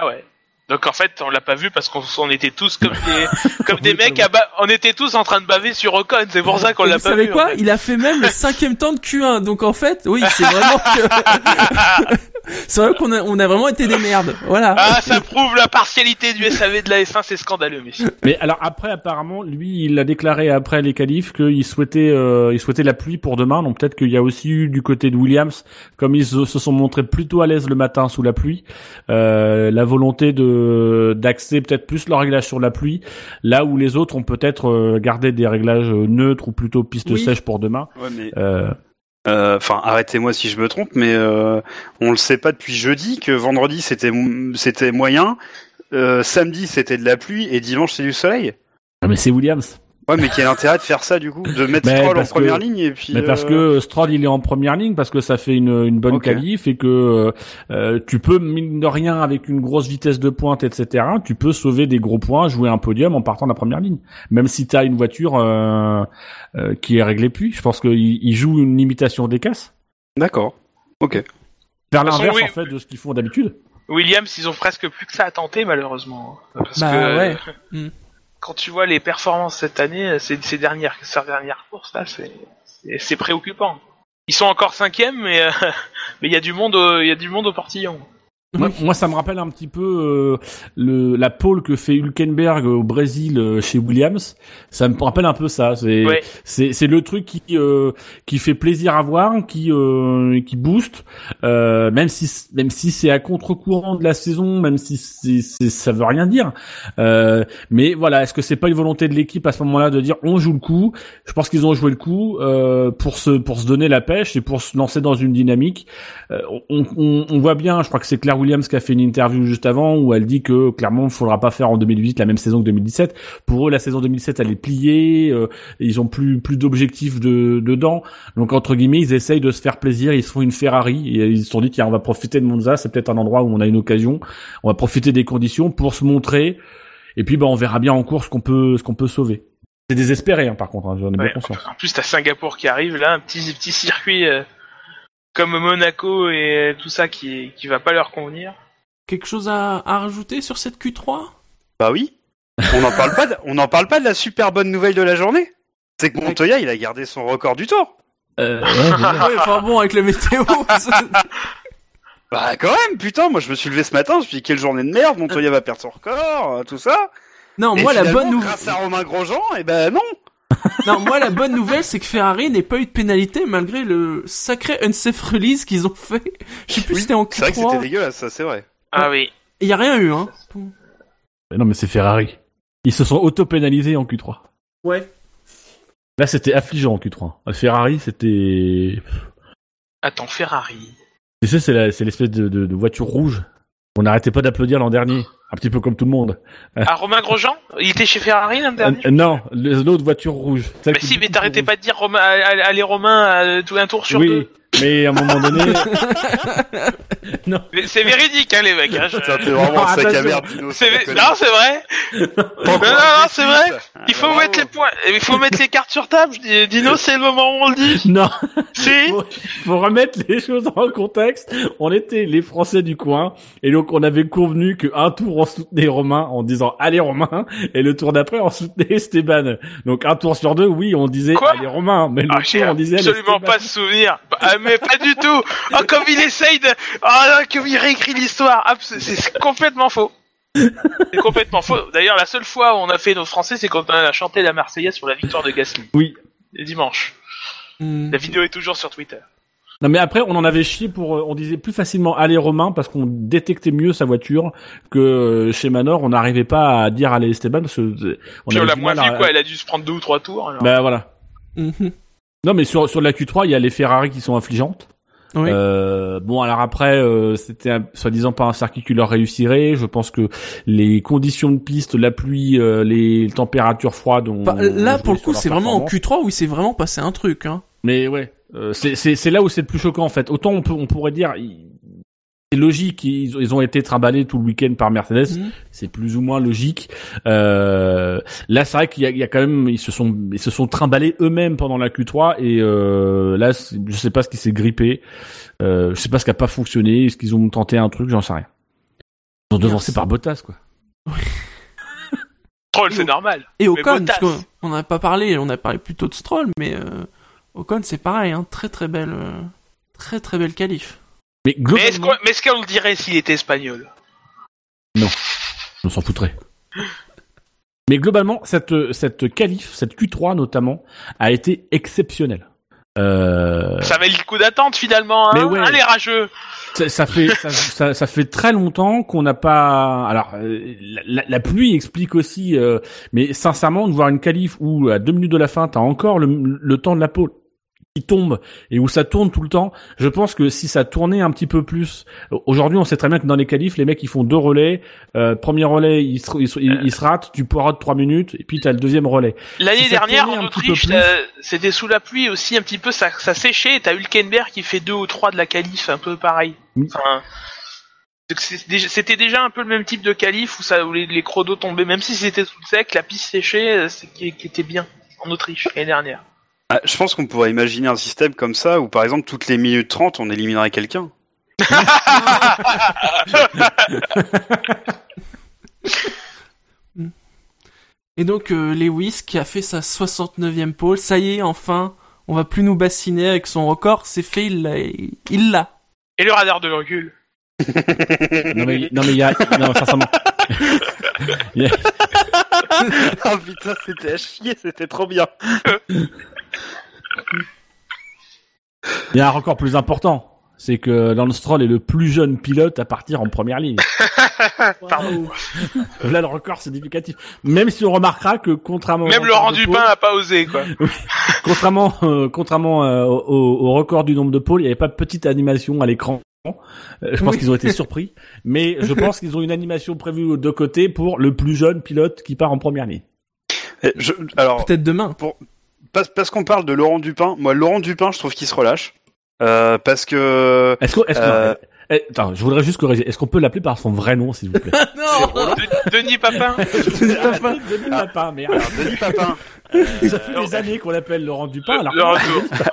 Ah ouais. Donc en fait, on l'a pas vu parce qu'on on était tous comme des comme des Oui, mecs à ba- on était tous en train de baver sur Ocon, c'est pour ça qu'on l'a vous pas savez vu. quoi? en fait. Il a fait même le cinquième temps de Q1. Donc en fait, oui, c'est vraiment que... c'est vrai qu'on a, on a vraiment été des merdes. Voilà. Ah, ça prouve la partialité du SAV de la F1, c'est scandaleux, messieurs. Mais alors après, apparemment, lui, il a déclaré après les qualifs qu'il souhaitait, euh, il souhaitait la pluie pour demain. Donc peut-être qu'il y a aussi eu du côté de Williams, comme ils se se sont montrés plutôt à l'aise le matin sous la pluie, euh, la volonté de d'axer peut-être plus leur réglage sur la pluie, là où les autres ont peut-être euh, gardé des réglages euh, neutres ou plutôt piste Oui. sèche pour demain. Ouais, mais Euh, euh, enfin arrêtez-moi si je me trompe, mais euh, on le sait pas depuis jeudi que vendredi c'était c'était moyen, euh, samedi c'était de la pluie et dimanche c'est du soleil. mais c'est Williams. Ouais, mais quel intérêt de faire ça du coup, de mettre Mais Stroll en que- première ligne et puis. Mais parce euh, que Stroll il est en première ligne parce que ça fait une, une bonne Ok. qualif et que euh, tu peux mine de rien avec une grosse vitesse de pointe etc. Tu peux sauver des gros points, jouer un podium en partant de la première ligne. Même si tu as une voiture euh, euh, qui est réglée puis, je pense qu'il il joue une limitation des casses. D'accord. Ok. Faire l'inverse oui. en fait de ce qu'ils font d'habitude. Williams, ils ont presque plus que ça à tenter, malheureusement. Parce Bah, que ouais. Quand tu vois les performances cette année, ces, ces dernières, ces dernières courses là, c'est préoccupant. Ils sont encore cinquième, mais euh, du monde, il y a du monde au portillon. Moi, moi, ça me rappelle un petit peu euh, le, la pole que fait Hülkenberg au Brésil euh, chez Williams. Ça me rappelle un peu ça. C'est Ouais. c'est le truc qui euh, qui fait plaisir à voir, qui euh, qui booste, euh, même si même si c'est à contre-courant de la saison, même si c'est ça veut rien dire. Euh, mais voilà, est-ce que c'est pas une volonté de l'équipe à ce moment-là de dire on joue le coup? Je pense qu'ils ont joué le coup euh, pour se pour se donner la pêche et pour se lancer dans une dynamique. Euh, on, on, on voit bien, je crois que c'est Claire Williams qui a fait une interview juste avant où elle dit que clairement il faudra pas faire en 2008 la même saison que 2017. Pour eux, la saison 2007 elle est pliée, euh, ils ont plus plus d'objectifs de, dedans. Donc entre guillemets, ils essayent de se faire plaisir, ils se font une Ferrari et ils se sont dit tiens on va profiter de Monza, c'est peut-être un endroit où on a une occasion, on va profiter des conditions pour se montrer. Et puis bah on verra bien en course ce qu'on peut ce qu'on peut sauver. C'est désespéré hein, par contre, hein, j'en ai bien conscience. En plus, t'as Singapour qui arrive là, un petit petit circuit euh, comme Monaco et tout ça qui qui va pas leur convenir. Quelque chose à, à rajouter sur cette Q3 Bah oui. On n'en parle pas. De... On n'en parle pas de la super bonne nouvelle de la journée. C'est que Montoya, il a gardé son record du tour. Euh, Ouais, enfin bon, avec la météo. Bah quand même, putain, moi je me suis levé ce matin, je me suis dit quelle journée de merde, Montoya va perdre son record, euh, tout ça. non, Et moi la bonne nouvelle. Grâce à Romain Grosjean, et ben non. Non, moi la bonne nouvelle, c'est que Ferrari n'ait pas eu de pénalité malgré le sacré unsafe release qu'ils ont fait. Je sais plus si c'était en C'est vrai que c'était Q3. dégueulasse, ça c'est vrai. Ah oui. Il y a rien eu, hein. non mais c'est Ferrari. Ils se sont auto-pénalisés en Q3. Ouais. Là, c'était affligeant en Q3. Ferrari, c'était... Attends, Ferrari. Tu sais, c'est la- c'est l'espèce de, de- de voiture rouge. On n'arrêtait pas d'applaudir l'an dernier. Un petit peu comme tout le monde. Ah, Romain Grosjean Il était chez Ferrari l'an dernier Euh, non, le- l'autre voiture rouge. Mais si, mais t'arrêtais pas de dire Romain, allez Romain, euh, tout un tour sur Oui, deux. Mais à un moment donné... non. Mais C'est véridique, hein, les mecs. hein, je- Putain, t'es vraiment un sac à merde. Non, c'est vrai. Non, non, non, c'est vrai. Il faut bravo. mettre les points, il faut mettre les cartes sur table. Dino, c'est le moment où on le dit. Non, Si. faut, faut remettre les choses dans le contexte. On était les Français du coin, et donc on avait convenu qu'un tour on soutenait Romain en disant allez Romain, et le tour d'après on soutenait Esteban. Donc un tour sur deux, oui, on disait Quoi allez Romain, mais le Ah, tour on disait allez absolument pas ce souvenir. Ah, mais pas du tout. Oh, comme il essaye de, oh comme il réécrit l'histoire. Ah, c'est- complètement faux. C'est complètement faux. D'ailleurs, la seule fois où on a fait nos Français, c'est quand on a chanté la Marseillaise sur la victoire de Gasly. Oui. Le dimanche. Hmm. La vidéo est toujours sur Twitter. Non mais après on en avait chié pour, euh, on disait plus facilement allez Romain parce qu'on détectait mieux sa voiture que euh, chez Manor on n'arrivait pas à dire allez Esteban parce que euh, on Puis on avait l'a moins à- quoi. Elle a dû se prendre deux ou trois tours. alors. Bah voilà. Mhm. Non mais sur sur la Q3 il y a les Ferrari qui sont affligeantes. Oui. Euh, bon alors après euh, c'était soi-disant pas un circuit qui leur réussirait. Je pense que les conditions de piste, la pluie, euh, les températures froides. Ont, Bah, là, pour le coup, c'est vraiment en performance. Q3 où il s'est vraiment passé un truc. Hein. Mais ouais, euh, c'est là où c'est le plus choquant en fait. Autant on peut on pourrait dire c'est logique, ils, ils ont été trimballés tout le week-end par Mercedes, Mhm. c'est plus ou moins logique. Euh, là, c'est vrai qu'il y a, il y a quand même, ils se sont, ils se sont trimballés eux-mêmes pendant la Q3 et euh, là, je sais pas ce qui s'est grippé, euh, je sais pas ce qui a pas fonctionné, est-ce qu'ils ont tenté un truc, j'en sais rien. Ils ont devancé par Bottas quoi. Troll, c'est normal. Et Ocon, parce qu'on on n'a pas parlé, on a parlé plutôt de Stroll, mais euh, Ocon c'est pareil, hein, très très belle, très très belle qualif. Mais est-ce qu'on le dirait s'il était espagnol? On s'en foutrait. Mais globalement, cette cette qualif, cette Q3 notamment, a été exceptionnelle. Euh, Ça valait le coup d'attente finalement, hein, Mais ouais. Hein, les rageux. Ça, ça fait ça, ça, ça fait très longtemps qu'on n'a pas. Alors euh, la pluie explique aussi, euh, mais sincèrement de voir une qualif où à deux minutes de la fin t'as encore le, le temps de la pole qui tombe et où ça tourne tout le temps. Je pense que si ça tournait un petit peu plus, aujourd'hui on sait très bien que dans les qualifs les mecs ils font deux relais. Euh, premier relais il se, il, se- il- il se rate, tu poireautes trois minutes et puis t'as le deuxième relais. L'année Si dernière en Autriche, plus. c'était sous la pluie aussi un petit peu, ça, ça séchait. T'as Hülkenberg qui fait deux ou trois de la qualif, un peu pareil. Enfin, c'était déjà un peu le même type de qualif où, ça, où les, les chronos tombaient, même si c'était sous le sec, la piste séchait, euh, qui était bien en Autriche l'année dernière. Ah, je pense qu'on pourrait imaginer un système comme ça où, par exemple, toutes les minutes 30, on éliminerait quelqu'un. Et donc euh, Lewis qui a fait sa 69e pole, ça y est, enfin, on va plus nous bassiner avec son record, c'est fait, il l'a. Il l'a. Et le radar de recul. Non mais non mais il y a non sincèrement. Ah putain, c'était à chier, c'était trop bien. Il y a un record plus important. C'est que Lance Stroll est le plus jeune pilote à partir en première ligne. Pardon. Là, le record significatif. Même si on remarquera que contrairement au Même record Laurent de Dupin pôle- a pas osé, quoi. contrairement euh, contrairement euh, au, au record du nombre de pôles, il n'y avait pas de petite animation à l'écran. Euh, je pense Oui. qu'ils ont été surpris, mais je pense qu'ils ont une animation prévue de côté pour le plus jeune pilote qui part en première ligne. Et je- alors, Peut-être demain. Parce, parce qu'on parle de Laurent Dupin, moi, Laurent Dupin, je trouve qu'il se relâche. Euh, parce que Est-ce que, est-ce que- Euh. eh, attends, je voudrais juste corriger. Est-ce qu'on peut l'appeler par son vrai nom, s'il vous plaît non De- Denis Papin. Denis Papin, merde. alors, Denis Papin. Ça fait des années qu'on l'appelle Laurent Dupin. Alors, Laurent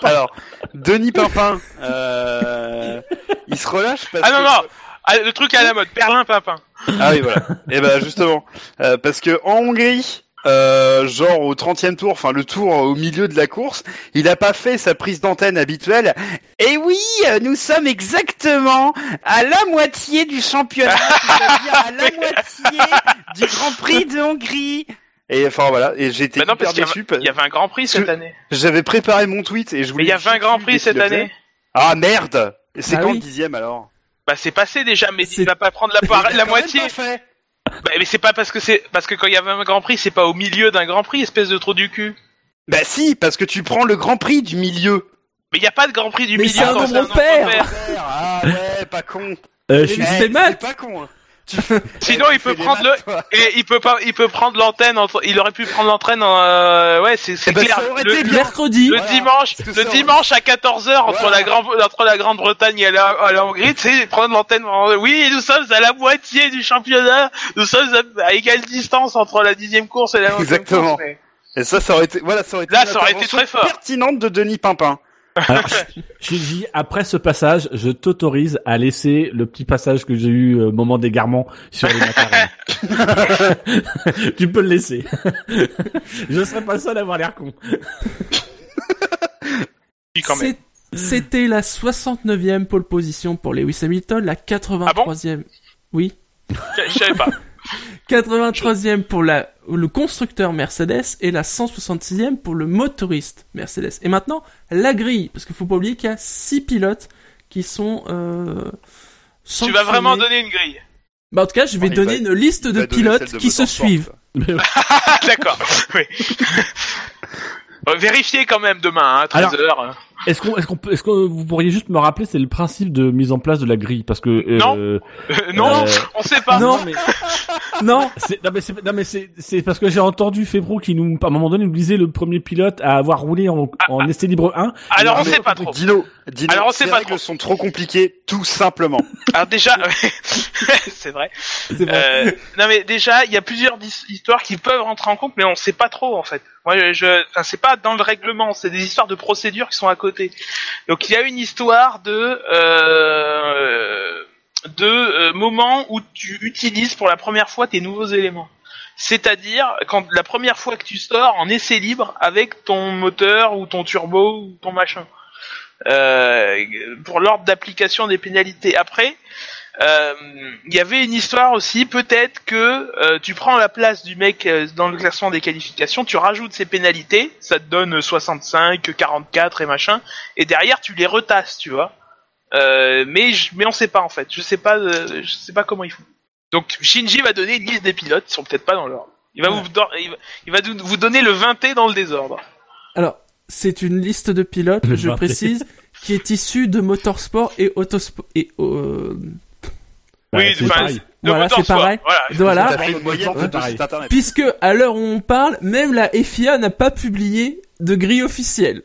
alors, Denis Papin, euh, il se relâche parce Ah non, que... non ah, Le truc à la mode, Perlin Papin. Ah oui, voilà. Et ben justement, euh, parce que en Hongrie, euh, genre au 30e tour, enfin le tour au milieu de la course, il a pas fait sa prise d'antenne habituelle. Et oui, nous sommes exactement à la moitié du championnat, c'est-à-dire à la moitié du Grand Prix de Hongrie. Et enfin voilà, et été Bah non, hyper parce qu'il y, déçu. avait- il y avait un Grand Prix cette année. J'avais préparé mon tweet et je Mais voulais. il y a 20 Grands Prix cette année. Ah merde c'est Ah quand oui. le dixième alors? Bah c'est passé déjà, mais il va pas prendre la, la moitié. pas fait. Bah, mais c'est pas parce que c'est parce que quand il y avait un Grand Prix, c'est pas au milieu d'un Grand Prix, espèce de trou du cul. Bah si, parce que tu prends le Grand Prix du milieu. Mais il y a pas de Grand Prix du Mais milieu c'est un nombre pair. pair. Ah ouais, pas con. Euh, je Eh, suis- c'est maths. pas con. hein. Sinon, il peut prendre maths, le-. Et il peut pas, il peut prendre l'antenne entre, il aurait pu prendre l'antenne en, euh, ouais, c'est, c'est Eh ben, clair. ça aurait Le. Mercredi, le Voilà. dimanche, C'est le ça, dimanche à 14h entre Voilà. la Grande, entre la Grande-Bretagne et la, à la Hongrie, tu sais, prendre l'antenne. en- Oui, nous sommes à la moitié du championnat. Nous sommes à, à égale distance entre la dixième course et la Exactement. course. mais- Et ça, ça aurait été, voilà, ça aurait été Là, une ça aurait été intervention très fort. Pertinente de Denis Pimpin. Alors, Shinji, après ce passage, je t'autorise à laisser le petit passage que j'ai eu au moment d'égarement sur les matériels. tu peux le laisser. je serai pas seul à avoir l'air con. Oui, quand même. c'est- c'était la 69e pole position pour Lewis Hamilton, la 83e. oui. Je je savais pas. 83e pour la, le constructeur Mercedes et la 166e pour le motoriste Mercedes. Et maintenant, la grille, parce qu'il faut pas oublier qu'il y a 6 pilotes qui sont euh, Tu vas vraiment donner une grille? Bah, en tout cas, je vais donner va- une liste de pilotes de qui se suivent. d'accord. Oui. Vérifiez quand même demain, hein, 13 Alors- h Est-ce qu'on, est-ce qu'on peut, est-ce que vous pourriez juste me rappeler, c'est le principe de mise en place de la grille, parce que euh, Non. non, Euh, on sait pas. non. mais Non, c'est, non mais c'est, non mais c'est, c'est parce que j'ai entendu Febro qui nous, à un moment donné, nous disait le premier pilote à avoir roulé en, en essai libre 1. Alors on sait pas trop. Dino, Dino, Alors, on sait pas trop. sont trop compliquées, tout simplement. Alors déjà, c'est vrai. c'est vrai. Euh, non mais déjà, il y a plusieurs histoires qui peuvent rentrer en compte, mais on sait pas trop en fait. Moi, je, enfin, c'est pas dans le règlement, c'est des histoires de procédures qui sont à côté. Donc il y a une histoire de euh, de euh, moment où tu utilises pour la première fois tes nouveaux éléments. C'est-à-dire quand la première fois que tu sors en essai libre avec ton moteur ou ton turbo ou ton machin. Euh, pour l'ordre d'application des pénalités. Après, il y avait une histoire aussi, peut-être que euh, tu prends la place du mec euh, dans le classement des qualifications, tu rajoutes ses pénalités, ça te donne 65, 44 et machin, et derrière tu les retasses, tu vois. Euh, mais je, mais on sait pas en fait, je sais pas, euh, je sais pas comment ils font. Donc Shinji va donner une liste des pilotes, ils sont peut-être pas dans l'ordre. Il va Ouais. vous il va, il va vous donner le 20 dans le désordre. Alors, c'est une liste de pilotes, Le je précise, qui est issue de motorsport et autosport et euh, Oui, c'est enfin, pareil. de Voilà, c'est pareil. Voilà. Puisque à l'heure où on parle, même la FIA n'a pas publié de grille officielle.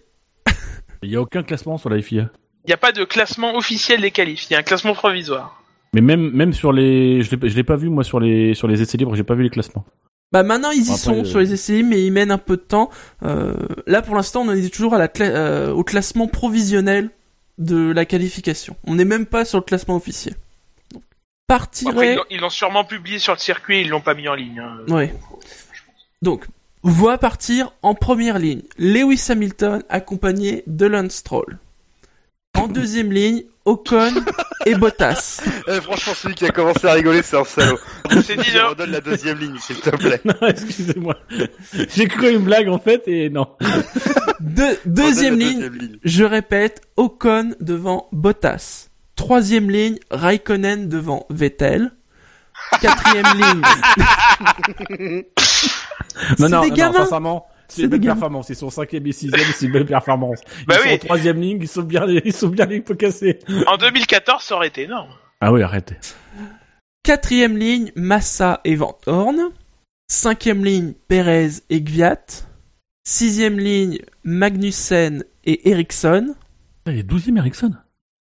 Il y a aucun classement sur la FIA. Il n'y a pas de classement officiel des qualifs, il y a un classement provisoire. Mais même, même sur les, je l'ai, je l'ai pas vu moi sur les, sur les essais libres, j'ai pas vu les classements. Bah maintenant ils y Après, sont euh, sur les essais, mais ils mènent un peu de temps. Euh, là pour l'instant on en est toujours à la cla- euh, au classement provisionnel de la qualification. On n'est même pas sur le classement officiel. Après, ils l'ont- sûrement publié sur le circuit ils l'ont pas mis en ligne. hein. Ouais. Donc, voit partir en première ligne Lewis Hamilton accompagné de Lance Stroll. En deuxième ligne, Ocon et Bottas. Eh, franchement, celui qui a commencé à rigoler, c'est un salaud. C'est Je Dino. redonne la deuxième ligne, s'il te plaît. Non, excusez-moi. J'ai cru une blague en fait et non. De- deuxième Redonne la ligne, deuxième ligne. je répète, Ocon devant Bottas. Troisième ligne, Raikkonen devant Vettel. Quatrième ligne, Non, non, des non, sincèrement, c'est une des belle performance. Ils sont cinquième et sixième, c'est une belle performance. Ils Bah sont oui. en troisième ligne, ils sont bien, ils sont bien les pots cassés. En 2014, ça aurait été énorme. Ah oui, arrêtez. quatrième ligne, Massa et Van Horn. Cinquième ligne, Perez et Gviat. Sixième ligne, Magnussen et Ericsson. Il y a douzième Ericsson.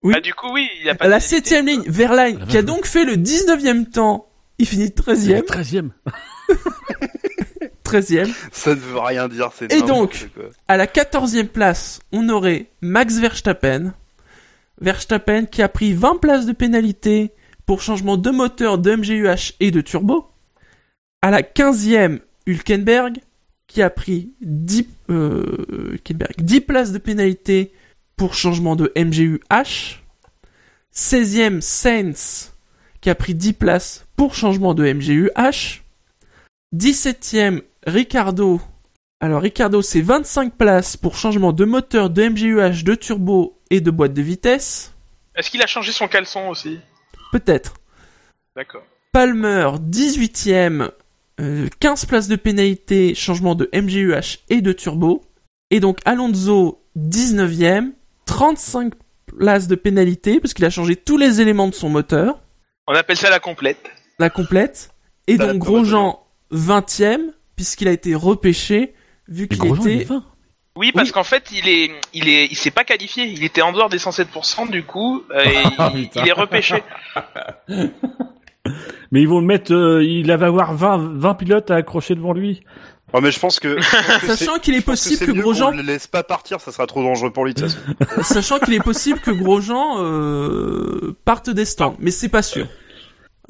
Oui. Bah, du coup, oui, il y a pas À la septième ligne, Verline, La qui a donc fait le 19e temps. Il finit 13e, Treizième. 13e. Ça ne veut rien dire, c'est Et donc quoi. À la 14e place, on aurait Max Verstappen. Verstappen qui a pris 20 places de pénalité pour changement de moteur, de MGUH et de turbo. À la 15e, Hülkenberg qui a pris 10, euh, Hülkenberg, 10 places de pénalité pour changement de MGUH. 16e, Sainz qui a pris 10 places pour changement de MGUH. 17e, Ricardo alors Ricardo, c'est 25 places pour changement de moteur, de MGUH, de turbo et de boîte de vitesse. Est-ce qu'il a changé son caleçon aussi? Peut-être. D'accord. Palmer 18ème, euh, 15 places de pénalité, changement de MGUH et de turbo. Et donc Alonso 19ème, 35 places de pénalité parce qu'il a changé tous les éléments de son moteur, On appelle ça la complète. la complète. Et Ça, donc Grosjean 20ème puisqu'il a été repêché vu qu'il Grosjean, il est était. Oui, parce qu'en fait, il est, il est, il s'est pas qualifié. Il était en dehors des 107%, du coup, euh, et Ah, il est repêché. Mais ils vont le mettre, euh, il va avoir 20, 20 pilotes à accrocher devant lui. Oh, mais je pense que. je pense que c'est- sachant qu'il est possible que Grosjean le laisse pas partir, ça sera trop dangereux pour lui de toute façon. Sachant qu'il est possible que Grosjean euh, parte des stands, mais c'est pas sûr.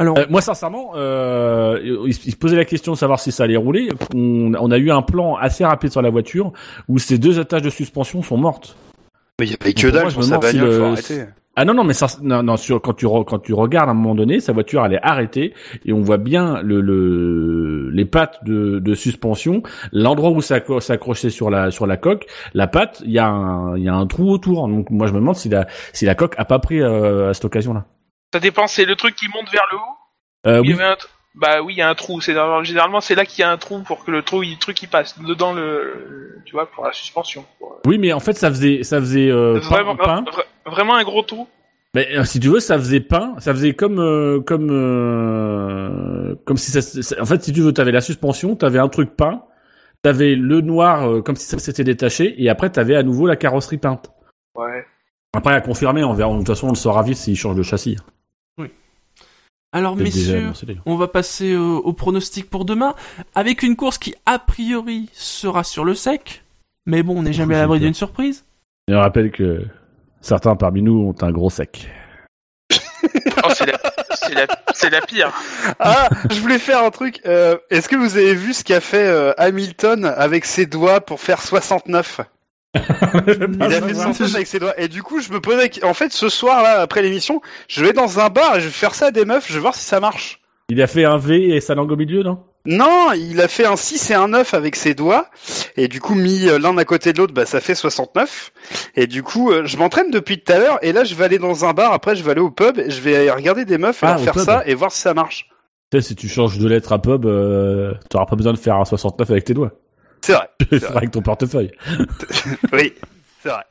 Alors, Euh, moi, sincèrement, euh, il, se- il se posait la question de savoir si ça allait rouler. On, on a eu un plan assez rapide sur la voiture où ces deux attaches de suspension sont mortes. Mais il y avait que dalle pour me sa demande si bagnole, le- faut arrêter. Ah non non mais ça non non sur quand tu re- quand tu regardes à un moment donné sa voiture elle est arrêtée et on voit bien le, le les pattes de, de suspension l'endroit où ça s'accrochait sur la sur la coque la patte il y a un il y a un trou autour donc moi je me demande si la si la coque a pas pris euh, à cette occasion là Ça dépend, c'est le truc qui monte vers le haut? euh, oui un Bah oui, il y a un trou. C'est généralement c'est là qu'il y a un trou pour que le trou, il, le truc il passe dedans le, tu vois, pour la suspension. Pour- oui mais en fait ça faisait ça faisait euh, pain- vraiment, pain. vra- vraiment un gros trou. Mais euh, si tu veux, ça faisait pain, ça faisait comme euh, comme euh, comme si ça, ça- en fait si tu veux, t'avais la suspension, t'avais un truc peint, t'avais le noir euh, comme si ça s'était détaché et après t'avais à nouveau la carrosserie peinte. Ouais. Après à confirmer, on verra. De toute façon, on le saura vite s'il change de châssis. alors C'est déjà messieurs, on va passer au, au pronostic pour demain, avec une course qui a priori sera sur le sec, mais bon, on n'est jamais à l'abri d'une surprise. Je rappelle que certains parmi nous ont un gros sec. Oh, c'est la, c'est la, c'est la pire. Ah, je voulais faire un truc. Euh, Est-ce que vous avez vu ce qu'a fait euh, Hamilton avec ses doigts pour faire 69 Il a fait 69 avec ses doigts. Et du coup, je me posais. En fait, ce soir là, après l'émission, je vais dans un bar et je vais faire ça à des meufs. Je vais voir si ça marche. Il a fait un V et sa langue au milieu, non? Non, il a fait un 6 et un 9 avec ses doigts. Et du coup, mis euh, l'un à côté de l'autre, bah, ça fait 69. Et du coup, euh, je m'entraîne depuis tout à l'heure. Et là, je vais aller dans un bar. Après, je vais aller au pub. Et je vais regarder des meufs et Ah, leur faire pub. ça et voir si ça marche. Tu sais, si tu changes de lettre à pub, euh, t'auras pas besoin de faire un 69 avec tes doigts. C'est vrai. Tu feras avec ton portefeuille. Oui, c'est vrai.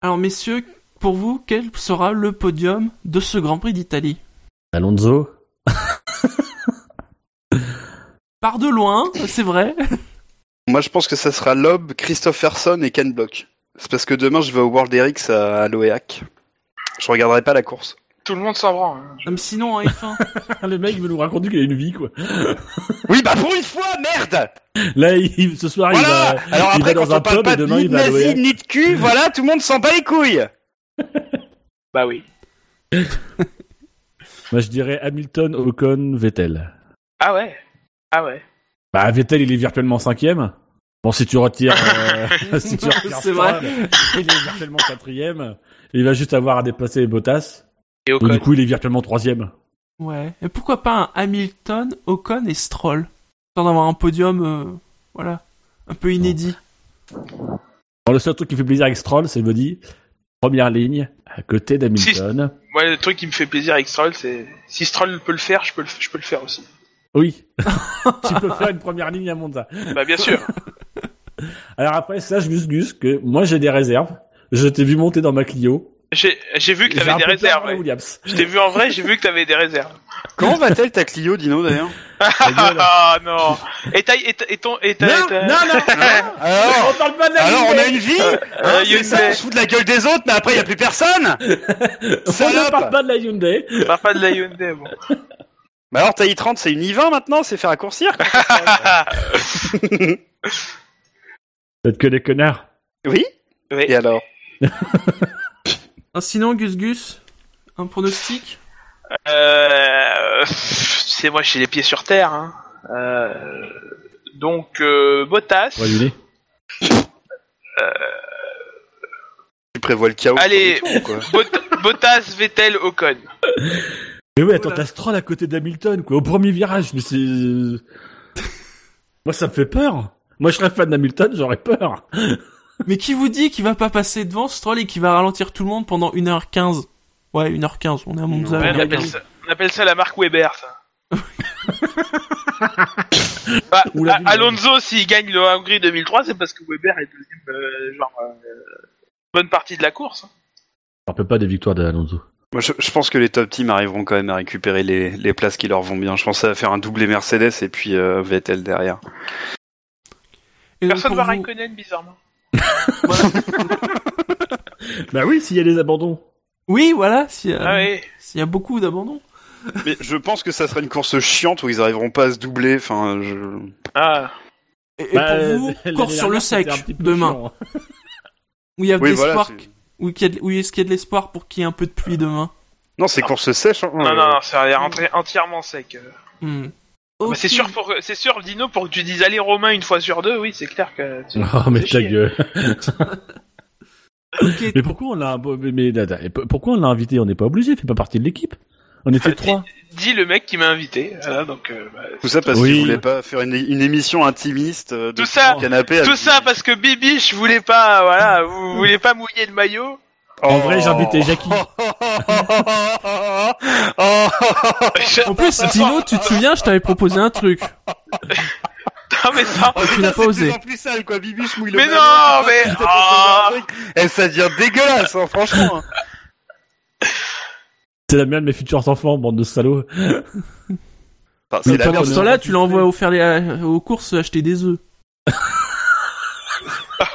Alors messieurs, pour vous, quel sera le podium de ce Grand Prix d'Italie? Alonso. Par de loin, c'est vrai. Moi, je pense que ça sera Loeb, Christopherson et Ken Block. C'est parce que demain, je vais au World Erix à, à l'OEAC. Je regarderai pas la course. Tout le monde s'en branle. hein. Même sinon en F1. le mec veut nous raconter qu'il a une vie, quoi. Oui, bah pour une fois, merde Là, il- ce soir, Voilà il va, Alors il après, va quand dans un on parle pub pas et de demain, ni il de va à nazi, l'OEA. ni de cul, voilà, tout le monde s'en bat les couilles Bah oui. Moi, je dirais Hamilton, Ocon, Vettel. Ah ouais. Ah ouais. Bah, Vettel, il est virtuellement cinquième. Bon, si tu retires, euh, si tu retires Stroll, vrai. il est virtuellement quatrième. Il va juste avoir à déplacer Bottas. Et Donc, Ocon. du coup, il est virtuellement troisième. Ouais. Et pourquoi pas un Hamilton, Ocon et Stroll? Histoire d'avoir un podium, euh, voilà, un peu inédit. Bon, le seul truc qui fait plaisir avec Stroll, c'est, me dit, première ligne, à côté d'Hamilton. Moi, le truc qui me fait plaisir avec Stroll, c'est si Stroll peut le faire, je peux le, je peux le faire aussi. Oui. tu peux faire une première ligne à Monza. Bah bien sûr. Alors après, sache, Gus Gus, que moi, j'ai des réserves. Je t'ai vu monter dans ma Clio. J'ai vu que t'avais des réserves. ouais. Je t'ai vu en vrai, j'ai vu que t'avais des réserves. Comment va-t-elle ta Clio, Dino, d'ailleurs Ah non. Et ta et, ta- et ton et ta, Non, et ta- non, non, non. Alors, On parle pas de la alors on a Hyundai. une vie Euh, hein, c'est ça, Hyundai. On se fout de la gueule des autres, mais après, y a plus personne On ne parle pas de la Hyundai. Parle pas de la Hyundai, bon. Bah alors, ta i30, c'est une i20 maintenant C'est faire raccourcir quoi. Peut-être que les connards. Oui Oui. Et alors? Ah, sinon, Gus Gus, un pronostic? Euh, c'est moi, j'ai les pieds sur terre. Hein. Euh, donc euh, Bottas. Tu prévois le chaos Allez. premier tour, quoi. Bot- Bottas, Vettel, Ocon. Mais ouais, attends, Voilà. t'as Stroll à côté d'Hamilton, quoi, au premier virage, mais c'est... Moi, ça me fait peur. Moi, je serais fan d'Hamilton, j'aurais peur. Mais qui vous dit qu'il va pas passer devant Stroll et qu'il va ralentir tout le monde pendant 1h15 Ouais, 1h15, on est à Monza. Ouais, on, à appelle 15. ça, On appelle ça la marque Weber, ça. Bah, Ou la A- ville, Alonso, s'il gagne le Hongrie 2003, c'est parce que Weber est deuxième, euh, genre, euh, bonne partie de la course. On peut pas des victoires d'Alonso. Moi, je, je pense que les top teams arriveront quand même à récupérer les, les places qui leur vont bien. Je ça va faire un doublé Mercedes et puis euh, Vettel derrière. Et Personne pour va vous- Raikkonen, bizarrement. Bah oui, s'il y a des abandons. Oui, voilà, s'il y, a- Ah ouais. s'il y a beaucoup d'abandons. Mais je pense que ça sera une course chiante où ils arriveront pas à se doubler. Enfin, je... Ah. Et, et Bah, pour euh, vous, course sur le sec, demain, chiant, hein. où il y a de Oui, l'espoir, c'est- où, il y a de- où est-ce qu'il y a de l'espoir pour qu'il y ait un peu de pluie demain? Non, c'est course sèche. Hein. Non, non, non, ça a l'air entrer entièrement sec. euh. Hmm. Bah, Ok. c'est sûr, pour, c'est sûr, Dino, pour que tu dises allez Romain une fois sur deux, oui, c'est clair que. tu- Oh, mais ta gueule. Ok, Mais pourquoi on l'a, mais, mais, pourquoi on l'a invité? On n'est pas obligé, il fait pas partie de l'équipe. On était Dis- trois. Dis le mec qui m'a invité. Voilà, donc. euh, bah, Tout ça parce Oui. qu'ils voulaient pas faire une, une émission intimiste euh, de Tout ça- canapé. Tout avec- ça parce que Bibiche voulait pas, voilà, vous voulez pas mouiller le maillot. En vrai, j'ai invité Jackie. En plus, Dino, tu te souviens, je t'avais proposé un truc. Non mais ça. tu n'as pas osé. Plus sale, quoi. Bibiche mouille le Mais non, mais- proposé Ah. Et ça devient dégueulasse, hein, franchement. hein. C'est la merde de mes futurs enfants, bande de salauds. Enfin, Mais c'est la ce temps-là, tu l'envoies au faire les, euh, aux courses acheter des œufs.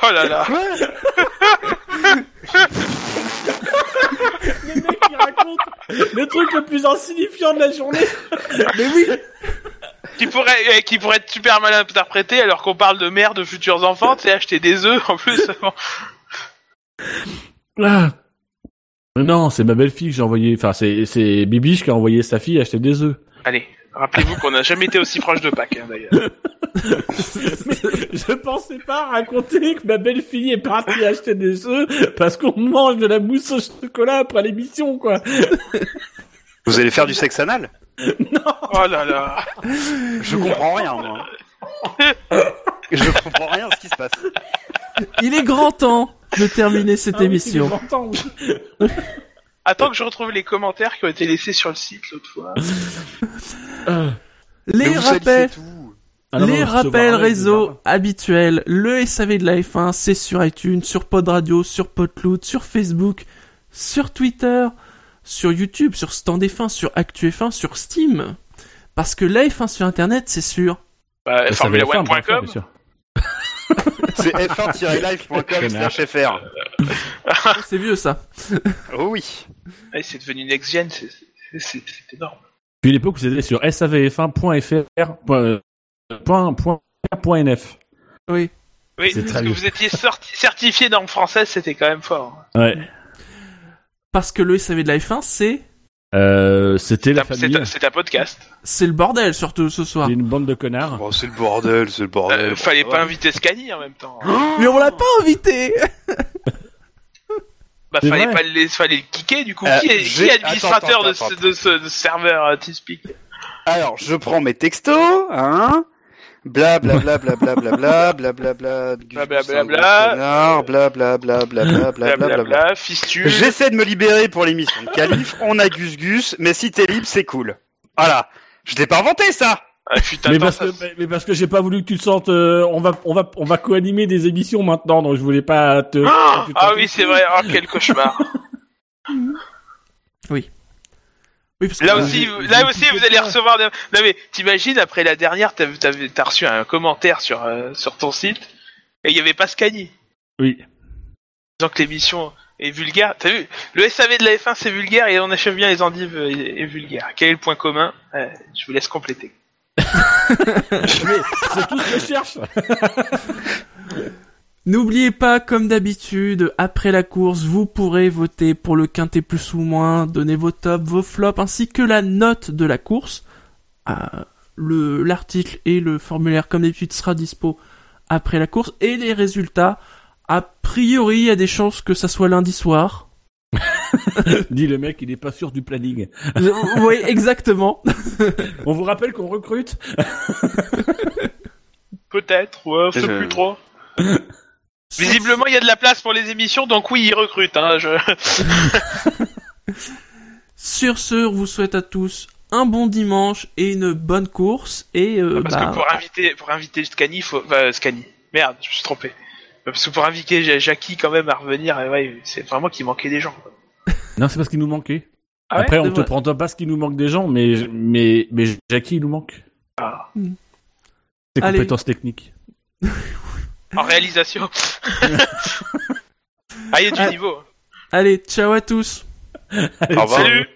Oh là là. Le raconte truc le plus insignifiant de la journée. Mais oui. Qui pourrait, eh, qui pourrait être super mal interprété alors qu'on parle de mère de futurs enfants, tu sais, acheter des œufs en plus. Ah. Non, c'est ma belle-fille que j'ai envoyé. Enfin, c'est, c'est Bibiche qui a envoyé sa fille acheter des œufs. Allez, rappelez-vous qu'on n'a jamais été aussi proche de Pâques, hein, d'ailleurs. Je pensais pas raconter que ma belle-fille est partie acheter des œufs parce qu'on mange de la mousse au chocolat après l'émission, quoi. Vous allez faire du sexe anal Oh là là. Je comprends rien, moi. Je comprends rien à ce qui se passe. Il est grand temps de terminer cette Ah émission. oui. Attends que je retrouve les commentaires qui ont été laissés sur le site l'autre fois. Euh, Les rappels, ah non, les rappels réseaux habituels, le SAV de la F1, c'est sur iTunes, sur Pod Radio, sur Podloot, sur Facebook, sur Twitter, sur YouTube, sur Stand F1, sur Actu F1, sur Steam. Parce que la F1 sur Internet, c'est sûr. Bah, Ça va être simple, Formula1.com. bien sûr. C'est f1-live.com slash fr. Oh, c'est vieux ça. Oh oui. Ouais, c'est devenu next gen, c'est, énorme. Puis une époque où c'était sur savf1.fr. Point, point, point, point NF. Oui. Oui, parce très que vieux. vous étiez sorti- certifié norme française, c'était quand même fort. Ouais. Parce que le SAV de la F1, c'est, Euh, c'était la C'est un- famille. C'est, un podcast. c'est le bordel, surtout ce soir. C'est une bande de connards. Oh, c'est le bordel, c'est le bordel. Euh, fallait pas inviter Scani en même temps. Mais on l'a pas invité! Bah, fallait vrai. pas le laisser, fallait le kicker du coup. Euh, qui, est, qui est administrateur attends, de, ce- attends, de ce, de ce serveur euh, TeamSpeak. Alors, je prends mes textos, hein. Bla bla bla bla bla bla bla bla bla bla Bla, bla, bla, bla. bla bla bla bla bla fistule. J'essaie de me libérer pour l'émission de Calif, on a Gus Gus, mais si t'es libre, c'est cool. Voilà. Je l'ai pas inventé, ça Ah, putain, Mais parce, ça- que, mais- mais parce que j'ai pas voulu que tu te sentes. euh, on va, on va, on va co-animer des émissions maintenant, donc je voulais pas te. Ah, te ah oui, c'est vrai. Oh, quel cauchemar. Oui, parce que Là aussi, là aussi, vous allez recevoir des... Non mais, t'imagines, après la dernière, t'as t'as- t'as reçu un commentaire sur, euh, sur ton site, et il y avait pas Scani. Oui. Disant que l'émission est vulgaire. T'as vu? Le SAV de la F1, c'est vulgaire, et on achève bien les endives euh, est, est vulgaire. Quel est le point commun? Euh, Je vous laisse compléter. C'est tout ce que je cherche. N'oubliez pas, comme d'habitude, après la course, vous pourrez voter pour le quintet plus ou moins, donner vos tops, vos flops, ainsi que la note de la course. Le l'article et le formulaire, comme d'habitude, sera dispo après la course. Et les résultats, a priori, il y a des chances que ça soit lundi soir. Dit le mec, il est pas sûr du planning. oui, exactement. On vous rappelle qu'on recrute. Peut-être, ouais, je plus trop. Visiblement, il y a de la place pour les émissions, donc oui, ils recrutent. Hein, je... Sur ce, on vous souhaite à tous un bon dimanche et une bonne course. Et euh, Parce bah, que pour inviter, pour inviter Scani, faut, enfin, Scani. Merde, je me suis trompé. Parce que pour inviter Ja- Jackie quand même à revenir, euh, ouais, c'est vraiment qu'il manquait des gens. quoi. Non, c'est parce qu'il nous manquait. Ah ouais Après, on te vrai. prend pas parce qu'il nous manque des gens, mais mais mais Jackie il nous manque. Ah. Ses Allez. compétences techniques. En réalisation. ah, il y a du Ah. niveau. allez, ciao à tous. Au revoir. Salut